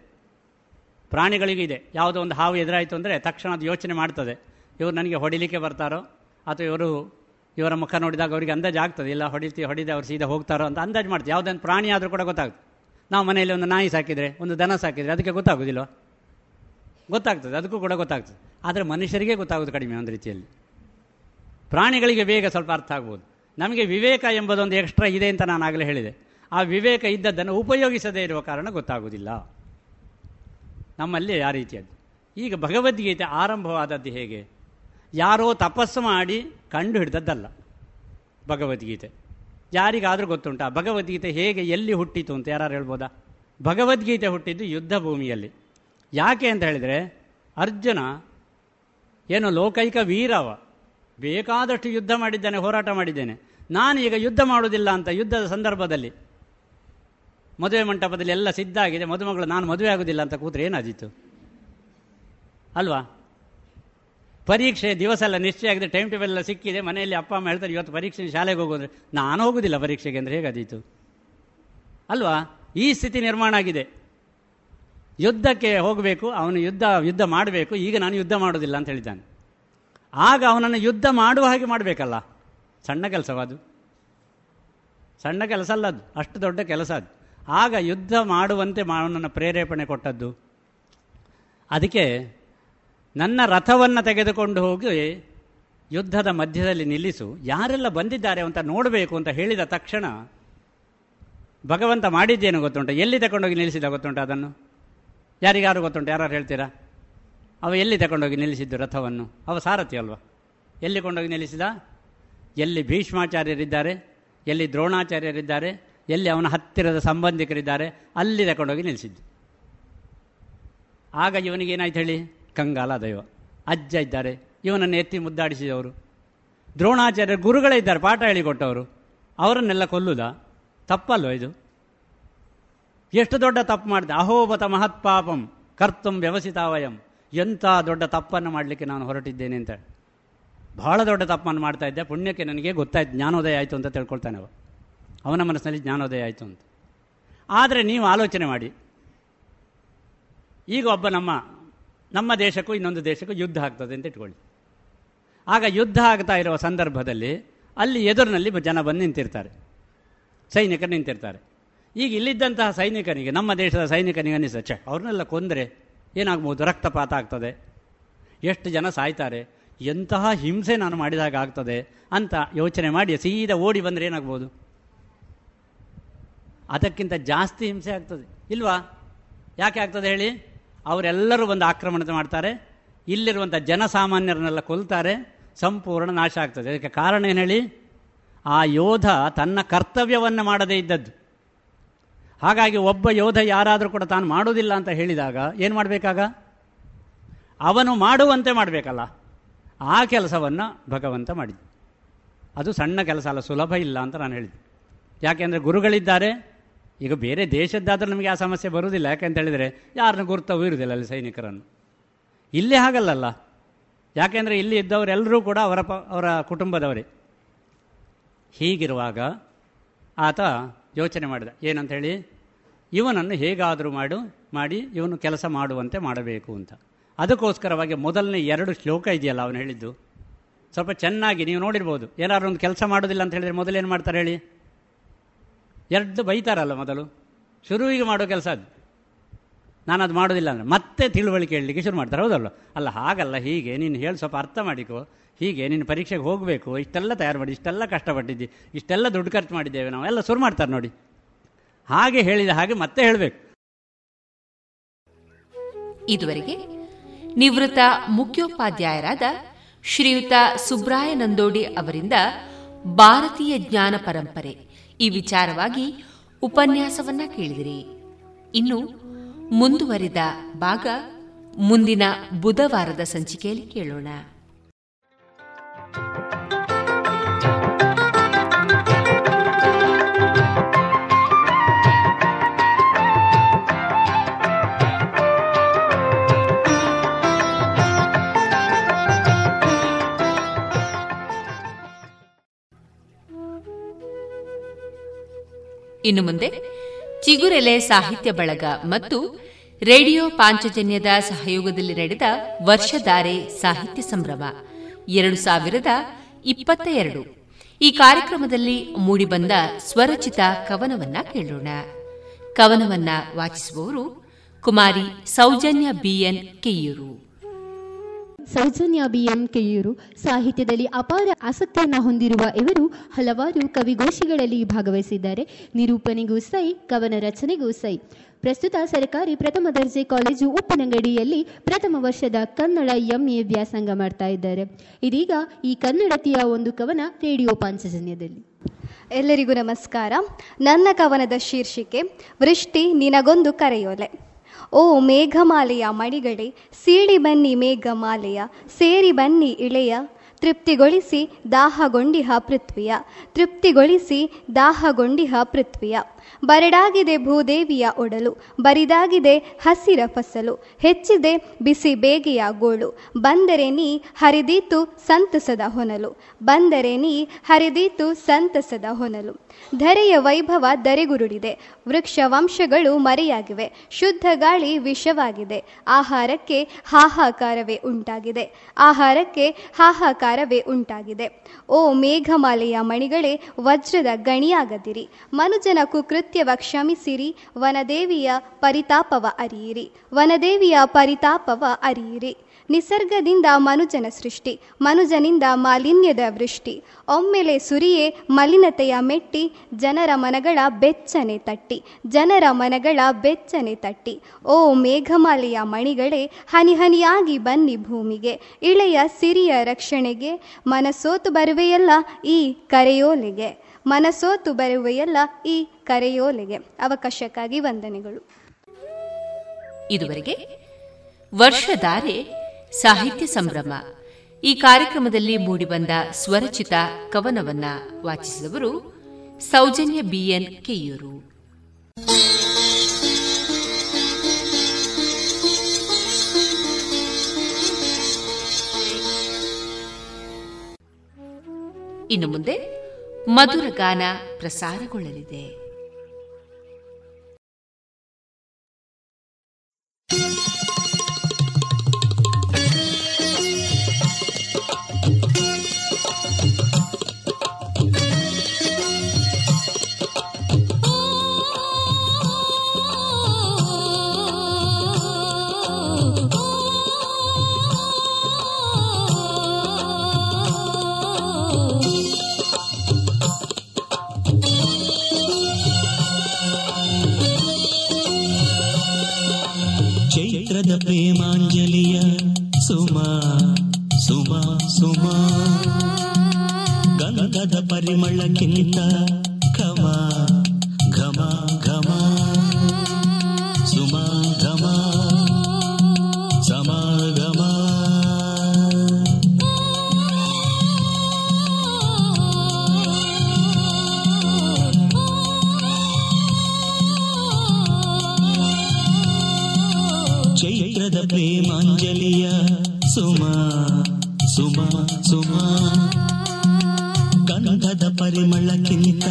ಪ್ರಾಣಿಗಳಿಗೂ ಇದೆ. ಯಾವುದೋ ಒಂದು ಹಾವು ಎದುರಾಯಿತು ಅಂದರೆ ತಕ್ಷಣ ಅದು ಯೋಚನೆ ಮಾಡ್ತದೆ. ಇವರು ನನಗೆ ಹೊಡಿಲಿಕ್ಕೆ ಬರ್ತಾರೋ? ಅಥವಾ ಇವರು ಇವರ ಮುಖ ನೋಡಿದಾಗ ಅವರಿಗೆ ಅಂದಾಜು ಆಗ್ತದೆ. ಇಲ್ಲ, ಹೊಡಿತಿ, ಹೊಡಿದೆ, ಅವ್ರು ಸೀದಾ ಹೋಗ್ತಾರೋ ಅಂತ ಅಂದಾಜು ಮಾಡ್ತೀವಿ ಯಾವುದೊಂದು ಪ್ರಾಣಿ ಆದರೂ ಕೂಡ ಗೊತ್ತಾಗ್ತದೆ. ನಾವು ಮನೆಯಲ್ಲಿ ಒಂದು ನಾಯಿ ಸಾಕಿದರೆ, ಒಂದು ದನ ಸಾಕಿದರೆ ಅದಕ್ಕೆ ಗೊತ್ತಾಗೋದಿಲ್ವ? ಗೊತ್ತಾಗ್ತದೆ. ಅದಕ್ಕೂ ಕೂಡ ಗೊತ್ತಾಗ್ತದೆ. ಆದರೆ ಮನುಷ್ಯರಿಗೆ ಗೊತ್ತಾಗೋದು ಕಡಿಮೆ ಒಂದು ರೀತಿಯಲ್ಲಿ. ಪ್ರಾಣಿಗಳಿಗೆ ಬೇಗ ಸ್ವಲ್ಪ ಅರ್ಥ ಆಗ್ಬೋದು. ನಮಗೆ ವಿವೇಕ ಎಂಬುದೊಂದು ಎಕ್ಸ್ಟ್ರಾ ಇದೆ ಅಂತ ನಾನು ಆಗಲೇ ಹೇಳಿದೆ. ಆ ವಿವೇಕ ಇದ್ದದ್ದನ್ನು ಉಪಯೋಗಿಸದೇ ಇರುವ ಕಾರಣ ಗೊತ್ತಾಗೋದಿಲ್ಲ. ನಮ್ಮಲ್ಲಿ ಆ ರೀತಿಯದ್ದು. ಈಗ ಭಗವದ್ಗೀತೆ ಆರಂಭವಾದದ್ದು ಹೇಗೆ? ಯಾರೋ ತಪಸ್ಸು ಮಾಡಿ ಕಂಡು ಹಿಡಿದದ್ದಲ್ಲ ಭಗವದ್ಗೀತೆ. ಯಾರಿಗಾದರೂ ಗೊತ್ತುಂಟಾ? ಭಗವದ್ಗೀತೆ ಹೇಗೆ ಎಲ್ಲಿ ಹುಟ್ಟಿತು ಅಂತ ಯಾರು ಹೇಳ್ಬೋದಾ? ಭಗವದ್ಗೀತೆ ಹುಟ್ಟಿದ್ದು ಯುದ್ಧ ಭೂಮಿಯಲ್ಲಿ. ಯಾಕೆ ಅಂತ ಹೇಳಿದರೆ, ಅರ್ಜುನ ಏನು ಲೋಕೈಕ ವೀರವ, ಬೇಕಾದಷ್ಟು ಯುದ್ಧ ಮಾಡಿದ್ದೇನೆ, ಹೋರಾಟ ಮಾಡಿದ್ದೇನೆ. ನಾನು ಈಗ ಯುದ್ಧ ಮಾಡೋದಿಲ್ಲ ಅಂತ ಯುದ್ಧದ ಸಂದರ್ಭದಲ್ಲಿ ಮದುವೆ ಮಂಟಪದಲ್ಲಿ ಎಲ್ಲ ಸಿದ್ಧ ಆಗಿದೆ ಮದುಮಗಳು ನಾನು ಮದುವೆ ಆಗೋದಿಲ್ಲ ಅಂತ ಕೂತ್ರೆ ಏನಾದೀತು? ಅಲ್ವಾ? ಪರೀಕ್ಷೆ ದಿವಸ ಎಲ್ಲ ನಿಶ್ಚಯ ಆಗಿದೆ ಟೈಮ್ ಟೇಬಲ್ ಎಲ್ಲ ಸಿಕ್ಕಿದೆ, ಮನೆಯಲ್ಲಿ ಅಪ್ಪ, ಅಮ್ಮ ಹೇಳ್ತಾರೆ, ಇವತ್ತು ಪರೀಕ್ಷೆ ಶಾಲೆಗೆ ಹೋಗೋದ್ರೆ ನಾನು ಹೋಗೋದಿಲ್ಲ ಪರೀಕ್ಷೆಗೆ ಅಂದರೆ ಹೇಗಾದೀತು? ಅಲ್ವಾ? ಈ ಸ್ಥಿತಿ ನಿರ್ಮಾಣ ಆಗಿದೆ. ಯುದ್ಧಕ್ಕೆ ಹೋಗಬೇಕು, ಅವನು ಯುದ್ಧ ಯುದ್ಧ ಮಾಡಬೇಕು, ಈಗ ನಾನು ಯುದ್ಧ ಮಾಡೋದಿಲ್ಲ ಅಂತ ಹೇಳಿದ್ದಾನೆ. ಆಗ ಅವನನ್ನು ಯುದ್ಧ ಮಾಡುವ ಹಾಗೆ ಮಾಡಬೇಕಲ್ಲ? ಸಣ್ಣ ಕೆಲಸವಾದು. ಸಣ್ಣ ಕೆಲಸ ಅಲ್ಲ ಅದು, ಅಷ್ಟು ದೊಡ್ಡ ಕೆಲಸ ಅದು. ಆಗ ಯುದ್ಧ ಮಾಡುವಂತೆ ಮಾವನನ್ನು ಪ್ರೇರೇಪಣೆ ಕೊಟ್ಟದ್ದು. ಅದಕ್ಕೆ ನನ್ನ ರಥವನ್ನು ತೆಗೆದುಕೊಂಡು ಹೋಗಿ ಯುದ್ಧದ ಮಧ್ಯದಲ್ಲಿ ನಿಲ್ಲಿಸು. ಯಾರೆಲ್ಲ ಬಂದಿದ್ದಾರೆ ಅಂತ ನೋಡಬೇಕು ಅಂತ ಹೇಳಿದ ತಕ್ಷಣ ಭಗವಂತ ಮಾಡಿದ್ದೇನು ಗೊತ್ತುಂಟ? ಎಲ್ಲಿ ತಗೊಂಡೋಗಿ ನಿಲ್ಲಿಸಿದ ಗೊತ್ತುಂಟ ಅದನ್ನು? ಯಾರಿಗಾರು ಗೊತ್ತುಂಟು? ಯಾರು ಹೇಳ್ತೀರಾ? ಅವ ಎಲ್ಲಿ ತಗೊಂಡೋಗಿ ನಿಲ್ಲಿಸಿದ್ದು ರಥವನ್ನು? ಅವ ಸಾರಥಿ ಅಲ್ವಾ? ಎಲ್ಲಿ ಕೊಂಡೋಗಿ ನಿಲ್ಲಿಸಿದ? ಎಲ್ಲಿ ಭೀಷ್ಮಾಚಾರ್ಯರಿದ್ದಾರೆ? ಎಲ್ಲಿ ದ್ರೋಣಾಚಾರ್ಯರಿದ್ದಾರೆ? ಎಲ್ಲಿ ಅವನ ಹತ್ತಿರದ ಸಂಬಂಧಿಕರಿದ್ದಾರೆ, ಅಲ್ಲಿ ತಗೊಂಡೋಗಿ ನಿಲ್ಲಿಸಿದ್ದು. ಆಗ ಇವನಿಗೇನಾಯ್ತು ಹೇಳಿ? ಕಂಗಾಲ ದೈವ. ಅಜ್ಜ ಇದ್ದಾರೆ. ಇವನನ್ನು ಎತ್ತಿ ಮುದ್ದಾಡಿಸಿದವರು. ದ್ರೋಣಾಚಾರ್ಯ ಗುರುಗಳೇ ಇದ್ದಾರೆ, ಪಾಠ ಹೇಳಿಕೊಟ್ಟವರು ಅವರನ್ನೆಲ್ಲ ಕೊಲ್ಲುದ? ತಪ್ಪಲ್ವ ಇದು? ಎಷ್ಟು ದೊಡ್ಡ ತಪ್ಪು ಮಾಡಿದೆ. ಅಹೋಬತ ಮಹತ್ಪಾಪಂ, ಕರ್ತಂ ವ್ಯವಸಿತಾವಯಂ. ಎಂಥ ದೊಡ್ಡ ತಪ್ಪನ್ನು ಮಾಡಲಿಕ್ಕೆ ನಾನು ಹೊರಟಿದ್ದೇನೆ ಅಂತ ಬಹಳ ದೊಡ್ಡ ತಪ್ಪನ್ನು ಮಾಡ್ತಾ ಇದ್ದೆ. ಪುಣ್ಯಕ್ಕೆ ನನಗೆ ಗೊತ್ತಾಯ್ತು, ಜ್ಞಾನೋದಯ ಆಯಿತು ಅಂತ ತಿಳ್ಕೊಳ್ತಾನೆ ಅವ ಅವನ ಮನಸ್ಸಿನಲ್ಲಿ ಜ್ಞಾನೋದಯ ಆಯಿತು ಅಂತ. ಆದರೆ ನೀವು ಆಲೋಚನೆ ಮಾಡಿ. ಈಗ ಒಬ್ಬ ನಮ್ಮ ನಮ್ಮ ದೇಶಕ್ಕೂ ಇನ್ನೊಂದು ದೇಶಕ್ಕೂ ಯುದ್ಧ ಆಗ್ತದೆ ಅಂತ ಇಟ್ಕೊಳ್ಳಿ. ಆಗ ಯುದ್ಧ ಆಗ್ತಾ ಇರುವ ಸಂದರ್ಭದಲ್ಲಿ ಅಲ್ಲಿ ಎದುರಿನಲ್ಲಿ ಜನ ಬಂದು ನಿಂತಿರ್ತಾರೆ. ಸೈನಿಕರು ನಿಂತಿರ್ತಾರೆ. ಈಗ ಇಲ್ಲಿದ್ದಂತಹ ಸೈನಿಕನಿಗೆ, ನಮ್ಮ ದೇಶದ ಸೈನಿಕನಿಗೆ ಅನಿಸ ಛೆ, ಅವ್ರನ್ನೆಲ್ಲ ಕೊಂದರೆ ಏನಾಗ್ಬೋದು? ರಕ್ತಪಾತ ಆಗ್ತದೆ. ಎಷ್ಟು ಜನ ಸಾಯ್ತಾರೆ? ಎಂತಹ ಹಿಂಸೆ ನಾನು ಮಾಡಿದಾಗ ಆಗ್ತದೆ ಅಂತ ಯೋಚನೆ ಮಾಡಿ ಸೀದಾ ಓಡಿ ಬಂದರೆ ಏನಾಗ್ಬೋದು? ಅದಕ್ಕಿಂತ ಜಾಸ್ತಿ ಹಿಂಸೆ ಆಗ್ತದೆ. ಇಲ್ವಾ? ಯಾಕೆ ಆಗ್ತದೆ ಹೇಳಿ? ಅವರೆಲ್ಲರೂ ಒಂದು ಆಕ್ರಮಣ ಮಾಡ್ತಾರೆ. ಇಲ್ಲಿರುವಂಥ ಜನಸಾಮಾನ್ಯರನ್ನೆಲ್ಲ ಕೊಲ್ತಾರೆ. ಸಂಪೂರ್ಣ ನಾಶ ಆಗ್ತದೆ. ಅದಕ್ಕೆ ಕಾರಣ ಏನು ಹೇಳಿ? ಆ ಯೋಧ ತನ್ನ ಕರ್ತವ್ಯವನ್ನು ಮಾಡದೇ ಇದ್ದದ್ದು. ಹಾಗಾಗಿ ಒಬ್ಬ ಯೋಧ ಯಾರಾದರೂ ಕೂಡ ತಾನು ಮಾಡೋದಿಲ್ಲ ಅಂತ ಹೇಳಿದಾಗ ಏನು ಮಾಡಬೇಕಾಗ? ಅವನು ಮಾಡುವಂತೆ ಮಾಡಬೇಕಲ್ಲ. ಆ ಕೆಲಸವನ್ನು ಭಗವಂತ ಮಾಡಿದ್ದು. ಅದು ಸಣ್ಣ ಕೆಲಸ ಅಲ್ಲ, ಸುಲಭ ಇಲ್ಲ ಅಂತ ನಾನು ಹೇಳಿದೆ ಯಾಕೆಂದರೆ ಗುರುಗಳಿದ್ದಾರೆ. ಈಗ ಬೇರೆ ದೇಶದ್ದಾದರೂ ನಮಗೆ ಆ ಸಮಸ್ಯೆ ಬರುವುದಿಲ್ಲ. ಯಾಕೆಂತ ಹೇಳಿದರೆ ಯಾರನ್ನು ಗುರುತವೂ ಇರುವುದಿಲ್ಲ ಅಲ್ಲಿ ಸೈನಿಕರನ್ನು. ಇಲ್ಲೇ ಹಾಗಲ್ಲಲ್ಲ. ಯಾಕೆಂದರೆ ಇಲ್ಲಿ ಇದ್ದವರೆಲ್ಲರೂ ಕೂಡ ಅವರ ಪ, ಅವರ ಕುಟುಂಬದವರೇ. ಹೀಗಿರುವಾಗ ಆತ ಯೋಚನೆ ಮಾಡಿದ, ಏನಂತ ಹೇಳಿ, ಇವನನ್ನು ಹೇಗಾದರೂ ಮಾಡು, ಮಾಡಿ ಇವನು ಕೆಲಸ ಮಾಡುವಂತೆ ಮಾಡಬೇಕು ಅಂತ. ಅದಕ್ಕೋಸ್ಕರವಾಗಿ ಮೊದಲನೇ ಎರಡು ಶ್ಲೋಕ ಇದೆಯಲ್ಲ ಅವನು ಹೇಳಿದ್ದು. ಸ್ವಲ್ಪ ಚೆನ್ನಾಗಿ ನೀವು ನೋಡಿರ್ಬೋದು. ಏನಾದ್ರು ಒಂದು ಕೆಲಸ ಮಾಡೋದಿಲ್ಲ ಅಂತ ಹೇಳಿದರೆ ಮೊದಲೇನು ಮಾಡ್ತಾರೆ ಹೇಳಿ? ಎರಡು ಬೈತಾರಲ್ಲ ಮೊದಲು. ಶುರುವಿಗೆ ಮಾಡೋ ಕೆಲಸ ಅದು. ನಾನು ಅದು ಮಾಡೋದಿಲ್ಲ ಅಂದರೆ ಮತ್ತೆ ತಿಳುವಳಿಕೆ ಹೇಳಲಿಕ್ಕೆ ಶುರು ಮಾಡ್ತಾರೆ. ಹೌದಲ್ಲ ಅಲ್ಲ, ಹಾಗಲ್ಲ, ಹೀಗೆ, ನೀನು ಹೇಳಿ, ಸ್ವಲ್ಪ ಅರ್ಥ ಮಾಡಿಕೊ. ಹೀಗೆ, ನೀನು ಪರೀಕ್ಷೆಗೆ ಹೋಗಬೇಕು. ಇಷ್ಟೆಲ್ಲ ತಯಾರು ಮಾಡಿ, ಇಷ್ಟೆಲ್ಲ ಕಷ್ಟಪಟ್ಟಿದ್ದಿ. ಇಷ್ಟೆಲ್ಲ ದುಡ್ಡು ಖರ್ಚು ಮಾಡಿದ್ದೇವೆ ನಾವು. ಎಲ್ಲ ಶುರು ಮಾಡ್ತಾರೆ ನೋಡಿ. ಹಾಗೆ ಹೇಳಿದ ಹಾಗೆ ಮತ್ತೆ ಹೇಳಬೇಕು. ಇದುವರೆಗೆ ನಿವೃತ್ತ ಮುಖ್ಯೋಪಾಧ್ಯಾಯರಾದ ಶ್ರೀಯುತ ಸುಬ್ರಾಯ ನಂದೋಡಿ ಅವರಿಂದ ಭಾರತೀಯ ಜ್ಞಾನ ಪರಂಪರೆ ಈ ವಿಚಾರವಾಗಿ ಉಪನ್ಯಾಸವನ್ನ ಕೇಳಿದಿರಿ. ಇನ್ನು ಮುಂದುವರಿದ ಭಾಗ ಮುಂದಿನ ಬುಧವಾರದ ಸಂಚಿಕೆಯಲ್ಲಿ ಕೇಳೋಣ. ಇನ್ನು ಮುಂದೆ ಚಿಗುರೆಲೆ ಸಾಹಿತ್ಯ ಬಳಗ ಮತ್ತು ರೇಡಿಯೋ ಪಾಂಚಜನ್ಯದ ಸಹಯೋಗದಲ್ಲಿ ನಡೆದ ವರ್ಷಧಾರೆ ಸಾಹಿತ್ಯ ಸಂಭ್ರಮ, ಎರಡು ಸಾವಿರದ ಇಪ್ಪತ್ತ ಎರಡು. ಈ ಕಾರ್ಯಕ್ರಮದಲ್ಲಿ ಮೂಡಿಬಂದ ಸ್ವರಚಿತ ಕವನವನ್ನ ಕೇಳೋಣ. ಕವನವನ್ನ ವಾಚಿಸುವವರು Kumari Soujanya B N Keyur Soujanya B M Keyur ಸಾಹಿತ್ಯದಲ್ಲಿ ಅಪಾರ ಆಸಕ್ತಿಯನ್ನು ಹೊಂದಿರುವ ಇವರು ಹಲವಾರು ಕವಿಗೋಷ್ಠಿಗಳಲ್ಲಿ ಭಾಗವಹಿಸಿದ್ದಾರೆ. ನಿರೂಪಣೆಗೂ ಸೈ, ಕವನ ರಚನೆಗೂ ಸೈ. ಪ್ರಸ್ತುತ ಸರ್ಕಾರಿ ಪ್ರಥಮ ದರ್ಜೆ ಕಾಲೇಜು ಉಪ್ಪಿನಂಗಡಿಯಲ್ಲಿ ಪ್ರಥಮ ವರ್ಷದ ಕನ್ನಡ ಎಂಎ ವ್ಯಾಸಂಗ ಮಾಡ್ತಾ ಇದ್ದಾರೆ. ಇದೀಗ ಈ ಕನ್ನಡತಿಯ ಒಂದು ಕವನ ರೇಡಿಯೋ ಪಾಂಚಜನ್ಯದಲ್ಲಿ. ಎಲ್ಲರಿಗೂ ನಮಸ್ಕಾರ. ನನ್ನ ಕವನದ ಶೀರ್ಷಿಕೆ, ವೃಷ್ಟಿ ನಿನಗೊಂದು ಕರೆಯೋಲೆ. ಓ ಮೇಘಮಾಲೆಯ ಮಡಿಗಡೆ ಸೀಳಿ ಬನ್ನಿ ಮೇಘಮಾಲೆಯ, ಸೇರಿ ಬನ್ನಿ ಇಳೆಯ. ತೃಪ್ತಿಗೊಳಿಸಿ ದಾಹಗೊಂಡಿಹ ಪೃಥ್ವಿಯ, ತೃಪ್ತಿಗೊಳಿಸಿ ದಾಹಗೊಂಡಿಹ ಪೃಥ್ವಿಯ. ಬರಡಾಗಿದೆ ಭೂದೇವಿಯ ಒಡಲು, ಬರಿದಾಗಿದೆ ಹಸಿರ ಫಸಲು, ಹೆಚ್ಚಿದೆ ಬಿಸಿ ಬೇಗೆಯ ಗೋಳು. ಬಂದರೆ ನೀ ಹರಿದೀತು ಸಂತಸದ ಹೊನಲು, ಬಂದರೆ ನೀ ಹರಿದೀತು ಸಂತಸದ ಹೊನಲು. ಧರೆಯ ವೈಭವ ಧರೆಗುರುಳಿದೆ ವೃಕ್ಷ ವಂಶಗಳು ಮರೆಯಾಗಿವೆ, ಶುದ್ಧ ಗಾಳಿ ವಿಷವಾಗಿದೆ, ಆಹಾರಕ್ಕೆ ಹಾಹಾಕಾರವೇ ಉಂಟಾಗಿದೆ, ಆಹಾರಕ್ಕೆ ಹಾಹಾಕಾರವೇ ಉಂಟಾಗಿದೆ. ಓ ಮೇಘಮಾಲೆಯ ಮಣಿಗಳೇ, ವಜ್ರದ ಗಣಿಯಾಗದಿರಿ, ಮನುಜನ ಕುಕೃತ್ಯವ ಕ್ಷಮಿಸಿರಿ, ವನದೇವಿಯ ಪರಿತಾಪವ ಅರಿಯಿರಿ, ವನದೇವಿಯ ಪರಿತಾಪವ ಅರಿಯಿರಿ. ನಿಸರ್ಗದಿಂದ ಮನುಜನ ಸೃಷ್ಟಿ, ಮನುಜನಿಂದ ಮಾಲಿನ್ಯದ ವೃಷ್ಟಿ, ಒಮ್ಮೆಲೆ ಸುರಿಯೇ ಮಲಿನತೆಯ ಮೆಟ್ಟಿ, ಜನರ ಮನಗಳ ಬೆಚ್ಚನೆ ತಟ್ಟಿ, ಜನರ ಮನಗಳ ಬೆಚ್ಚನೆ ತಟ್ಟಿ. ಓ ಮೇಘಮಾಲೆಯ ಮಣಿಗಳೇ ಹನಿಹನಿಯಾಗಿ ಬನ್ನಿ ಭೂಮಿಗೆ, ಇಳೆಯ ಸಿರಿಯ ರಕ್ಷಣೆಗೆ, ಮನಸೋತು ಬರುವೆಯಲ್ಲ ಈ ಕರೆಯೋಲೆಗೆ. ಮನಸೋತು ಬರುವೆಯಲ್ಲ ಈ ಕರೆಯೋಲೆಗೆ ಅವಕಾಶಕ್ಕಾಗಿ ವಂದನೆಗಳು. ಇದುವರೆಗೆ ವರ್ಷಧಾರೆ ಸಾಹಿತ್ಯ ಸಂಭ್ರಮ. ಈ ಕಾರ್ಯಕ್ರಮದಲ್ಲಿ ಮೂಡಿಬಂದ ಸ್ವರಚಿತ ಕವನವನ್ನ ವಾಚಿಸಿದವರು ಸೌಜನ್ಯ ಬಿಎನ್ ಕೆಯೂರು. ಇನ್ನು ಮುಂದೆ ಮಧುರ ಗಾನ ಪ್ರಸಾರಗೊಳ್ಳಲಿದೆ. ಪ್ರೇಮಾಂಜಲಿಯ ಸುಮಾ ಸುಮಾ ಸುಮಾ. ಗಂಧದ ಪರಿಮಳಕ್ಕಿಂತ ಘಮ ಪ್ರೇಮಾಂಜಲಿಯ ಸುಮಾ ಸುಮಾ ಸುಮಾ. ಗಂಧದ ಪರಿಮಳಕ್ಕಿಂತ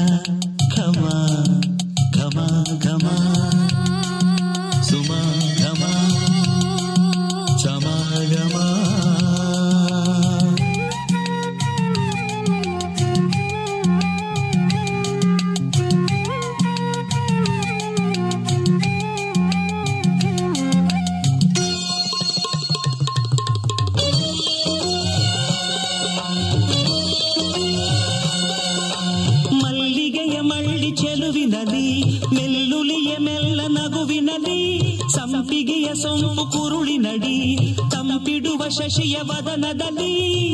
ಶಶಿಯ ವದನದಲ್ಲಿ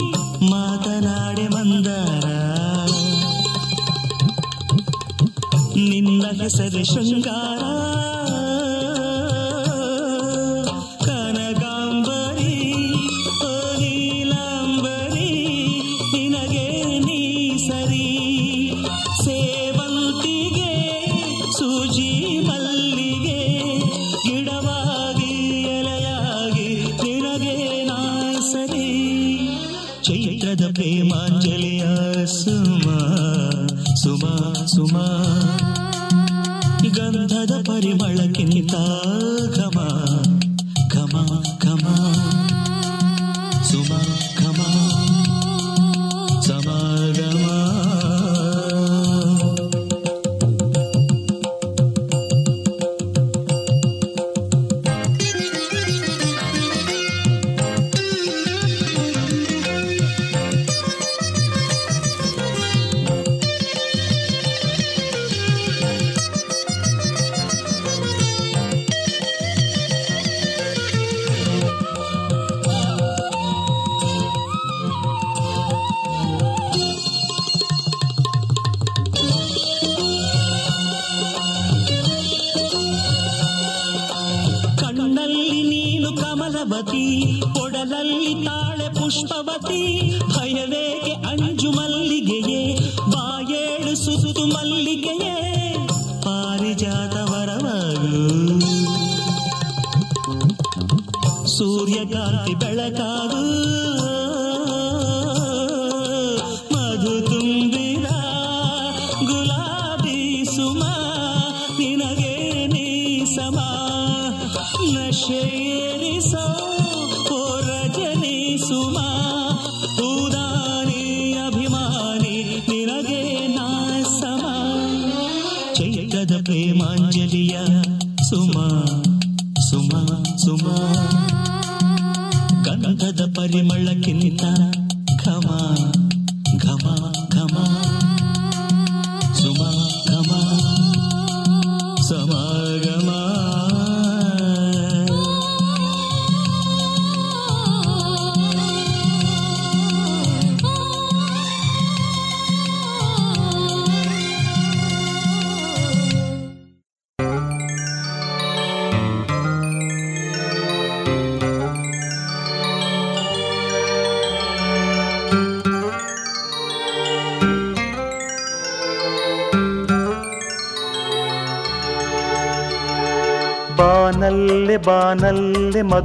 ಮಾತನಾಡೆ ಮಂದಾರ ನಿನ್ನ ಹೆಸರು ಶೃಂಗಾರ.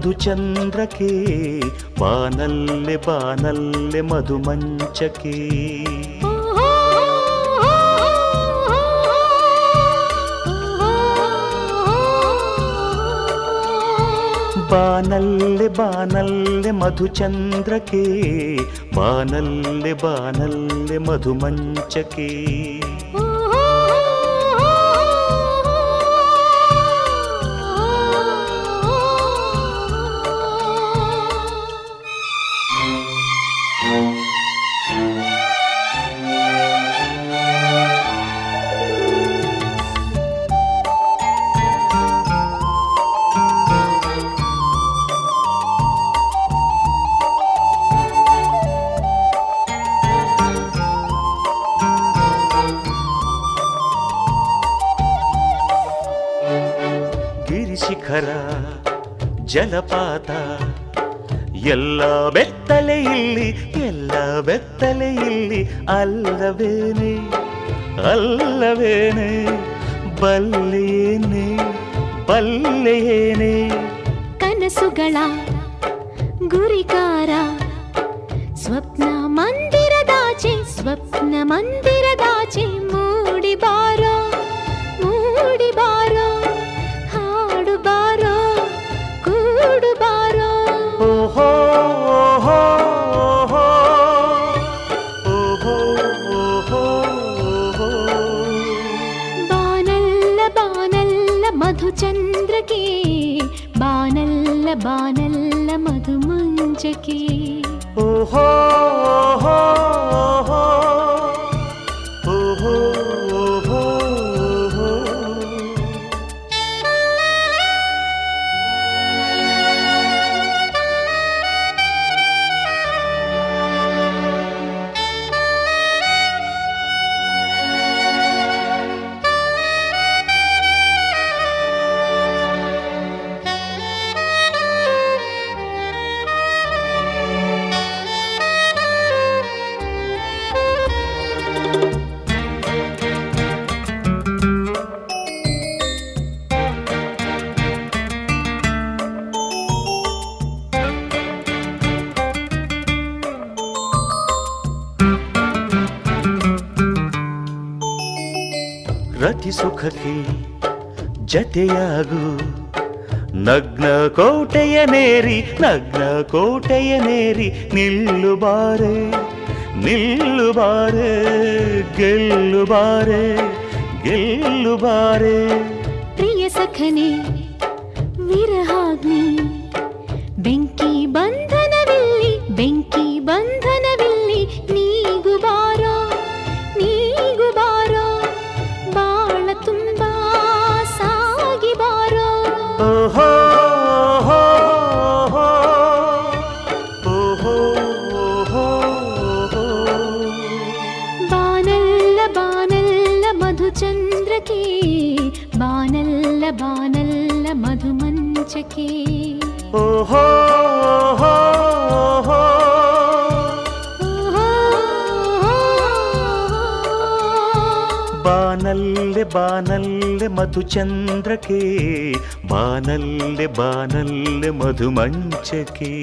ಮಧುಚಂದ್ರಕ್ಕೆ ಬಾನಲ್ಲೆ ಬಾನಲ್ಲೆ ಮಧುಮಂಚಕೆ ಬಾನಲ್ಲೆ ಬಾನಲ್ಲೆ ಮಧುಚಂದ್ರಕ್ಕೆ ಬಾನಲ್ಲೆ ಬಾನಲ್ಲೆ ಮಧುಮಂಚಕೆ ಜಲ ಮಂಜಕಿ ಓಹೋ ಕೋಟೆಯನೇರಿ ನಿಲ್ಲುಬಾರೆ ನಿಲ್ಲುಬಾರೆ ಗೆಲ್ಲುಬಾರೆ ಗೆಲ್ಲುಬಾರೆ. ಪ್ರಿಯ ಸಖನೇ चन्द्रके बानल् बानल् मधुमञ्चके।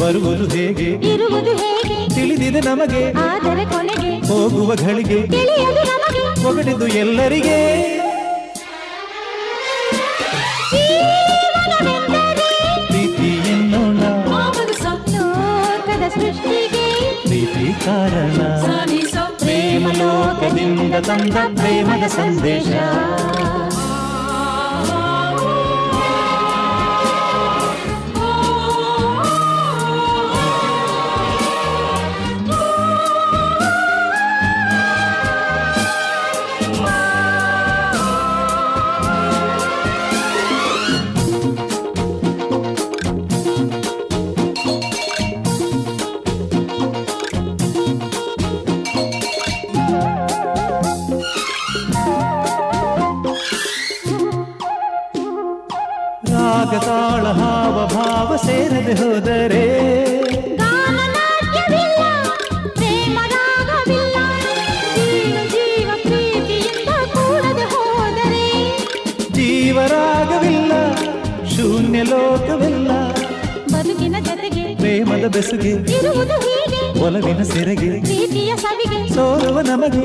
ಬರುವುದು ಹೇಗೆ? ಇರುವುದು ಹೇಗೆ? ತಿಳಿದಿದೆ ನಮಗೆ. ಆದರೆ ಕೊನೆಗೆ ಹೋಗುವ ಗಳಿಗೆ ತಿಳಿಯದು ಎಲ್ಲರಿಗೆ. ಪ್ರೀತಿ ಕಾರಣ. ಪ್ರೇಮ ಲೋಕದಿಂದ ತಂದ ಪ್ರೇಮದ ಸಂದೇಶ. ಸೆರಗೆ ಪ್ರೀತಿಯ ಸೋಲುವ ನಮಗೆ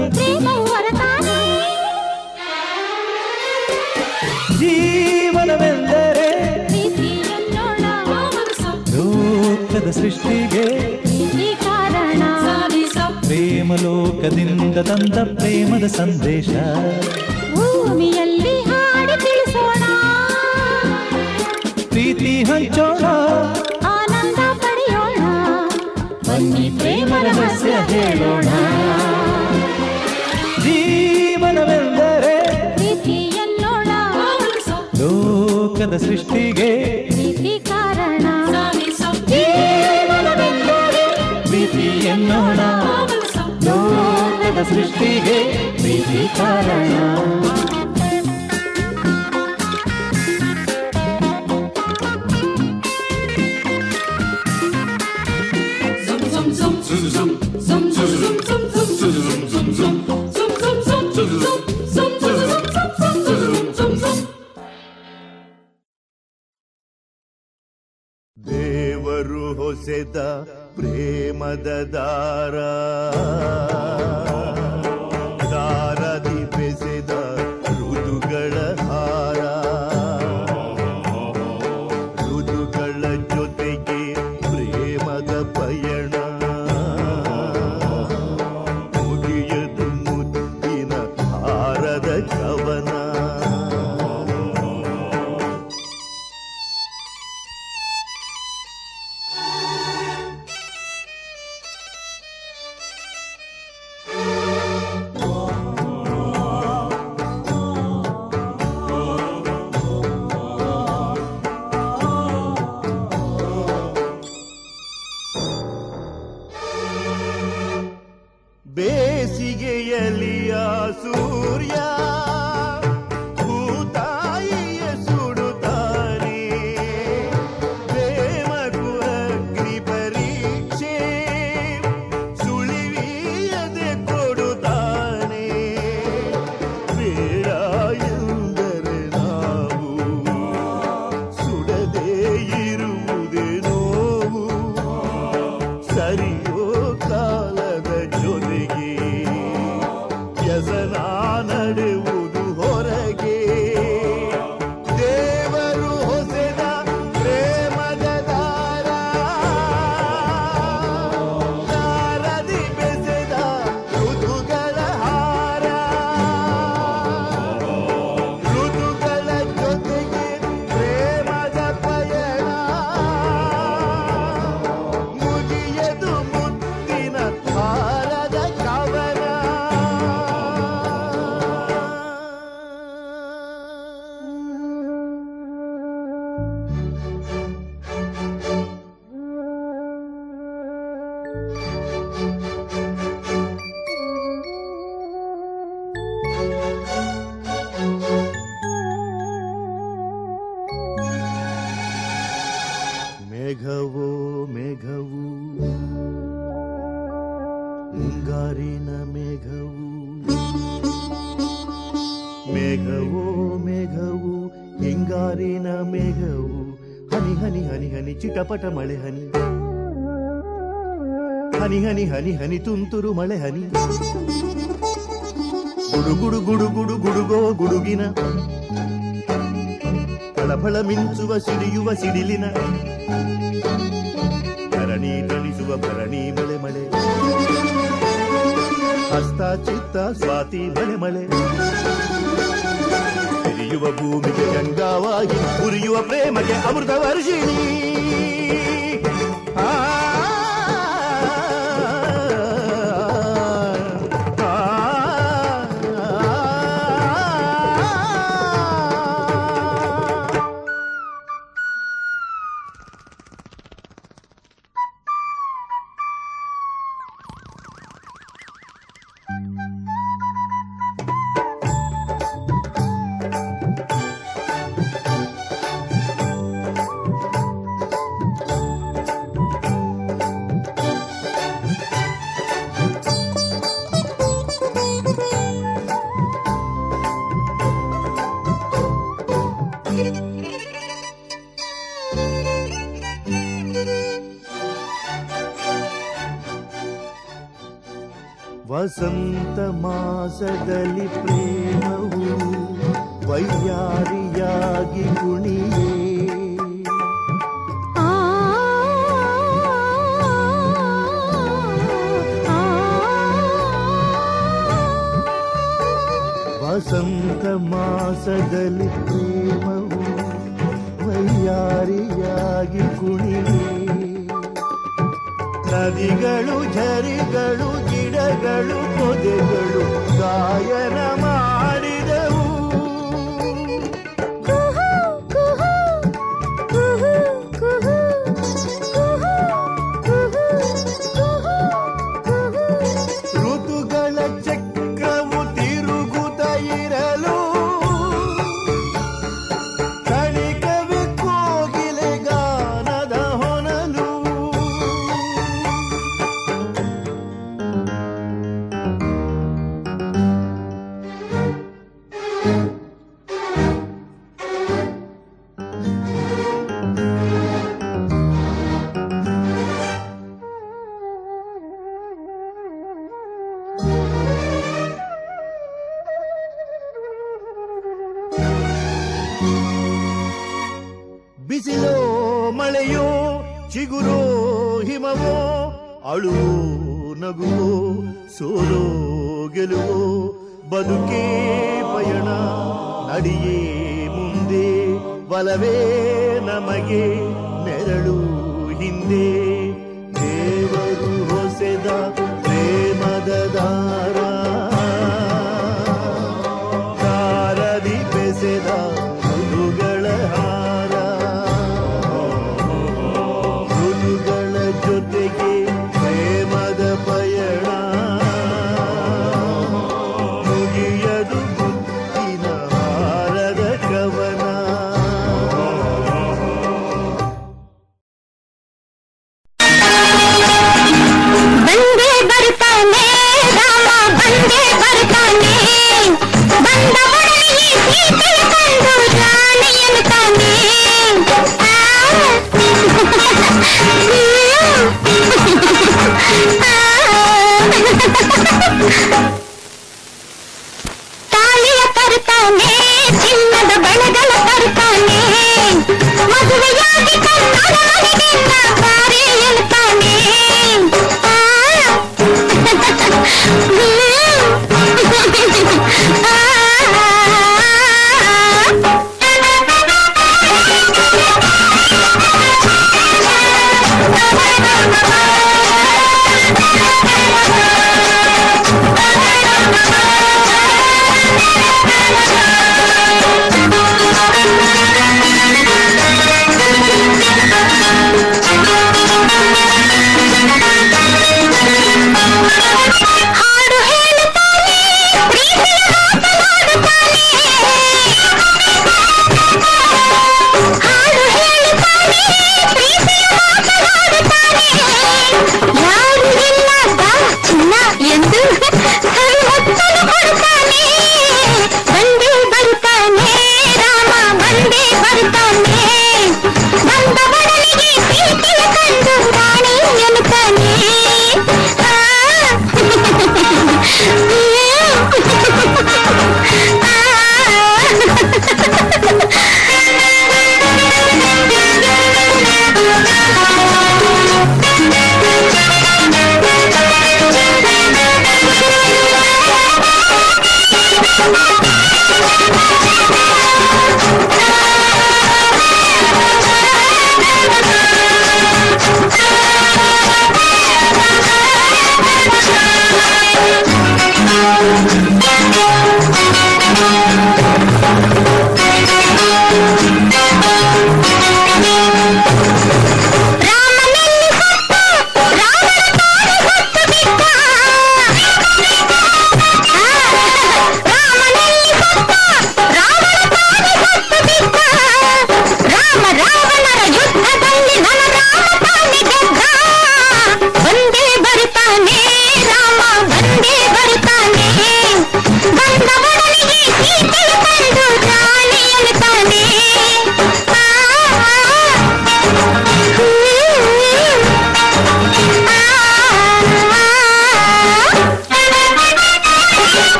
ಜೀವನವೆಂದರೆ ಲೋಕದ ಸೃಷ್ಟಿಗೆ ಪ್ರೇಮ ಲೋಕದಿಂದ ತಂದ ಪ್ರೇಮದ ಸಂದೇಶ. ಸೃಷ್ಟಿಗೆ ಸೃಷ್ಟಿಗೆ ಕಾರಣ. ಪ್ರೀತಿ ಎನ್ನೋಣ ಲೋಕದ ಸೃಷ್ಟಿಗೆ ಪ್ರೀತಿ ಕಾರಣ. ಗೆಯಲಿಯ ಸೂರ್ಯ ಹನಿ ಮಳೆ ಹನಿ. ಹನಿ ಹನಿ ಹನಿ ಹನಿ, ತುಂತುರು ಮಳೆ ಹನಿ. ಗುಡು ಗುಡು ಗುಡು ಗುಡು, ಗುಡುಗೋ ಗುಡುಗಿನ. ಫಳಫಳ ಮಿಂಚುವ, ಸಿಡಿಯುವ, ಸಿಡಿಲಿನ. ಭರಣಿ ತಣಿಸುವ ಭರಣಿ ಮಳೆ ಮಳೆ. ಹಸ್ತ, ಚಿತ್ತ, ಸ್ವಾತಿ, ಮಳೆ ಮಳೆ. ಹಿರಿಯುವ ಭೂಮಿಗೆ ಗಂಗಾವಾಗಿ ಉರಿಯುವ ಪ್ರೇಮಗೆ ಅಮೃತ ವರ್ಷಿಣಿ ವಸಂತ ಮಾಸದಲ್ಲಿ ಪ್ರೇಮವು ಅಳುವೋ ನಗುವೋ ಸೋಲೋ ಗೆಲುವೋ ಬದುಕೇ ಪಯಣ ನಡಿಯೇ ಮುಂದೆ ಬಲವೇ ನಮಗೆ ನೆರಳು ಹಿಂದೆ.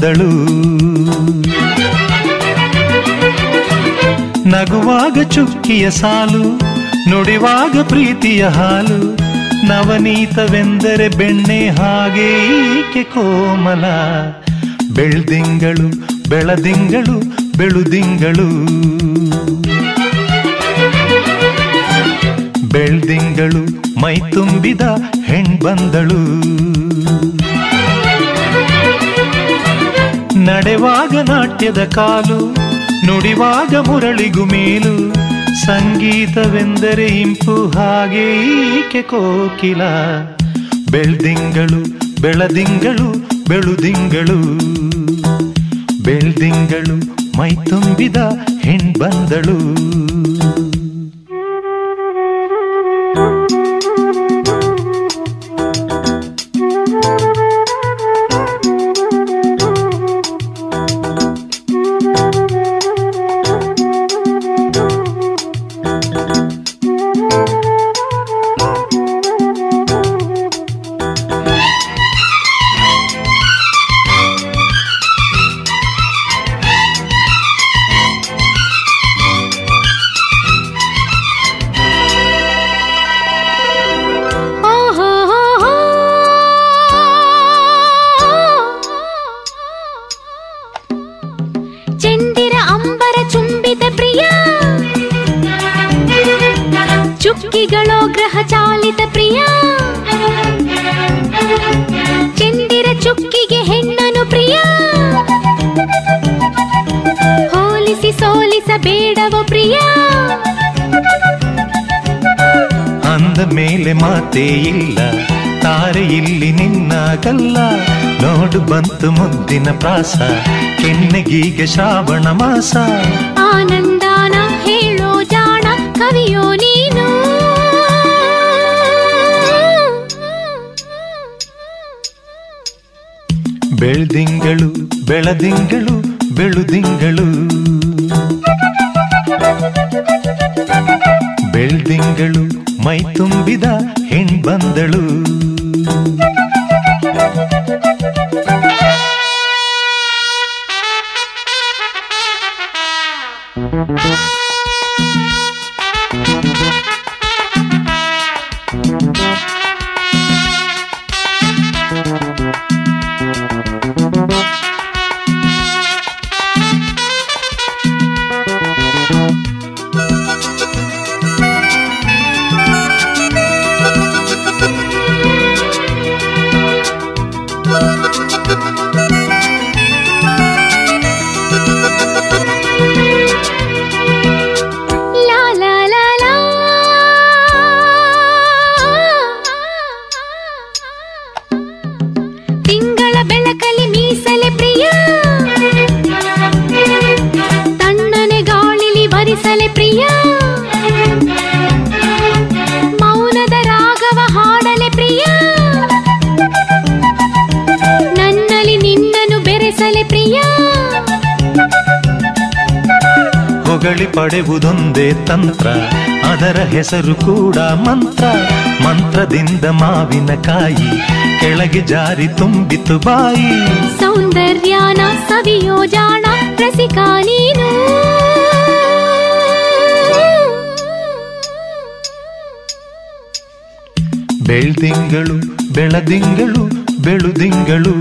ಬಂದಳು. ನಗುವಾಗ ಚುಕ್ಕಿಯ ಸಾಲು, ನುಡಿವಾಗ ಪ್ರೀತಿಯ ಹಾಲು, ನವನೀತವೆಂದರೆ ಬೆಣ್ಣೆ ಹಾಗೆ ಈಕೆ ಕೋಮಲ. ಬೆಳ್ದಿಂಗಳು, ಬೆಳದಿಂಗಳು, ಬೆಳುದಿಂಗಳು. ಬೆಳ್ದಿಂಗಳು ಮೈ ತುಂಬಿದ ಹೆಣ್ ನಡೆವಾಗ ನಾಟ್ಯದ ಕಾಲು, ನುಡಿವಾಗ ಮುರಳಿಗು ಮೇಲು. ಸಂಗೀತವೆಂದರೆ ಇಂಪು, ಹಾಗೆ ಈಕೆ ಕೋಕಿಲ. ಬೆಳ್ದಿಂಗಳು, ಬೆಳದಿಂಗಳು, ಬೆಳುದಿಂಗಳು. ಬೆಳ್ದಿಂಗಳು ಮೈ ತುಂಬಿದ ಹೆಣ್ ಬಂದಳು ಬಂತು ಮುದ್ದಿನ ಪ್ರಾಸ. ಕೆನ್ನೆಗೀಗೆ ಶ್ರಾವಣ ಮಾಸ. ಆನಂದಾನ ಹೇಳೋ ಜಾಣ ಕವಿಯೋ ನೀನು. ಬೆಳ್ದಿಂಗಳು ಬೆಳದಿಂಗಳು ಬೆಳುದಿಂಗಳು. ಬೆಳ್ದಿಂಗಳು ಮೈ ತುಂಬಿದ ಹೆಣ್ Música ಹೆಸರು ಕೂಡ ಮಂತ್ರ. ಮಂತ್ರದಿಂದ ಮಾವಿನಕಾಯಿ ಕೆಳಗೆ ಜಾರಿ ತುಂಬಿತು ಬಾಯಿ. ಸೌಂದರ್ಯಾನ ಸವಿಯೋ ಜಾಣ ರಸಿಕ ನೀನು. ಬೆಳ್ದಿಂಗಳು ಬೆಳದಿಂಗಳು ಬೆಳುದಿಂಗಳು.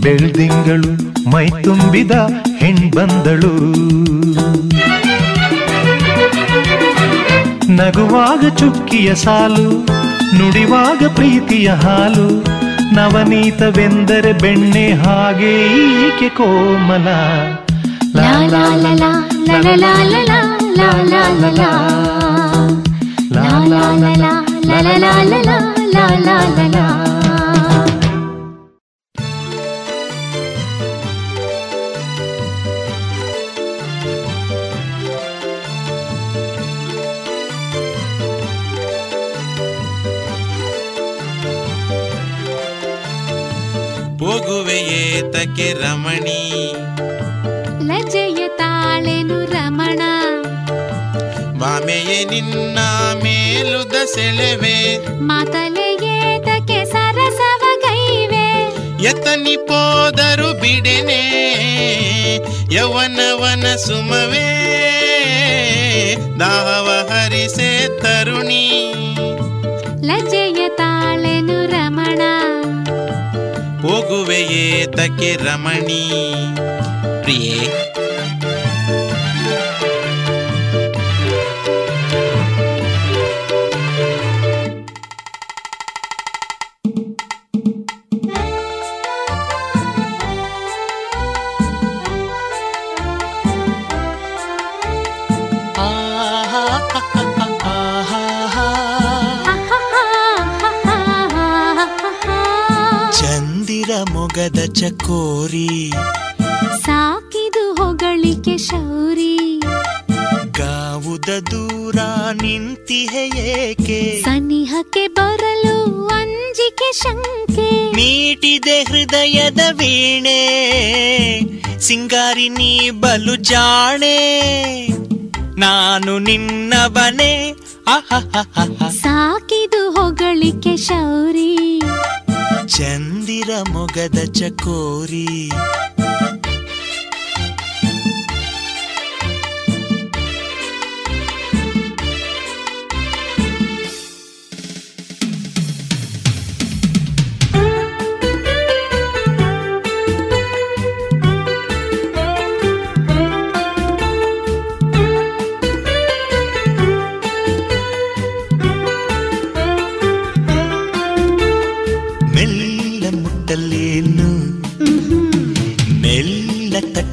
ಬೆಳ್ದಿಂಗಳು ಮೈ ತುಂಬಿದ ಹೆಣ್ ನಗುವಾಗ ಚುಕ್ಕಿಯ ಸಾಲು ನುಡಿವಾಗ ಪ್ರೀತಿಯ ಹಾಲು ನವನೀತವೆಂದರೆ ಬೆಣ್ಣೆ ಹಾಗೆ ಈಕೆ ಕೋಮಲ ಲಾ ರಮಣಿ. ಲಜೆಯ ತಾಳೆನು ರಮಣ. ಬಾಮೆಯೇ ನಿನ್ನ ಮೇಲು ಸೆಳೆವೆ ಮಾತಲೆ ಏತಕ್ಕೆ ಸರಸವ ಗೈವೆ. ಎತ್ತನಿ ಪೋದರು ಬಿಡೆನೆ ಯವನವನ ಸುಮವೇ. ದಾಹವ ಹರಿಸೆ ತರುಣಿ ಹೋಗುವೆಯೇತಕ್ಕೆ ರಮಣಿ? ಪ್ರಿಯೇ ಚಕೋರಿ ಸಾಕಿದು ಹೊಗಳಿಕೆ ಶೌರಿ. ಗಾವುದ ದೂರ ನಿಂತಿಹೆ ಏಕೆ? ಸನಿಹಕ್ಕೆ ಬರಲು ಅಂಜಿಕೆ ಶಂಕೆ. ಮೀಟಿದೆ ಹೃದಯದ ವೀಣೆ. ಸಿಂಗಾರಿ ನೀ ಬಲು ಜಾಣೆ. ನಾನು ನಿನ್ನವನೇ. ಸಾಕಿದು ಹೊಗಳಿಕೆ ಶೌರಿ. ಚಂದಿರ ಮೊಗದ ಚಕೋರಿ.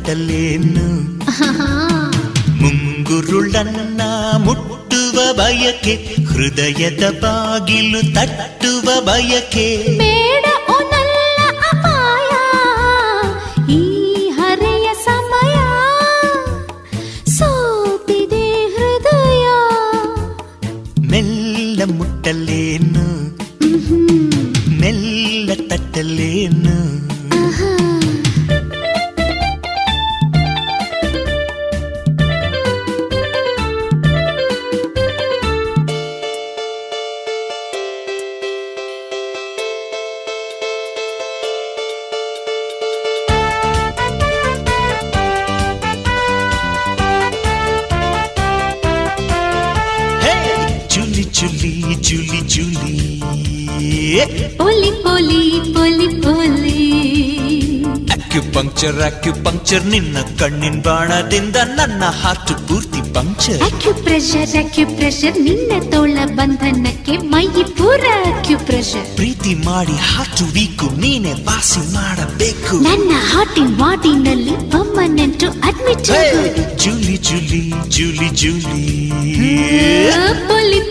ತಟ್ಟಲೇನು ಮುಂಗುರುಳನ್ನ ಮುಟ್ಟುವ ಬಯಕೆ ಹೃದಯದ ಬಾಗಿಲು ತಟ್ಟುವ ಬಯಕೆ. ಬೇಡ ಅಪಾಯ ಈ ಹರೆಯ ಸಮಯ. ಸೋತಿದೆ ಹೃದಯ. ಮೆಲ್ಲ ಮುಟ್ಟಲೇನು? ಮೆಲ್ಲ ತಟ್ಟಲೇನು? ಅಕ್ಯುಪಂಕ್ಚರ್ ಅಕ್ಯುಪಂಕ್ಚರ್ ನಿನ್ನ ಕಣ್ಣಿನ ಬಾಣದಿಂದ ನನ್ನ ಹಾರ್ಟ್ ಪೂರ್ತಿ puncture acupressure acupressure ನಿನ್ನ ತೋಳ ಬಂಧನಕ್ಕೆ ಮೈ ಪೂರ ಅಕ್ಯುಪ್ರೆಷರ್ ಪ್ರೀತಿ ಮಾಡಿ ಹಾರ್ಟ್ ವೀಕು ನೀನೆ ವಾಸಿ ಮಾಡಬೇಕು. ನನ್ನ ಹಾರ್ಟಿನ್ ವಾರ್ಡಿನಲ್ಲಿ permanent admit Julie Julie Julie Julie. ಪೊಲಿ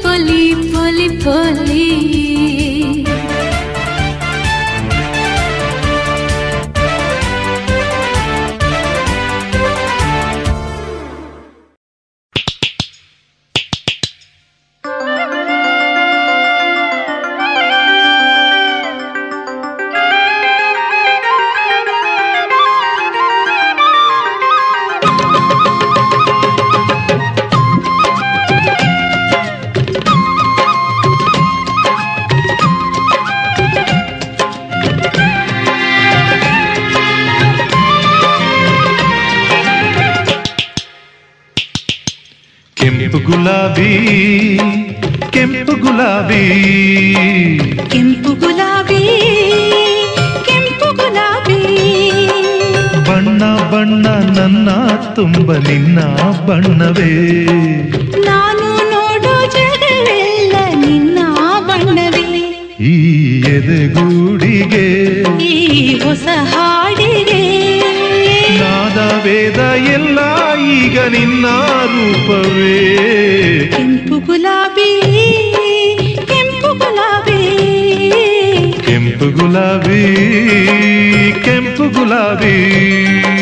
ಕೆಂಪು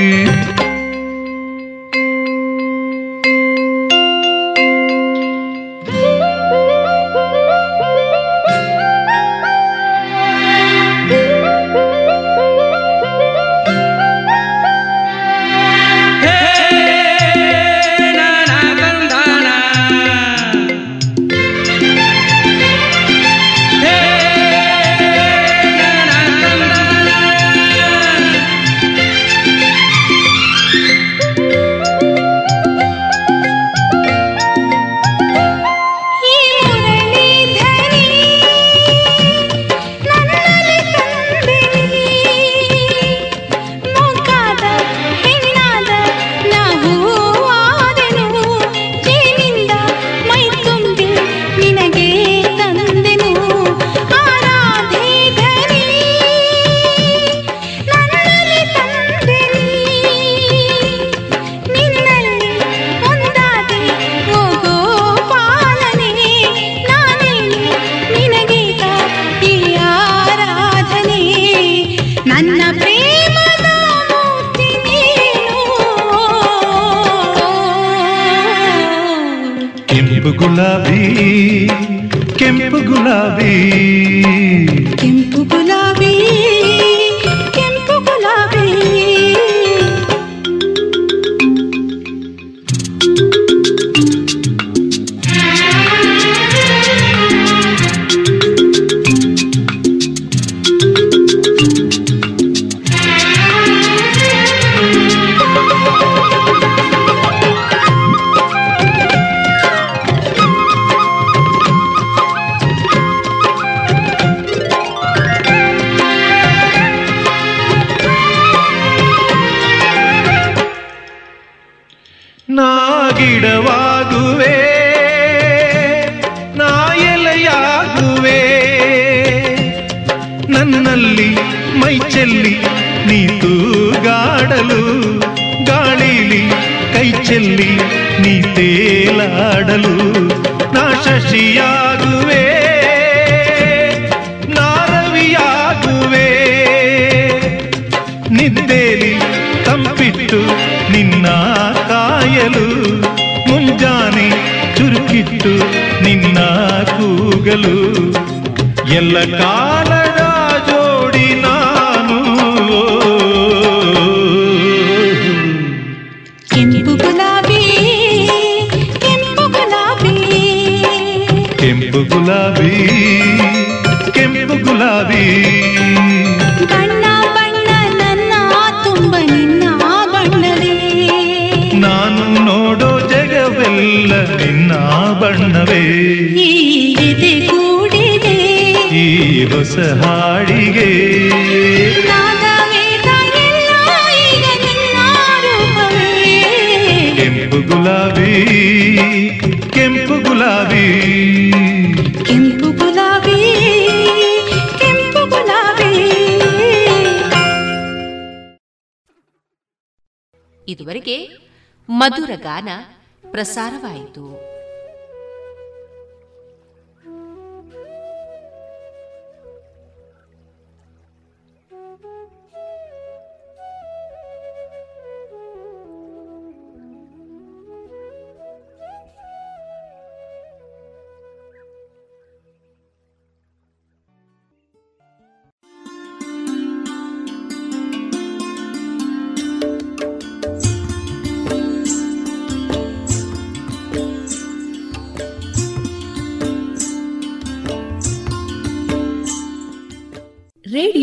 ಕಾಯಲು ಮುಂಜಾನೆ ಚುರುಕಿಟ್ಟು ನಿನ್ನ ಕೂಗಲು ಎಲ್ಲ ಕಾಲದ ಹೊಸ ಹಾಡಿಗೆ ಕೆಂಪು ಗುಲಾಬಿ ಕೆಂಪು ಗುಲಾಬಿ. ಕೆಂಪು ಗುಲಾಬಿ ಕೆಂಪು ಗುಲಾಬಿ. ಇದುವರೆಗೆ ಮಧುರ ಗಾನ ಪ್ರಸಾರವಾಯಿತು.